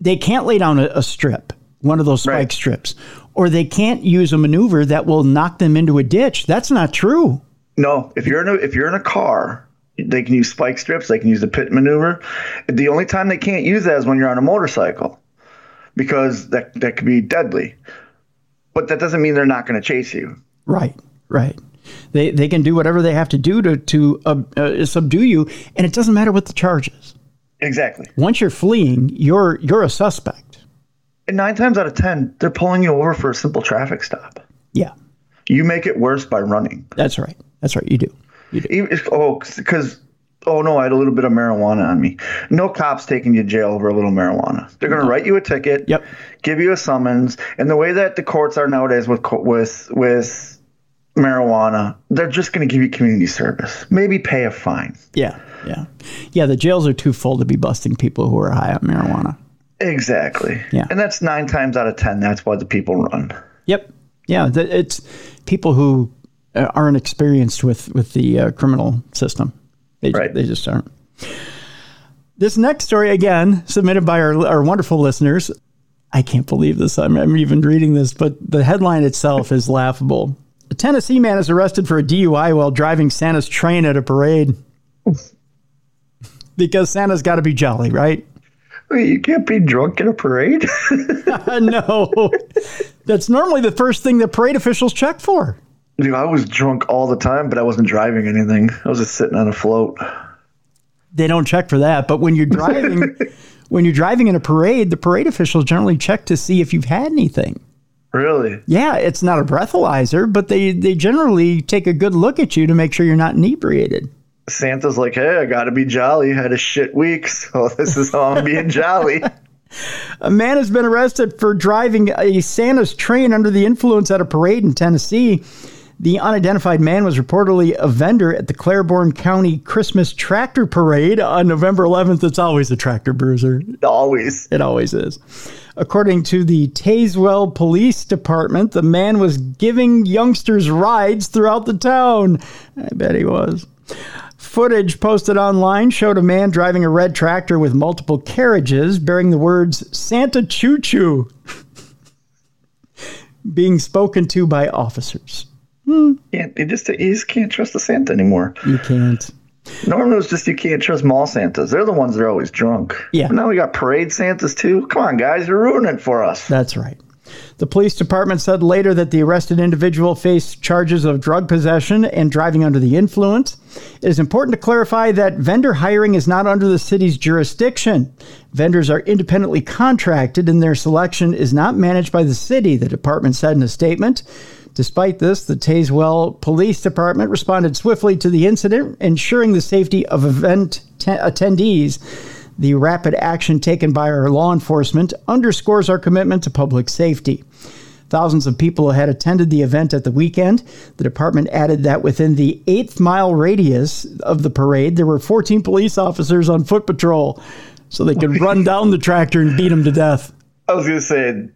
they can't lay down a, a strip, one of those spike Right. strips, or they can't use a maneuver that will knock them into a ditch. That's not true. No, if you're in a if you're in a car, they can use spike strips. They can use the pit maneuver. The only time they can't use that is when you're on a motorcycle, because that that could be deadly. But that doesn't mean they're not going to chase you. Right, right. They they can do whatever they have to do to to uh, uh, subdue you, and it doesn't matter what the charge is. Exactly. Once you're fleeing, you're you're a suspect. And nine times out of ten, they're pulling you over for a simple traffic stop. Yeah, You make it worse by running. that's right. That's right. You do. Even if, oh, because oh no, I had a little bit of marijuana on me. No cops taking you to jail over a little marijuana. They're going to write you a ticket. Yep. Give you a summons, and the way that the courts are nowadays with with with marijuana, they're just going to give you community service. Maybe pay a fine. Yeah, yeah, yeah. The jails are too full to be busting people who are high on marijuana. Exactly. Yeah. And that's nine times out of ten. That's why the people run. Yep. Yeah, it's people who uh, aren't experienced with with the uh, criminal system. They, Right. they just aren't. This next story, again, submitted by our, our wonderful listeners. I can't believe this. I'm, I'm even reading this, but the headline itself is laughable. A Tennessee man is arrested for a DUI while driving Santa's train at a parade. because Santa's got to be jolly, right? You can't be drunk in a parade. (laughs) (laughs) No. That's normally the first thing that parade officials check for. Dude, I was drunk all the time, but I wasn't driving anything. I was just sitting on a float. they don't check for that. But when you're driving, (laughs) when you're driving in a parade, the parade officials generally check to see if you've had anything. Really? Yeah, it's not a breathalyzer, but they they generally take a good look at you to make sure you're not inebriated. Santa's like, hey, I gotta be jolly. Had a shit week, (laughs) so this is how I'm being jolly. (laughs) A man has been arrested for driving a Santa's train under the influence at a parade in Tennessee. The unidentified man was reportedly a vendor at the Claiborne County Christmas Tractor Parade on November 11th. It's always a tractor bruiser. Always. It always is. According to the Tazewell Police Department, the man was giving youngsters rides throughout the town. I bet he was. Footage posted online showed a man driving a red tractor with multiple carriages bearing the words Santa Choo Choo (laughs) being spoken to by officers. Hmm. Can't, you just you just can't trust the Santa anymore. You can't. Normally, it was just you can't trust mall Santas. They're the ones that are always drunk. Yeah. But now we got parade Santas too. Come on, guys, you're ruining it for us. That's right. The police department said later that the arrested individual faced charges of drug possession and driving under the influence. It is important to clarify that vendor hiring is not under the city's jurisdiction. Vendors are independently contracted and their selection is not managed by the city, the department said in a statement. Despite this, the Tazewell Police Department responded swiftly to the incident, ensuring the safety of event te- attendees. The rapid action taken by our law enforcement underscores our commitment to public safety. Thousands of people had attended the event at the weekend. The department added that within the eighth mile radius of the parade, there were 14 police officers on foot patrol so they could (laughs) run down the tractor and beat them to death. I was gonna say,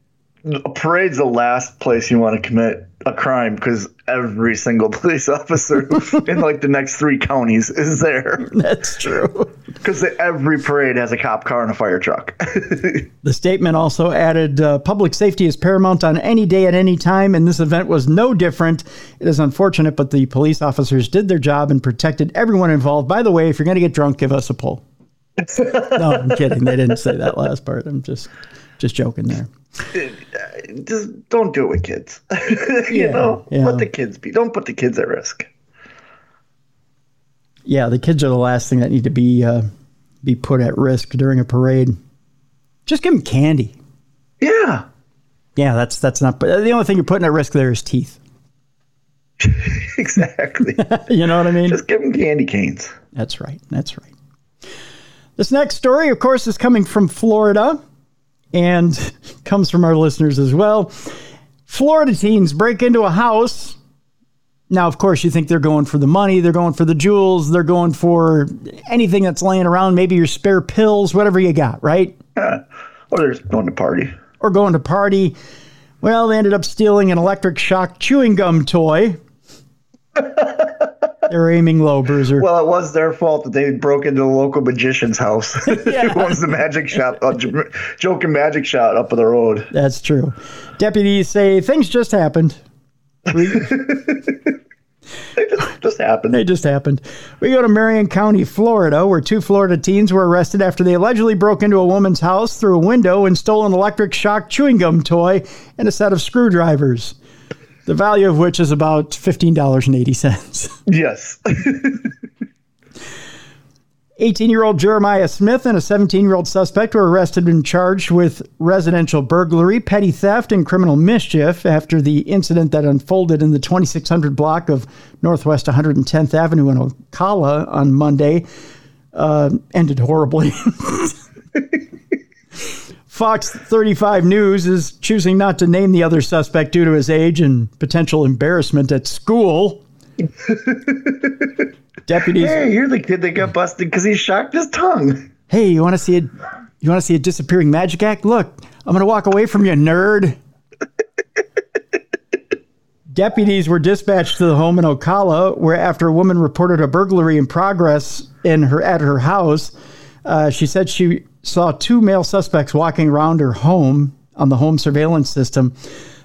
a parade's the last place you want to commit a crime because every single (laughs) police officer in like the next three counties is there. (laughs) That's true. Because every parade has a cop car and a fire truck. (laughs) The statement also added uh, public safety is paramount on any day at any time, and this event was no different. It is unfortunate, but the police officers did their job and protected everyone involved. By the way, if you're going to get drunk, give us a pull. no, I'm kidding. They didn't say that last part. I'm just just joking there. Just don't do it with kids. (laughs) you Yeah, know, yeah. let the kids be. Don't put the kids at risk. Yeah, the kids are the last thing that need to be uh, be put at risk during a parade. Just give them candy. Yeah, Yeah, that's that's not. But the only thing you're putting at risk there is teeth. (laughs) exactly. (laughs) You know what I mean? Just give them candy canes. That's right. That's right. This next story, of course, is coming from Florida and comes from our listeners as well. Florida teens break into a house. Now, of course, you think they're going for the money, they're going for the jewels, they're going for anything that's laying around, maybe your spare pills, whatever you got, right? (laughs) Or they're just going to party. Or going to party. Well, they ended up stealing an electric shock chewing gum toy. (laughs) they're aiming low, Bruiser. Well, it was their fault that they broke into the local magician's house. (laughs) It was the magic shop, uh, J- Joking Magic Shop up on the road. That's true. Deputies say things just happened. (laughs) They just happened. They just happened. We go to Marion County, Florida, where two Florida teens were arrested after they allegedly broke into a woman's house through a window and stole an electric shock chewing gum toy and a set of screwdrivers, the value of which is about $15.80. Yes. (laughs) 18 year old Jeremiah Smith and a 17 year old suspect were arrested and charged with residential burglary, petty theft, and criminal mischief after the incident that unfolded in the 2600 block of Northwest 110th Avenue in Ocala on Monday uh, ended horribly. (laughs) (laughs) Fox 35 News is choosing not to name the other suspect due to his age and potential embarrassment at school. (laughs) Deputies hey, you're the kid that got busted because he shocked his tongue. Hey, you want to see a you want to see a disappearing magic act? Look, I'm going to walk away from you, nerd. (laughs) Deputies were dispatched to the home in Ocala, where after a woman reported a burglary in progress in her at her house, uh, she said she saw two male suspects walking around her home on the home surveillance system.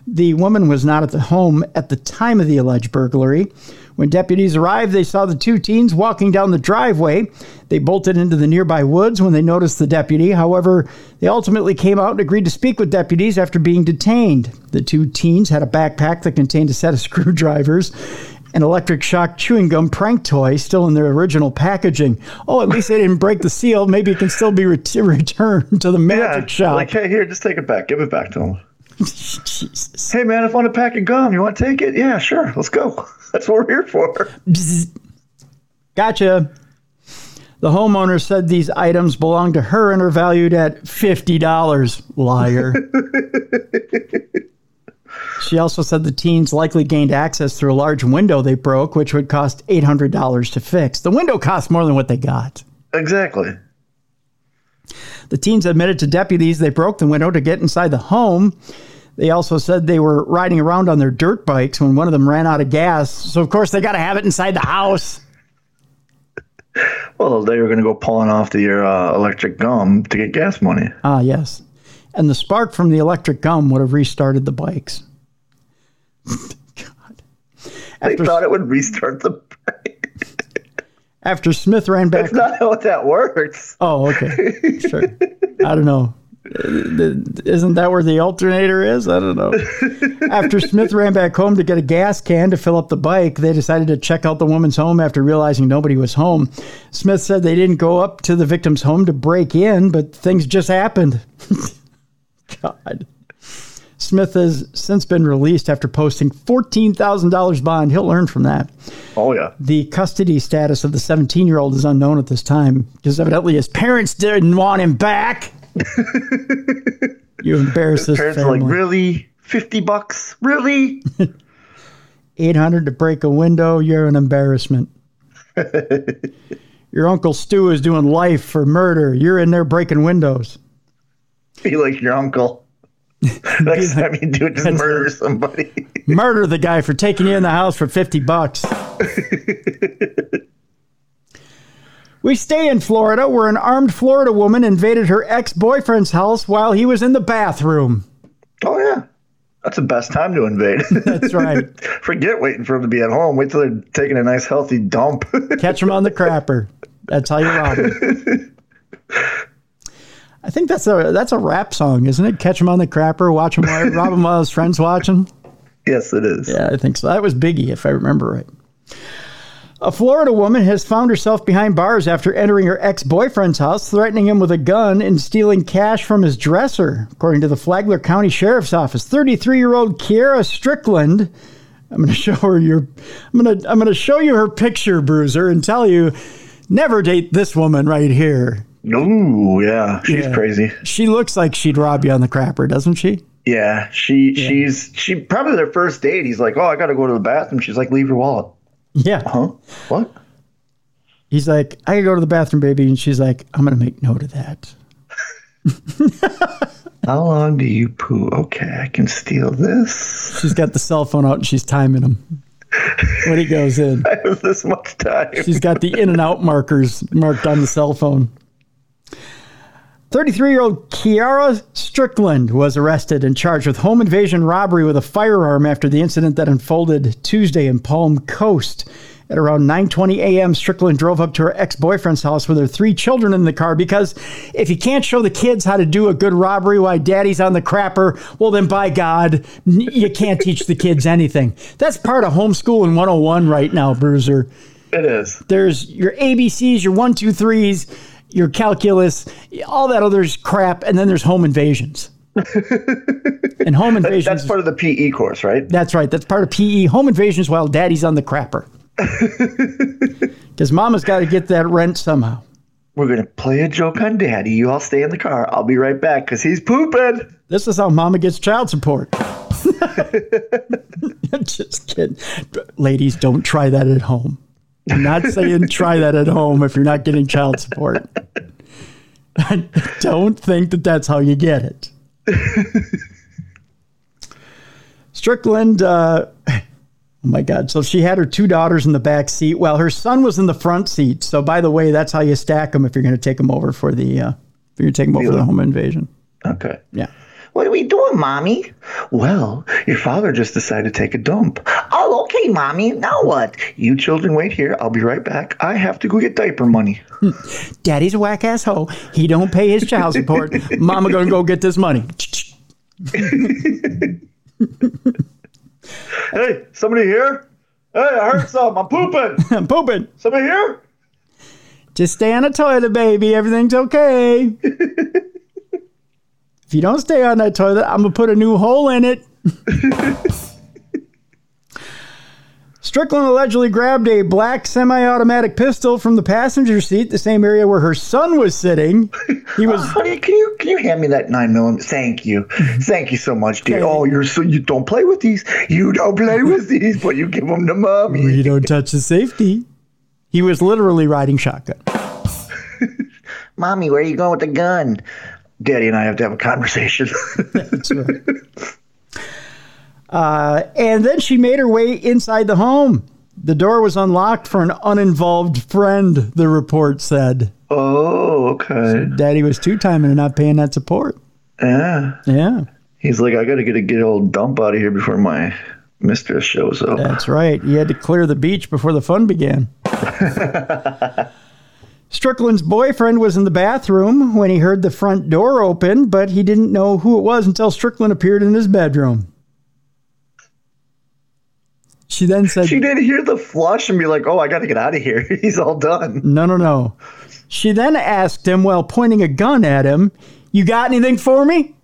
The woman was not at the home at the time of the alleged burglary. When deputies arrived, they saw the two teens walking down the driveway. They bolted into the nearby woods when they noticed the deputy. However, they ultimately came out and agreed to speak with deputies after being detained. The two teens had a backpack that contained a set of (laughs) screwdrivers, an electric shock chewing gum prank toy still in their original packaging. Oh, at least they didn't break the seal. Maybe it can still be ret- (laughs) returned to the magic shop. Like, hey, here, just take it back. Give it back to him. (laughs) Jesus. Hey, man, if I want a pack of gum, you want to take it? Yeah, sure. Let's go. (laughs) That's what we're here for. Gotcha. The homeowner said these items belong to her and are valued at $50. Liar. She also said the teens likely gained access through a large window they broke, which would cost $800 to fix. The window cost more than what they got. Exactly. The teens admitted to deputies they broke the window to get inside the home. They also said they were riding around on their dirt bikes when one of them ran out of gas. So, of course, they got to have it inside the house. Well, they were going to go pulling off the uh, electric gum to get gas money. Ah, yes. And the spark from the electric gum would have restarted the bikes. God. They thought it would restart the. Bike. After Smith ran back. That's not how that works. Oh, okay. Sure. I don't know. Uh, Isn't that where the alternator is? I don't know. After Smith ran back home to get a gas can to fill up the bike, they decided to check out the woman's home after realizing nobody was home. Smith said they didn't go up to the victim's home to break in, but things just happened. (laughs) God. Smith has since been released after posting $14,000 bond. He'll earn from that. Oh, yeah. The custody status of the 17 year old is unknown at this time because evidently his parents didn't want him back. (laughs) you embarrass this Parents are family. like, really? 50 bucks? Really? (laughs) 800 to break a window, you're an embarrassment. (laughs) Your Uncle Stu is doing life for murder. You're in there breaking windows. Be like your uncle. (laughs) Next time you do it, just murder somebody. Murder the guy for taking you in the house for 50 bucks. (laughs) we stay in Florida where an armed Florida woman invaded her ex boyfriend's house while he was in the bathroom. Oh yeah, that's the best time to invade. (laughs) That's right. Forget waiting for him to be at home. Wait till they're taking a nice healthy dump. Catch him on the crapper. That's how you rob him. I think that's a that's a rap song, isn't it? Catch him on the crapper, watch him rob him while his friends watching. yes, it is. Yeah, I think so. That was Biggie, if I remember right. A Florida woman has found herself behind bars after entering her ex boyfriend's house, threatening him with a gun and stealing cash from his dresser. According to the Flagler County Sheriff's Office, 33 year old Kiara Strickland. I'm going (laughs) to show her your. I'm going to. I'm going to show you her picture, Bruiser, and tell you, never date this woman right here. Ooh, yeah, she's Yeah. crazy. She looks like she'd rob you on the crapper, doesn't she? Yeah, she she's she probably their first date. He's like, oh, I got to go to the bathroom. She's like, leave your wallet. Yeah. Huh? What? He's like, I gotta go to the bathroom, baby, and she's like, I'm gonna make note of that. (laughs) How long do you poo? Okay, I can steal this. She's got the cell phone out and she's timing him when he goes in. (laughs) I have this much time. She's got the in and out markers marked on the cell phone. 33 year old Kiara Strickland was arrested and charged with home invasion robbery with a firearm after the incident that unfolded Tuesday in Palm Coast. At around 9:20 a.m., Strickland drove up to her ex-boyfriend's house with her three children in the car because if you can't show the kids how to do a good robbery while daddy's on the crapper, well then by God, you can't teach the kids anything. That's part of homeschooling 101 right now, Bruiser It is. there's your ABCs, your one, two, threes, your calculus, all that other crap, and then there's home invasions. (laughs) and home invasions. That's part of the PE course, right? that's right. That's part of PE. Home invasions while daddy's on the crapper. (laughs) Because mama's got to get that rent somehow. We're gonna play a joke on Daddy. You all stay in the car. I'll be right back because he's pooping. This is how mama gets child support. (laughs) Just kidding. Ladies, don't try that at home. I'm not saying try that at home if you're not getting child support. I (laughs) don't think that that's how you get it. Strickland, uh, oh my God. So she had her two daughters in the back seat while her son was in the front seat. So, by the way, that's how you stack them if you're going to take them over for the, uh, if you're going to take them over for the home invasion. Okay. Yeah. What are we doing, mommy? Well, your father just decided to take a dump. Oh, okay, mommy. Now what? You children wait here. I'll be right back. I have to go get diaper money. (laughs) Daddy's a whack asshole. He don't pay his child support. (laughs) Mama gonna go get this money. (laughs) Hey, somebody here? Hey, I heard something. I'm pooping. I'm pooping. Somebody here? Just stay on the toilet, baby. Everything's okay. If you don't stay on that toilet, I'm gonna put a new hole in it. Strickland allegedly grabbed a black semi-automatic pistol from the passenger seat, the same area where her son was sitting. He was oh, Honey, can you can you hand me that nine millimeter? Thank you, mm-hmm. thank you so much, dear. Oh, you're so you don't play with these. You don't play with these, but you give them to mommy. you don't touch the safety. He was literally riding shotgun. (laughs) Mommy, where are you going with the gun? Daddy and I have to have a conversation. That's right. Uh, and then she made her way inside the home. The door was unlocked for an uninvolved friend, the report said. oh, okay. Daddy was two timing and not paying that support. Yeah. Yeah, He's like, I gotta get a good old dump out of here before my mistress shows up. that's right. He had to clear the beach before the fun began. (laughs) Strickland's boyfriend was in the bathroom when he heard the front door open, but he didn't know who it was until Strickland appeared in his bedroom. She then said, She didn't hear the flush and be like, oh, I gotta get out of here. (laughs) He's all done. No, no, no. She then asked him while pointing a gun at him, You got anything for me?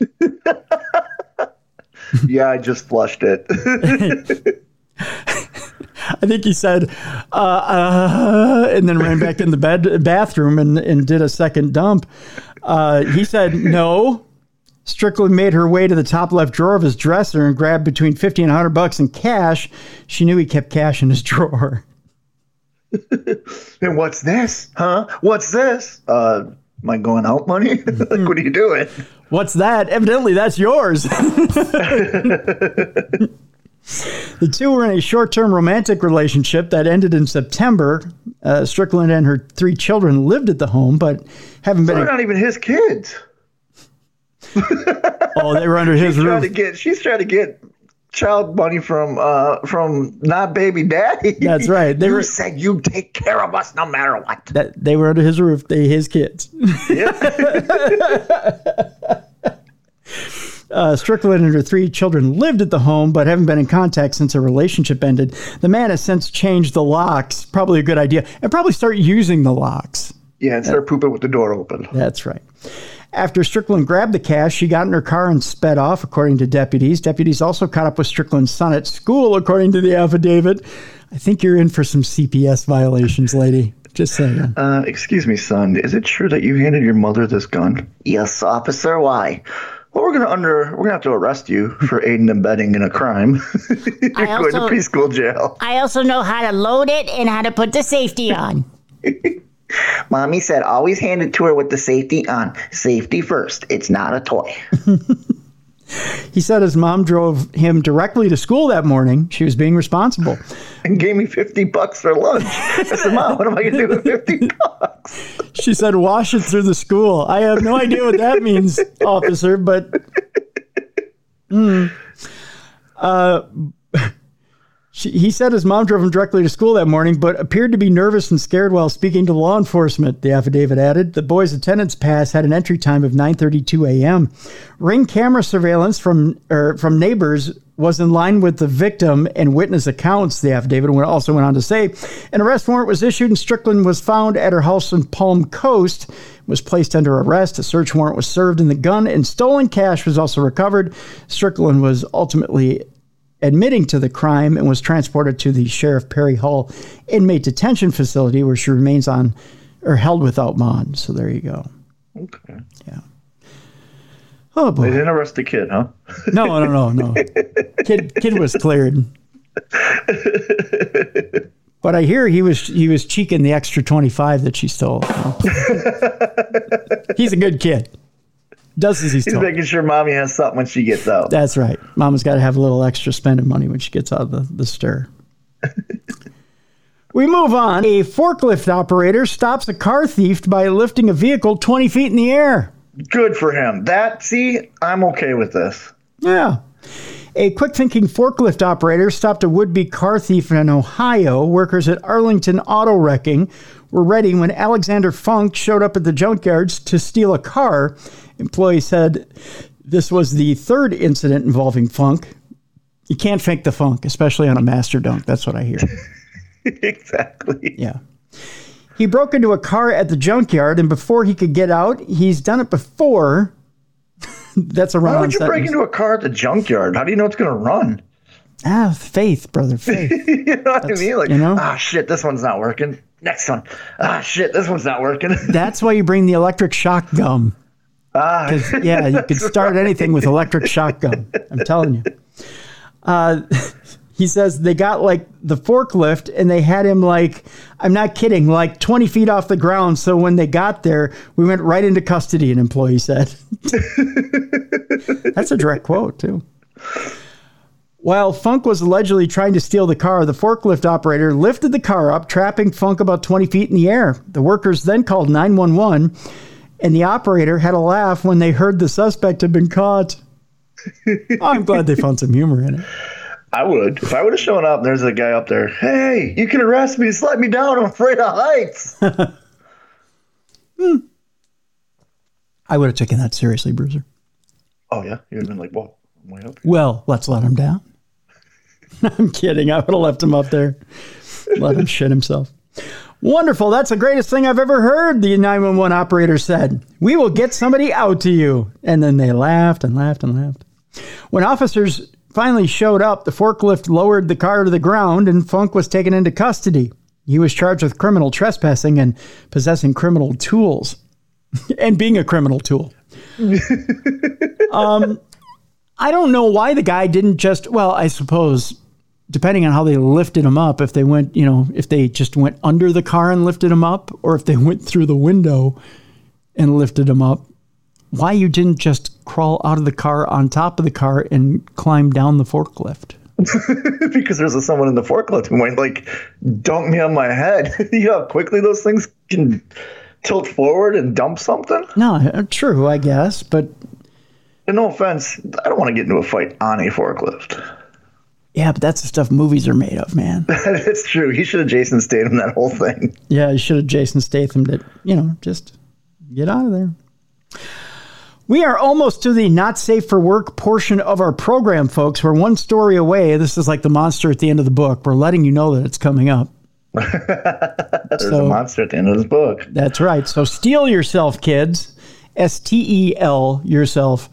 (laughs) yeah, I just flushed it. (laughs) I think he said, uh, uh, and then ran back in the bed bathroom and, and did a second dump. Uh, he said, No. Strickland made her way to the top left drawer of his dresser and grabbed between 50 and 100 bucks in cash. She knew he kept cash in his (laughs) drawer. (laughs) and what's this? Huh? What's this? Uh, Am I going out money? (laughs) like, what are you doing? What's that? Evidently, that's yours. The two were in a short term romantic relationship that ended in September. Uh, Strickland and her three children lived at the home, but haven't been. They're not even his kids. (laughs) oh, they were under his She's trying roof. to get. She's trying to get child money from uh from not baby daddy. That's right. They you were- said you'd take care of us no matter what. That they were under his roof. They his kids. (laughs) (laughs) Uh, Strickland and her three children lived at the home, but haven't been in contact since their relationship ended. The man has since changed the locks. Probably a good idea, and probably start using the locks. Yeah, and start pooping with the door open. That's right. After Strickland grabbed the cash, she got in her car and sped off, according to deputies. Deputies also caught up with Strickland's son at school, according to the affidavit. I think you're in for some CPS violations, lady. Just saying. Uh, excuse me, son. Is it true that you handed your mother this gun? Yes, officer. Why? Well, we're gonna under we're gonna have to arrest you for (laughs) aiding and abetting in a crime. (laughs) You're I going to preschool jail. I also know how to load it and how to put the safety on. (laughs) Mommy said always hand it to her with the safety on. Safety first. It's not a toy. He said his mom drove him directly to school that morning. She was being responsible. (laughs) And gave me fifty bucks for lunch. I said, Mom, what am I gonna do with fifty (laughs) bucks? She said, wash it through the school. I have no idea what that means, officer, but. Hmm. Uh, she, he said his mom drove him directly to school that morning, but appeared to be nervous and scared while speaking to law enforcement. The affidavit added the boy's attendance pass had an entry time of 9:32 a.m. Ring camera surveillance from er, from neighbors was in line with the victim and witness accounts. The affidavit also went on to say an arrest warrant was issued and Strickland was found at her house in Palm Coast. Was placed under arrest. A search warrant was served, and the gun and stolen cash was also recovered. Strickland was ultimately admitting to the crime and was transported to the Sheriff Perry Hall inmate detention facility where she remains on or held without bond. So there you go. Okay. Yeah. Oh boy. They didn't arrest the kid, huh? No, no, no, no. Kid kid was cleared. But I hear he was he was cheeking the extra 25 that she stole. (laughs) he's a good kid. Does as he's He's making sure mommy has something when she gets out. That's right. Mama's got to have a little extra spending money when she gets out of the, the stir. (laughs) we move on. A forklift operator stops a car thief by lifting a vehicle 20 feet in the air. Good for him. That see, I'm okay with this. Yeah. A quick thinking forklift operator stopped a would be car thief in Ohio. Workers at Arlington Auto Wrecking were ready when Alexander Funk showed up at the junkyards to steal a car. Employees said this was the third incident involving Funk. You can't fake the funk, especially on a master dunk. That's what I hear. (laughs) exactly. Yeah. He broke into a car at the junkyard, and before he could get out, he's done it before. (laughs) That's a run Why would you break into a car at the junkyard? How do you know it's going to run? Ah, faith, brother, (laughs) faith. you know what I mean? Like, you know? ah, shit, this one's not working. Next one. Ah, shit, this one's not working. That's why you bring the electric shock gum. Ah, yeah, you could start anything with electric shotgun. I'm telling you. Uh, (laughs) he says they got like the forklift and they had him like, I'm not kidding, like 20 feet off the ground. So when they got there, we went right into custody, an employee said. (laughs) That's a direct quote, too. While Funk was allegedly trying to steal the car, the forklift operator lifted the car up, trapping Funk about 20 feet in the air. The workers then called 911, and the operator had a laugh when they heard the suspect had been caught. (laughs) I'm glad they found some humor in it. I would. If I would have shown up there's a guy up there, hey, you can arrest me, let me down. I'm afraid of heights. (laughs) hmm. I would have taken that seriously, Bruiser. oh, yeah. You'd have been like, whoa, I'm way up. Well, let's let him down. (laughs) I'm kidding. I would have left him up there. Let him shit himself. Wonderful. That's the greatest thing I've ever heard, the 911 operator said. We will get somebody out to you. And then they laughed and laughed and laughed. When officers finally showed up, the forklift lowered the car to the ground and Funk was taken into custody. He was charged with criminal trespassing and possessing criminal tools (laughs) and being a criminal tool. (laughs) um, I don't know why the guy didn't just, well, I suppose depending on how they lifted him up, if they went, you know, if they just went under the car and lifted him up, or if they (laughs) went through the window and lifted him up, why you didn't just crawl out of the car on top of the car and climb down the forklift. (laughs) because there's someone in the forklift who might like dunk me on my head. (laughs) you know how quickly those things can tilt forward and dump something? No, uh, true, I guess, but And no offense, I don't want to get into a fight on a forklift. Yeah, but that's the stuff movies are made of, man. (laughs) that's true. He should have Jason Statham that whole thing. Yeah, you should have Jason Statham to, you know, just get out of there. We are almost to the not safe for work portion of our program, folks. We're one story away. This is like the monster at the end of the book. We're letting you know that it's coming up. (laughs) There's So- a monster at the end of this book. That's right. So steel yourself, kids. S T E L yourself.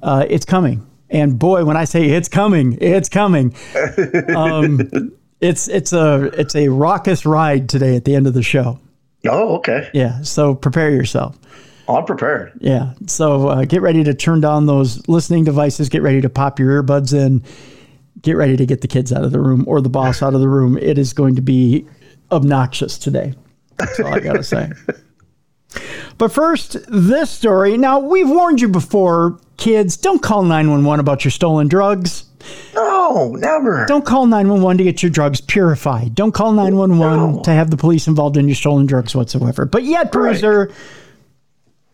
Uh, it's coming. And boy, when I say it's coming, it's coming. Um, (laughs) it's it's a it's a raucous ride today at the end of the show. Oh, okay. Yeah. So prepare yourself. Oh, I'm prepared. Yeah. So uh, get ready to turn down those listening devices. Get ready to pop your earbuds in. Get ready to get the kids out of the room or the boss out of the room. It is going to be obnoxious today. That's all I got to say. (laughs) But first, this story. Now, we've warned you before, kids, don't call 911 about your stolen drugs. No, never. Don't call 911 to get your drugs purified. Don't call 911 to have the police involved in your stolen drugs whatsoever. But yet, Bruiser,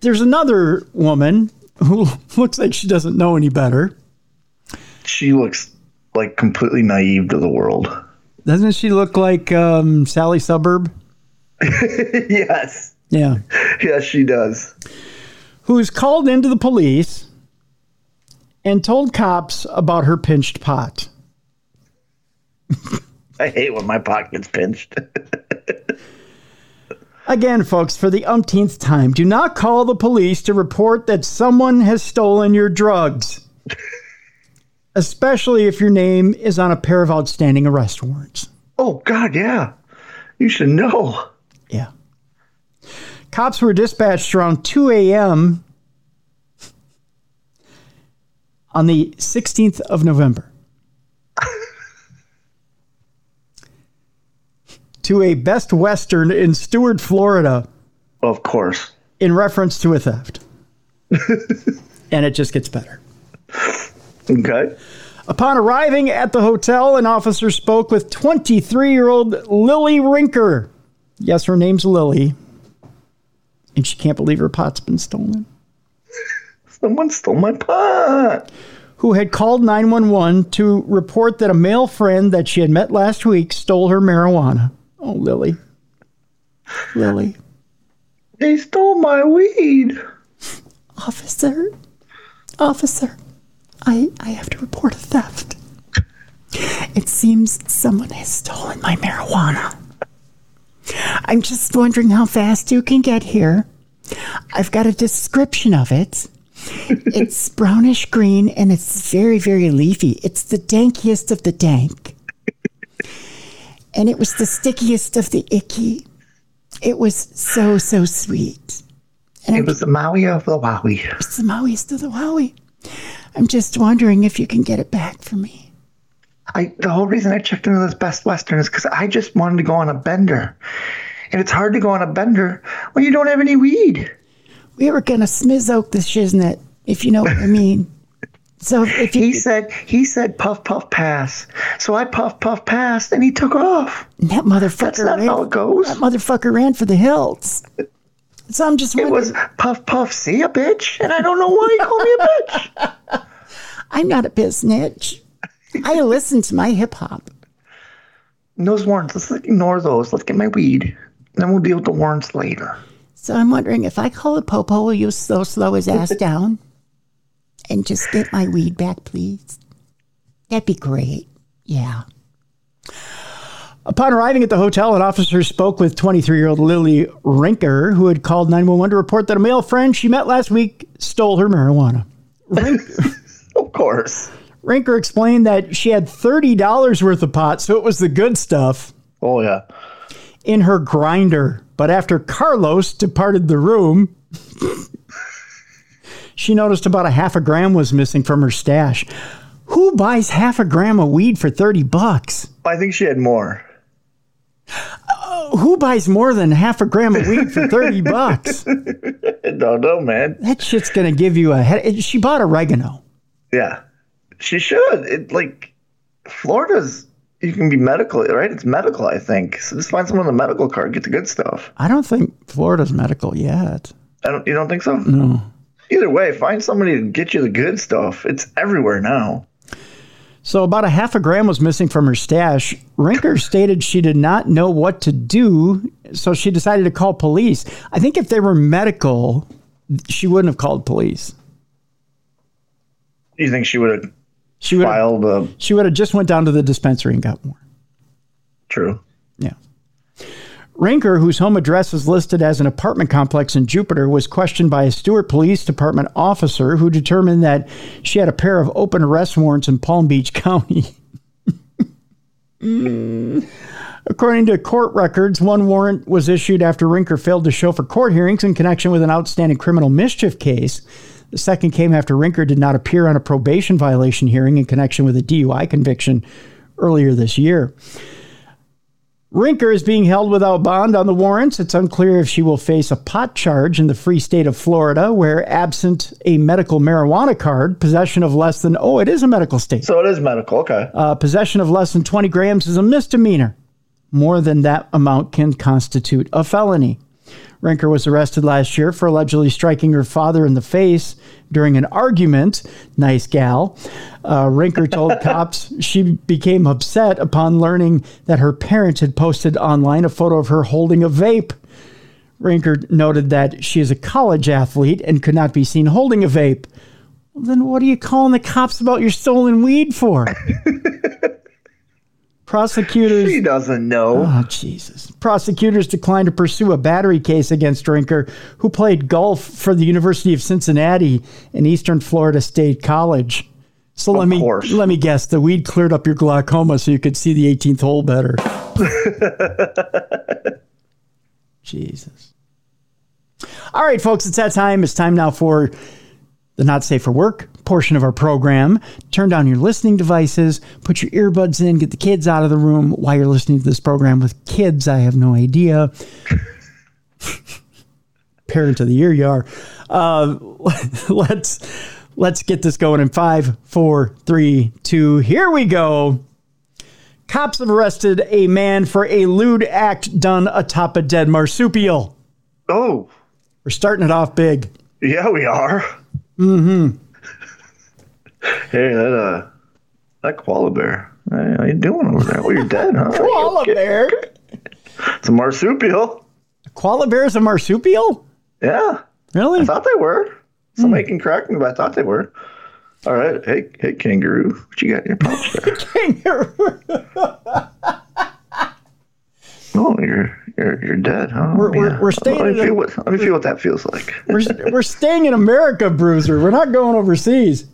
there's another woman who (laughs) looks like she doesn't know any better. She looks like completely naive to the world. Doesn't she look like um, Sally Suburb? (laughs) yes. Yeah. Yes, she does. Who's called into the police and told cops about her pinched pot. (laughs) I hate when my pot gets pinched. (laughs) Again, folks, for the umpteenth time, do not call the police to report that someone has stolen your drugs, (laughs) especially if your name is on a pair of outstanding arrest warrants. oh, God, yeah. You should know. Yeah. Cops were dispatched around 2 a.m. on the 16th of November (laughs) to a Best Western in Stuart, Florida, Of course. in reference to a theft. (laughs) and it just gets better. Okay. Upon arriving at the hotel, an officer spoke with 23 year old Lily Rinker. Yes, her name's Lily. And she can't believe her pot's been stolen. Someone stole my pot. Who had called 911 to report that a male friend that she had met last week stole her marijuana. Oh, Lily. Lily. They stole my weed. Officer. Officer. I, I have to report a theft. It seems someone has stolen my marijuana. I'm just wondering how fast you can get here. I've got a description of it. It's brownish green and it's very, very leafy. It's the dankiest of the dank. And it was the stickiest of the icky. It was so, so sweet. And It I'm was the Maui of the Wowie. it's the Mauiest of the Wowie. I'm just wondering if you can get it back for me. I the whole reason I checked into this Best Western is because I just wanted to go on a bender. And it's hard to go on a bender when you don't have any weed. We were gonna smizoke the shiznit, if you know what I (laughs) mean. So if you He said he said puff puff pass. So I puff puff passed and he took off. that motherfucker That's not ran, how it goes. that motherfucker ran for the hills. So I'm just It was puff puff see a bitch, and I don't know why he called me a bitch. (laughs) I'm not a biznitch. I listen to my hip hop. Those warrants, let's ignore those. Let's get my weed. Then we'll deal with the warrants later. So I'm wondering if I call a popo, will you slow slow his ass (laughs) down and just get my weed back, please? That'd be great. Yeah. Upon arriving at the hotel, an officer spoke with 23 year old Lily Rinker, who had called 911 to report that a male friend she met last week stole her marijuana. Rink- (laughs) Of course. Rinker explained that she had $30 worth of pot, so it was the good stuff, Oh yeah. in her grinder. But after Carlos departed the room, she noticed about a half a gram was missing from her stash. Who buys half a gram of weed for 30 bucks? I think she had more. who buys more than half a gram of weed for 30 (laughs) bucks? I don't know, man. That shit's going to give you a head. She bought oregano. Yeah, she should. It like Florida's. You can be medical, right? It's medical, I think. So just find someone with the medical card, get the good stuff. I don't think Florida's medical yet. I don't. You don't think so? No. Either way, find somebody to get you the good stuff. It's everywhere now. So about a half a gram was missing from her stash. Rinker (laughs) stated she did not know what to do, so she decided to call police. I think if they were medical, she wouldn't have called police. You think she would have She would have, filed a she would have just went down to the dispensary and got more. true? Yeah. Rinker, whose home address is listed as an apartment complex in Jupiter, was questioned by a Stuart Police Department officer who determined that she had a pair of open arrest warrants in Palm Beach (laughs) County. Mm. According to court records, one warrant was issued after Rinker failed to show for court hearings in connection with an outstanding criminal mischief case. The second came after Rinker did not appear on a probation violation hearing in connection with a DUI conviction earlier this year. Rinker is being held without bond on the warrants. It's unclear if she will face a pot charge in the free state of Florida, where absent a medical marijuana card, possession of less than, oh, it is a medical state. So it is medical. Okay. Uh, possession of less than 20 grams is a misdemeanor. More than that amount can constitute a felony. Rinker was arrested last year for allegedly striking her father in the face during an argument. Nice gal. Uh, Rinker told (laughs) cops she became upset upon learning that her parents had posted online a photo of her holding a vape. Rinker noted that she is a college athlete and could not be seen holding a vape. Well, then what are you calling the cops about your stolen weed for? (laughs) Prosecutors. She doesn't know. Oh, Jesus. Prosecutors declined to pursue a battery case against Drinker, who played golf for the University of Cincinnati and Eastern Florida State College. So let me course. let me guess, the weed cleared up your glaucoma so you could see the 18th hole better. (laughs) Jesus. All right, folks, it's that time. It's time now for the not safe for work portion of our program. Turn down your listening devices, put your earbuds in, get the kids out of the room while you're listening to this program with kids. I have no idea. (laughs) Parent of the year, you are. Uh, (laughs) let's let's get this going in five, four, three, two. Here we go. Cops have arrested a man for a lewd act done atop a dead marsupial. Oh, We're starting it off big. yeah, we are. Mm-hmm. hey, that uh, that koala bear. Hey, how you doing over there? Well, you're dead, huh? (laughs) Koala bear. It's a marsupial. Koala bear is a marsupial? Yeah, Really? I thought they were. Somebody can correct me, but I thought they were. All right, hey, hey, kangaroo, what you got in your pouch (laughs) there? Kangaroo. oh, you're you're you're dead, huh? We're- we're- we're staying Let me, feel what, let me feel what that feels like. we're, we're staying in America, Bruiser. We're not going overseas.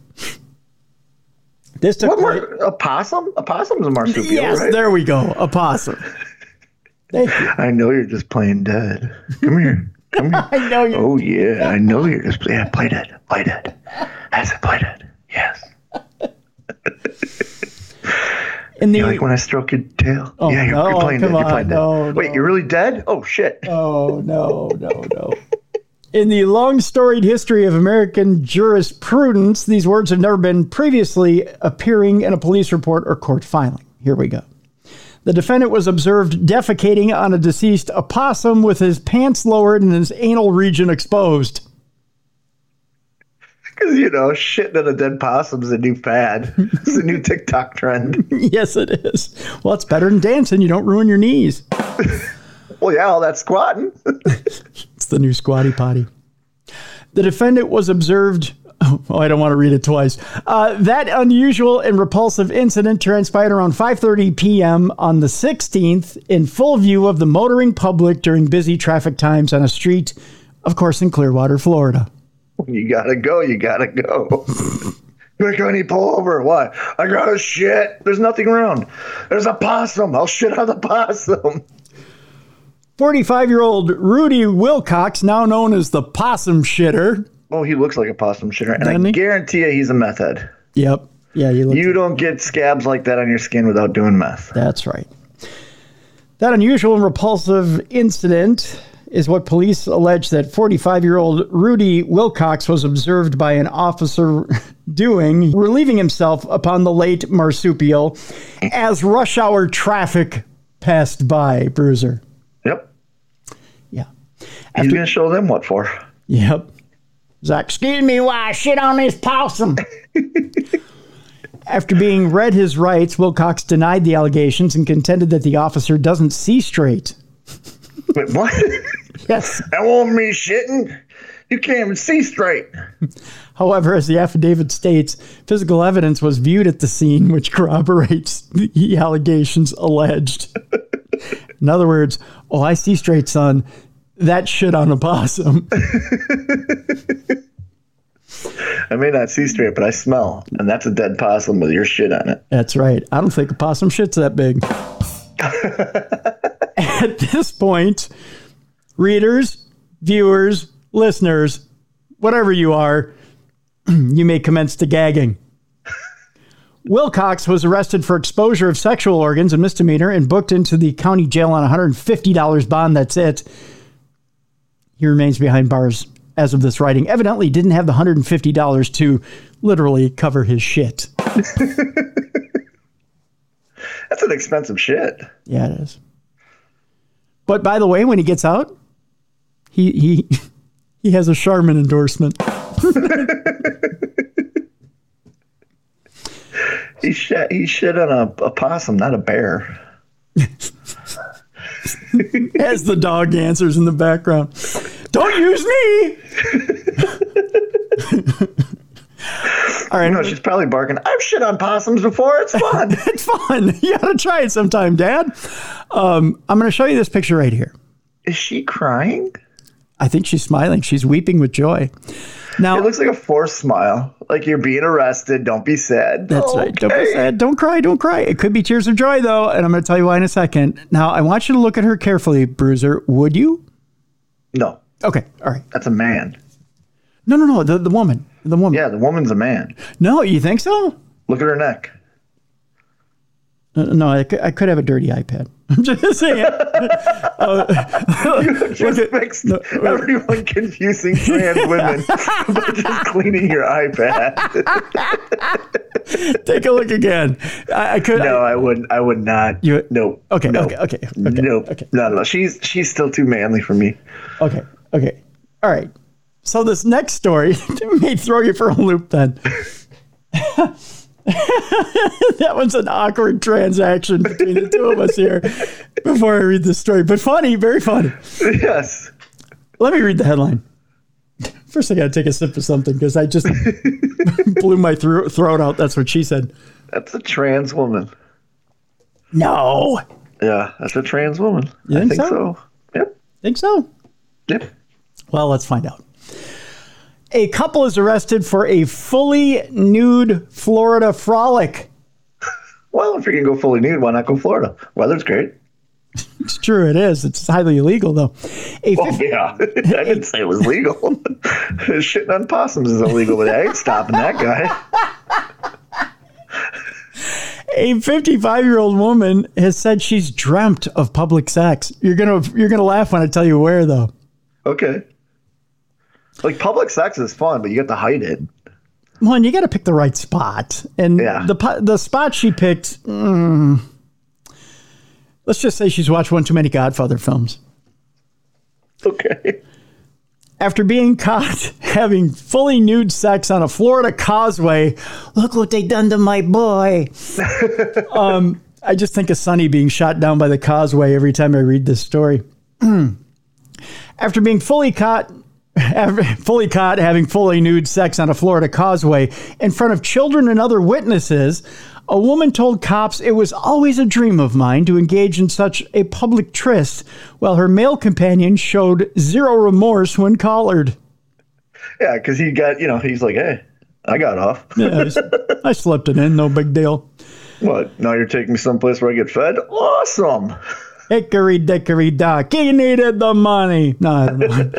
This took What place- mar- a possum? A possum's a marsupial, Yes, right? there we go. A possum. Thank you. I know you're just playing dead. Come here. Come here. (laughs) I know you. Oh yeah, I know you're just yeah, play dead, play dead. That's it, play dead. Yes. (laughs) In the You like when I stroke your tail? Oh, yeah, you're, no, you're playing come dead. You're on, playing dead. no, Wait, no. you're really dead? Oh shit. Oh no, (laughs) no, no. In the long storied history of American jurisprudence, these words have never been previously appearing in a police report or court filing. Here we go. The defendant was observed defecating on a deceased opossum with his pants lowered and his anal region exposed. Because you know, shitting in a dead possum's is a new fad. it's a new TikTok trend. (laughs) yes, it is. Well, it's better than dancing. You don't ruin your knees. (laughs) Well, yeah, all that squatting. (laughs) It's the new squatty potty. The defendant was observed. Oh, I don't want to read it twice. Uh, that unusual and repulsive incident transpired around 5:30 p.m. on the 16th, in full view of the motoring public during busy traffic times on a street, of course, in Clearwater, Florida. (laughs) you gotta go. You gotta go. (laughs) Quick, honey, pull over. Why? I gotta shit. There's nothing around. There's a possum. I'll shit on the possum. 45 year old Rudy Wilcox, now known as the possum shitter. Oh, he looks like a possum shitter, and Doesn't I he? guarantee you, he's a meth head. Yep. Yeah, you. You don't get scabs like that on your skin without doing meth. That's right. That unusual and repulsive incident is what police allege that 45 year old Rudy Wilcox was observed by an officer (laughs) doing, relieving himself upon the late marsupial as rush hour traffic passed by, Bruiser. Yep. Yeah. He's gonna show them what for. Yep. Zach, excuse me while I shit on this possum. (laughs) After being read his rights, Wilcox denied the allegations and contended that the officer doesn't see straight. Wait, what? (laughs) Yes. that won't me shitting. You can't even see straight. (laughs) However, as the affidavit states, physical evidence was viewed at the scene, which corroborates the (laughs) allegations alleged. In other words, oh, I see straight, son. That shit on a possum. I may not see straight, but I smell, and that's a dead possum with your shit on it. That's right. I don't think a possum shit's that big. (laughs) At this point, readers, viewers, listeners, whatever you are, (clears throat) you may commence to gagging. (laughs) Wilcox was arrested for exposure of sexual organs, a misdemeanor, and booked into the county jail on a $150 bond. That's it. He remains behind bars as of this writing. Evidently, didn't have the $150 to literally cover his shit. (laughs) That's an expensive shit. Yeah, it is. But by the way, when he gets out, he he (laughs) he has a Charmin endorsement. (laughs) He shit. He shit on a, a possum, not a bear. (laughs) As the dog answers in the background, "Don't use me." All right, No, she's probably barking. I've shit on possums before. It's fun. (laughs) it's fun. (laughs) You got to try it sometime, Dad. Um, I'm going to show you this picture right here. Is she crying? I think she's smiling. She's weeping with joy. Now It looks like a forced smile. Like you're being arrested. Don't be sad. That's right. Don't be sad. Don't cry. Don't cry. It could be tears of joy, though, and I'm going to tell you why in a second. Now, I want you to look at her carefully, Bruiser. Would you? No, Okay. All right. that's a man. No, no, no. The the woman. The woman. Yeah, the woman's a man. No, you think so? Look at her neck. Uh, no, I could, I could have a dirty iPad. (laughs) I'm just saying. You (laughs) could just fixed everyone confusing trans women (laughs) by just cleaning your iPad. Take a look again. I, I could. no, I wouldn't. I would not. You- no. Okay, No. okay, okay, okay, no. okay. No, no. She's she's still too manly for me. Okay. Okay. All right. So this next story (laughs) may throw you for a loop. Then. (laughs) that one's an awkward transaction between the two of us here. Before I read this story, but funny, very funny. Yes. Let me read the headline. First, I got to take a sip of something because I just (laughs) blew my thro- throat out. That's what she said. That's a trans woman. No. Yeah, that's a trans woman. You I think think so? so. Yep. Think so? Yep. Well, let's find out. A couple is arrested for a fully nude Florida frolic. Well, if you're gonna go fully nude, why not go Florida? Weather's great. It's true, it is. It's highly illegal, though. A Oh yeah, (laughs) I didn't say it was legal. (laughs) Shitting on possums is illegal, but I ain't stopping that guy. (laughs) a 55 year old woman has said she's dreamt of public sex. You're gonna you're gonna laugh when I tell you where, though. Okay. Like public sex is fun, but you got to hide it. Well, and you got to pick the right spot, and Yeah. the the spot she picked. mm, let's just say she's watched one too many Godfather films. Okay. After being caught (laughs) having fully nude sex on a Florida causeway, look what they done to my boy. (laughs) um, I just think of Sonny being shot down by the causeway every time I read this story. (clears throat) After being fully caught, fully caught having fully nude sex on a Florida causeway in front of children and other witnesses, a woman told cops it was always a dream of mine to engage in such a public tryst, while her male companion showed zero remorse when collared. Yeah, because he got, you know, he's like, hey, I got off. (laughs) Yeah, I, s- I slipped it in, no big deal. What? Now you're taking me someplace where I get fed? Awesome. Hickory dickory dock. He needed the money. No, I don't know.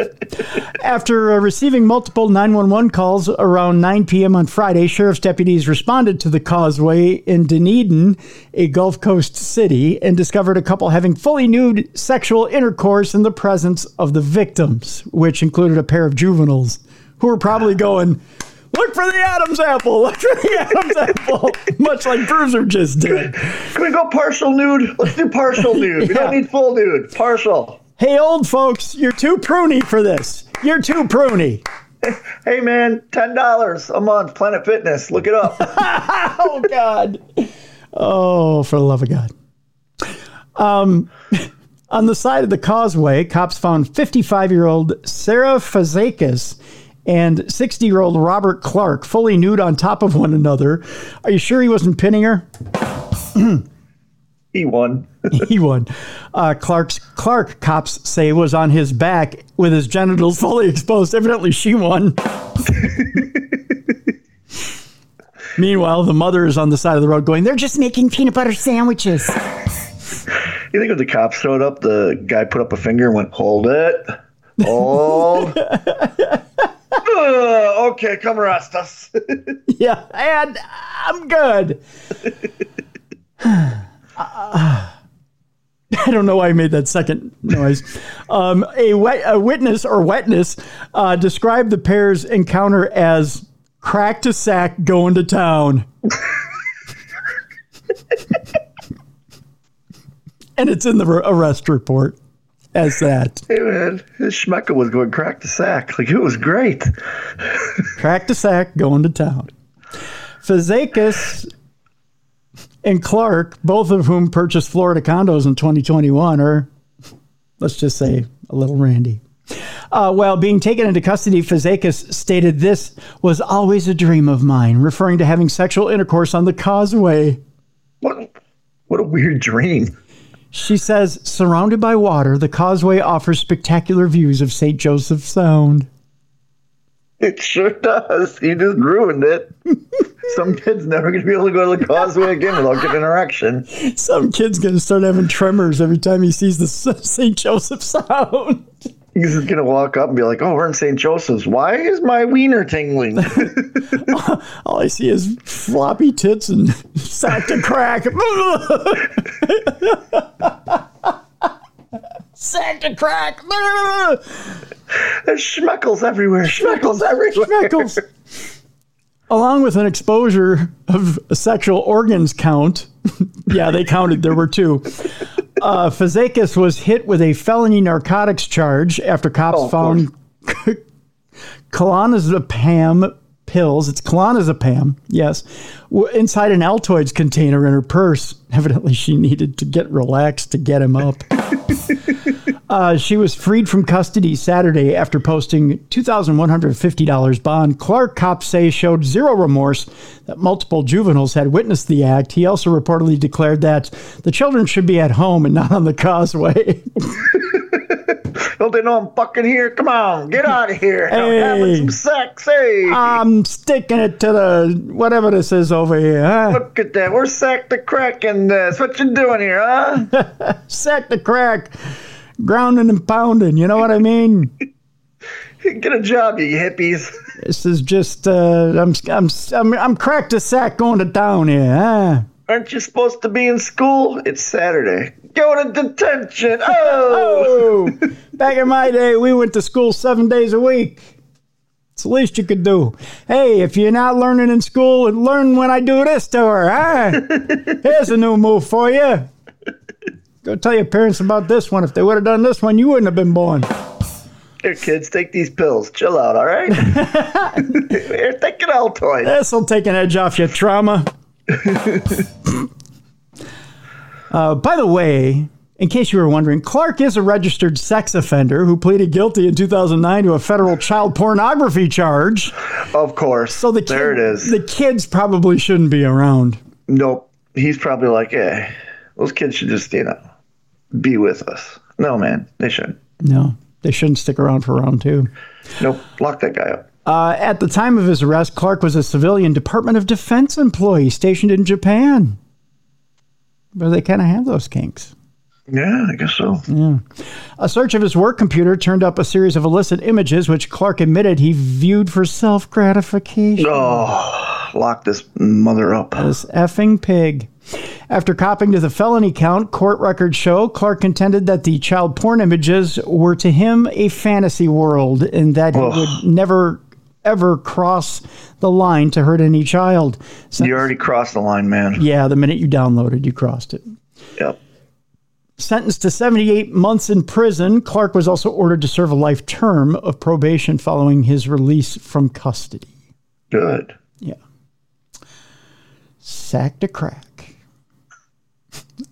(laughs) After uh, receiving multiple 911 calls around 9 p.m. on Friday, sheriff's deputies responded to the causeway in Dunedin, a Gulf Coast city, and discovered a couple having fully nude sexual intercourse in the presence of the victims, which included a pair of juveniles who were probably (laughs) going, Look for the Adam's apple. Look for the Adam's apple. (laughs) Much like Bruiser just did. Can we go partial nude? Let's do partial (laughs) nude. We don't need full nude. Partial. Hey, old folks, you're too pruny for this. You're too pruny. (laughs) Hey man, ten dollars a month. Planet Fitness. Look it up. Oh, God. Oh, for the love of God. Um, on the side of the causeway, cops found 55 year old Sarah Fazakis and 60 year old Robert Clark fully nude on top of one another. Are you sure he wasn't pinning her? he won. (laughs) he won. Uh, Clark's Clark cops say was on his back with his genitals fully exposed. Evidently, she won. (laughs) Meanwhile, the mother is on the side of the road going, "They're just making peanut butter sandwiches." (laughs) You think when the cops showed up, the guy put up a finger and went, "Hold it, hold." Uh, okay, come arrest us. (laughs) yeah, and I'm good. (sighs) I don't know why I made that second noise. Um, a, wet, a witness or wetness uh, described the pair's encounter as crack to sack going to town. (laughs) and it's in the arrest report as that. hey man, his schmecka was going crack to sack. Like it was great. Crack to sack, going to town. Fazakis and Clark, both of whom purchased Florida condos in 2021, are, let's just say, a little randy. Uh, while being taken into custody, Fazakis stated this was always a dream of mine, referring to having sexual intercourse on the causeway. What? What a weird dream. She says, surrounded by water, the causeway offers spectacular views of St. Joseph Sound. It sure does. You just ruined it. (laughs) Some kid's never going to be able to go to the causeway again without getting an erection. Some kid's going to start having tremors every time he sees the (laughs) St. Joseph Sound. He's just going to walk up and be like, oh, we're in St. Joseph's. Why is my wiener tingling? (laughs) All I see is floppy tits and sack to crack. (laughs) sack to crack. There's schmeckles everywhere. Schmeckles everywhere. Schmeckles. Along with an exposure of a sexual organs count. (laughs) yeah, they counted. There were two. Uh, was hit with a felony narcotics charge after cops Oh, found clonazepam (laughs) pills. It's clonazepam, yes, inside an Altoids container in her purse. Evidently, she needed to get relaxed to get him up. (laughs) Uh, she was freed from custody Saturday after posting $2,150 bond. Clark cops say showed zero remorse that multiple juveniles had witnessed the act. He also reportedly declared that the children should be at home and not on the causeway. (laughs) Don't they know I'm fucking here? Come on, get out of here. I'm Hey. having some sex. Hey, I'm sticking it to the whatever this is over here, huh? look at that. We're sack the crack in this. What you doing here, huh? (laughs) Sack the crack, grounding and pounding. You know what I mean? (laughs) Get a job, you hippies. (laughs) This is just uh, I'm I'm I'm I'm cracked a sack going to town here, huh? Aren't you supposed to be in school? It's Saturday. Go to detention. (laughs) Oh. Oh, back in my day, we went to school seven days a week. It's the least you could do. Hey, if you're not learning in school, learn when I do this to her, huh? Here's a new move for you. Go tell your parents about this one. If they would have done this one, you wouldn't have been born. Here, kids, take these pills. Chill out, all right? (laughs) Here, take an Altoid. This will take an edge off your trauma. (laughs) uh, by the way, in case you were wondering, Clark is a registered sex offender who pleaded guilty in 2009 to a federal child pornography charge. Of course. So the kid, there it is. The kids probably shouldn't be around. Nope. He's probably like, hey, those kids should just, you know, be with us. No, man, they shouldn't. No, they shouldn't stick around for round two. Nope. Lock that guy up. Uh, at the time of his arrest, Clark was a civilian Department of Defense employee stationed in Japan, But they kind of have those kinks. Yeah, I guess so. A search of his work computer turned up a series of illicit images, which Clark admitted he viewed for self gratification. Oh, lock this mother up. This effing pig. After copping to the felony count, court records show Clark contended that the child porn images were to him a fantasy world and that he would never ever cross the line to hurt any child. You already crossed the line, man. yeah, the minute you downloaded, you crossed it. Yep. Sentenced to 78 months in prison, Clark was also ordered to serve a life term of probation following his release from custody. Good. Yeah. Sack to crack.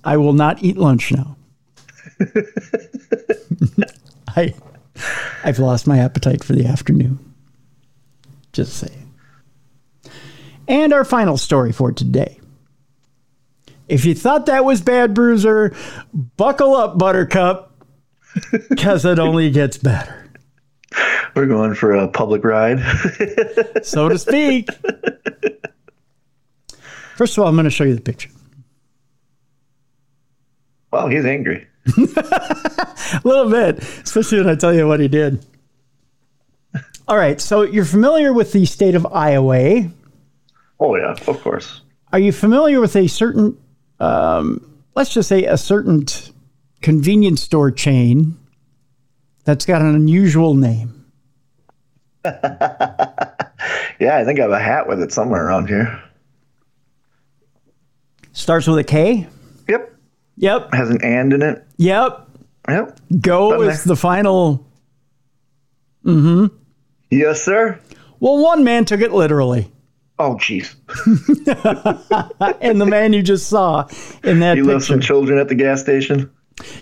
I will not eat lunch now. (laughs) I, I've lost my appetite for the afternoon. Just saying. And our final story for today. If you thought that was bad, Bruiser, buckle up, Buttercup, because it only gets better, We're going for a public ride. (laughs) so to speak. First of all, I'm going to show you the picture. Wow, he's angry. (laughs) A little bit, especially when I tell you what he did. All right, so you're familiar with the state of Iowa. Oh yeah, of course. Are you familiar with a certain, um, let's just say, a certain convenience store chain that's got an unusual name? (laughs) Yeah, I think I have a hat with it somewhere around here. Starts with a K. Yep. Has an and in it. Yep. Yep. Go is there. the final. Mm hmm. Yes, sir. Well, one man took it literally, Oh, jeez. (laughs) and the man you just saw in that He left some children at the gas station.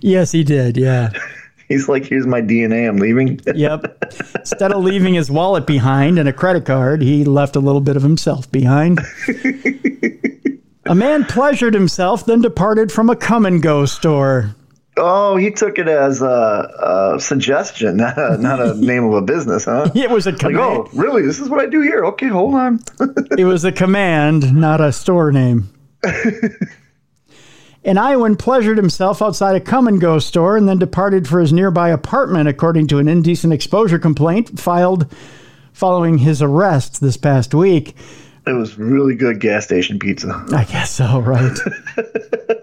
yes, he did. Yeah. (laughs) He's like, "Here's my DNA. I'm leaving." (laughs) Yep. Instead of leaving his wallet behind and a credit card, he left a little bit of himself behind. A man pleasured himself, then departed from a Kum & Go store. oh, he took it as a, a suggestion, (laughs) not a, not a (laughs) name of a business, huh? It was a Like, oh, command. oh, really? This is what I do here? Okay, hold on. (laughs) It was a command, not a store name. An Iowan pleasured himself outside a Kum & Go store and then departed for his nearby apartment, according to an indecent exposure complaint filed following his arrest this past week. It was really good gas station pizza. I guess so, right? (laughs)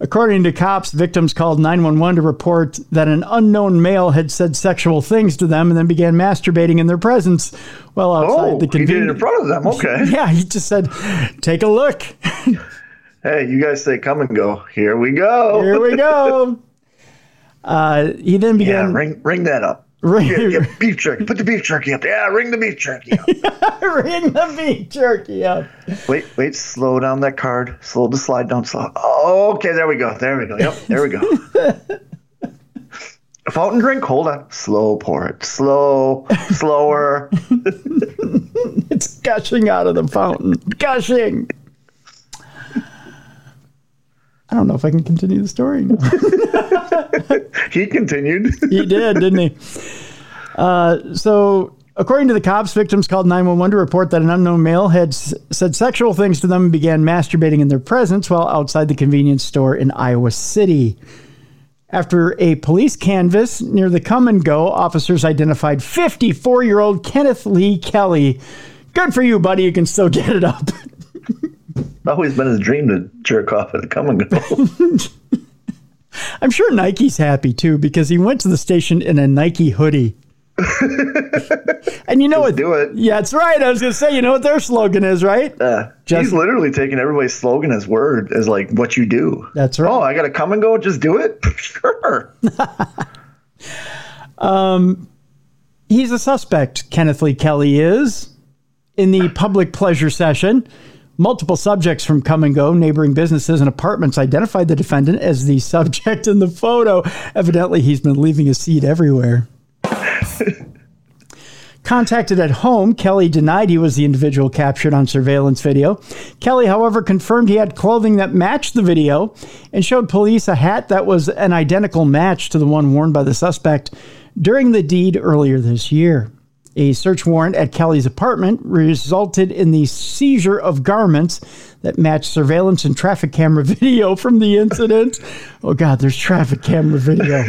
According to cops, victims called 911 to report that an unknown male had said sexual things to them and then began masturbating in their presence while outside Oh, the he did it in front of them. Okay. (laughs) Yeah, he just said, "Take a look. (laughs) hey, you guys say come and go. Here we go. Here we go." Uh, he then Yeah, began ring ring that up. Ring- Yeah, yeah, (laughs) beef jerky. Put the beef jerky up. Yeah, ring the beef jerky up. (laughs) ring the beef jerky up. wait, wait, slow down that card. Slow the slide down slow. Oh, okay, there we go. There we go. Yep, there we go. A (laughs) fountain drink? Hold on. Slow pour it. Slow, slower. It's gushing out of the fountain. Gushing. I don't know if I can continue the story. (laughs) He continued. (laughs) he did, didn't he? Uh, so, according to the cops, victims called 911 to report that an unknown male had s- said sexual things to them and began masturbating in their presence while outside the convenience store in Iowa City. After a police canvass near the Kum & Go, officers identified 54 year old Kenneth Lee Kelly. Good for you, buddy. You can still get it up. (laughs) Always been his dream to jerk off at a Kum & Go. I'm sure Nike's happy too because he went to the station in a Nike hoodie. (laughs) and you know what? do it. Yeah, that's right. I was going to say, you know what their slogan is, right? Uh, Just- he's literally taking everybody's slogan as word as like what you do. That's right. Oh, I gotta come and go. Just do it. (laughs) sure. (laughs) um, He's a suspect, Kenneth Lee Kelly is, in the public pleasure session. Multiple subjects from Kum & Go, neighboring businesses and apartments identified the defendant as the subject in the photo. Evidently, he's been leaving his seed everywhere. Contacted at home, Kelly denied he was the individual captured on surveillance video. Kelly, however, confirmed he had clothing that matched the video and showed police a hat that was an identical match to the one worn by the suspect during the deed earlier this year. A search warrant at Kelly's apartment resulted in the seizure of garments that matched surveillance and traffic camera (laughs) video from the incident. oh, God, there's traffic camera video.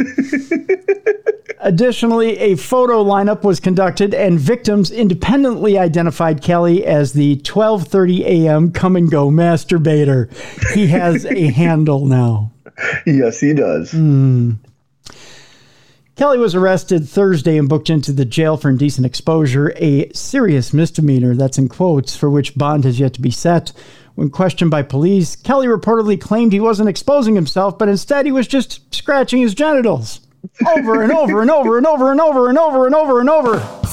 Additionally, a photo lineup was conducted, and victims independently identified Kelly as the 12:30 a.m. Kum & Go masturbator. He has a (laughs) handle now. Yes, he does. Hmm. Kelly was arrested Thursday and booked into the jail for indecent exposure, a serious misdemeanor that's in quotes for which bond has yet to be set. When questioned by police, Kelly reportedly claimed he wasn't exposing himself, but instead he was just scratching his genitals over and over and over and over and over and over and over and over.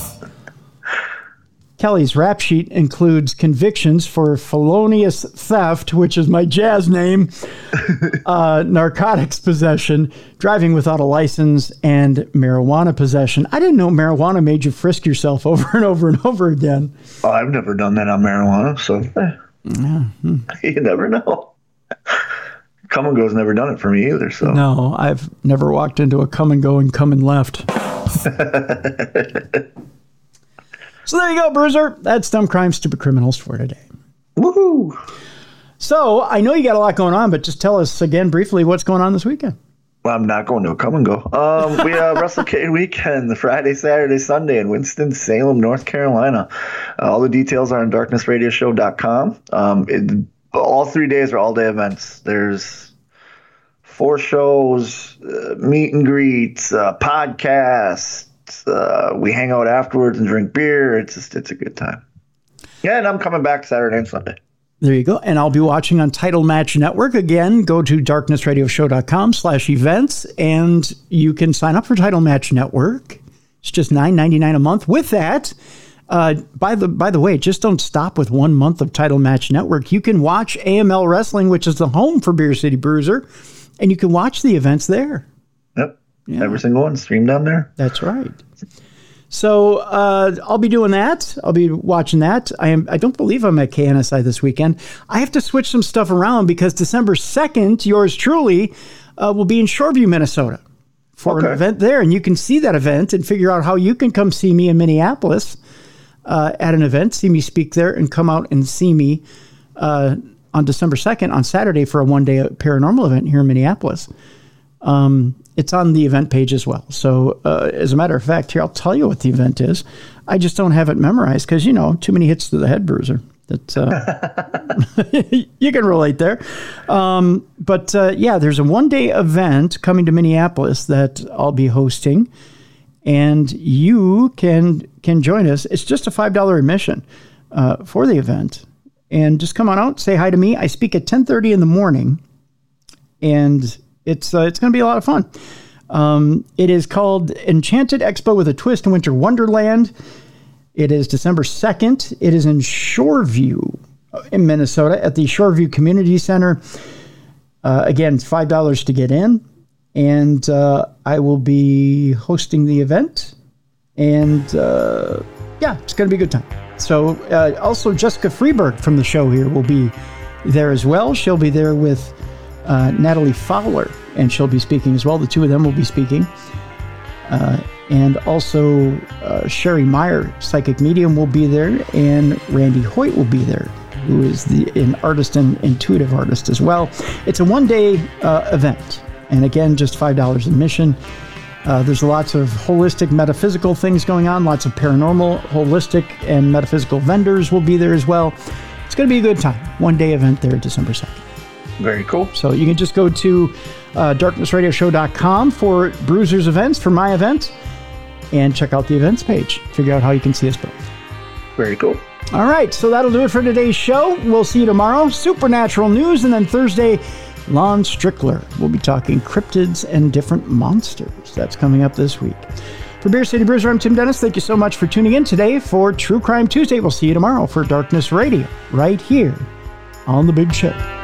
Kelly's rap sheet includes convictions for felonious theft, which is my jazz name, (laughs) uh, narcotics possession, driving without a license, and marijuana possession. I didn't know marijuana made you frisk yourself (laughs) over and over and over again. Oh, I've never done that on marijuana, so eh, hmm. (laughs) you never know. Kum & Go's never done it for me either. So No, I've never walked into a Kum & Go and come and left. So there you go, Bruiser. That's Dumb Crime, Stupid Criminals for today. woohoo! So I know you got a lot going on, but just tell us again briefly what's going on this weekend. Well, I'm not going to a Kum & Go. Um, we (laughs) have WrestleCade weekend, the Friday, Saturday, Sunday in Winston Salem, North Carolina. Uh, all the details are on darknessradioshow.com. Um, it, all three days are all day events. There's four shows, uh, meet and greets, uh, podcasts. Uh, we hang out afterwards and drink beer. It's just it's a good time. Yeah, and I'm coming back Saturday and Sunday. There you go. And I'll be watching on Title Match Network. Again, go to darknessradioshow.com slash events and you can sign up for Title Match Network. It's just $9.99 a month. With that, uh, by the by the way, just don't stop with one month of Title Match Network. You can watch AML Wrestling, which is the home for Beer City Bruiser, and you can watch the events there. Yep. Every single one streamed down there. That's right. So uh, I'll be doing that. I'll be watching that. I am. I don't believe I'm at KNSI this weekend. I have to switch some stuff around because December second, yours truly, uh, will be in Shoreview, Minnesota, for an event there, and you can see that event and figure out how you can come see me in Minneapolis uh, at an event, see me speak there, and come out and see me uh, on December second on Saturday for a one day paranormal event here in Minneapolis it's on the event page as well. So, uh, as a matter of fact, here I'll tell you what the event is. I just don't have it memorized because you know too many hits to the head bruiser. That uh, (laughs) (laughs) you can relate there. Um, but uh, yeah, there's a one day event coming to Minneapolis that I'll be hosting, and you can can join us. It's just a five dollar admission uh, for the event, and just come on out, say hi to me. I speak at ten thirty in the morning and it's uh, it's going to be a lot of fun. Um, it is called Enchanted Expo with a Twist in Winter Wonderland. It is December second. It is in Shoreview, uh, in Minnesota, at the Shoreview Community Center. Uh, again, it's five dollars to get in, and uh, I will be hosting the event. And uh, yeah, it's going to be a good time. So, uh, also Jessica Freeburg from the show here will be there as well. She'll be there with uh, Natalie Fowler, and she'll be speaking as well. The two of them will be speaking. Uh, and also, uh, Sherry Meyer, psychic medium, will be there, and Randy Hoyt will be there, who is the an artist and intuitive artist as well. It's a one day uh, event, and again, just five dollars admission. Uh, there's lots of holistic metaphysical things going on, lots of paranormal, holistic, and metaphysical vendors will be there as well. It's going to be a good time. One day event there, December 2nd. Very cool. So you can just go to uh, darknessradioshow.com for Bruiser's events, for my event, and check out the events page. Figure out how you can see us both. Very cool. All right, so that'll do it for today's show. We'll see you tomorrow. Supernatural news, and then Thursday, Lon Strickler. We'll be talking cryptids and different monsters. That's coming up this week. For Beer City Bruiser, I'm Tim Dennis. Thank you so much for tuning in today for True Crime Tuesday. We'll see you tomorrow for Darkness Radio, right here on The Big Show.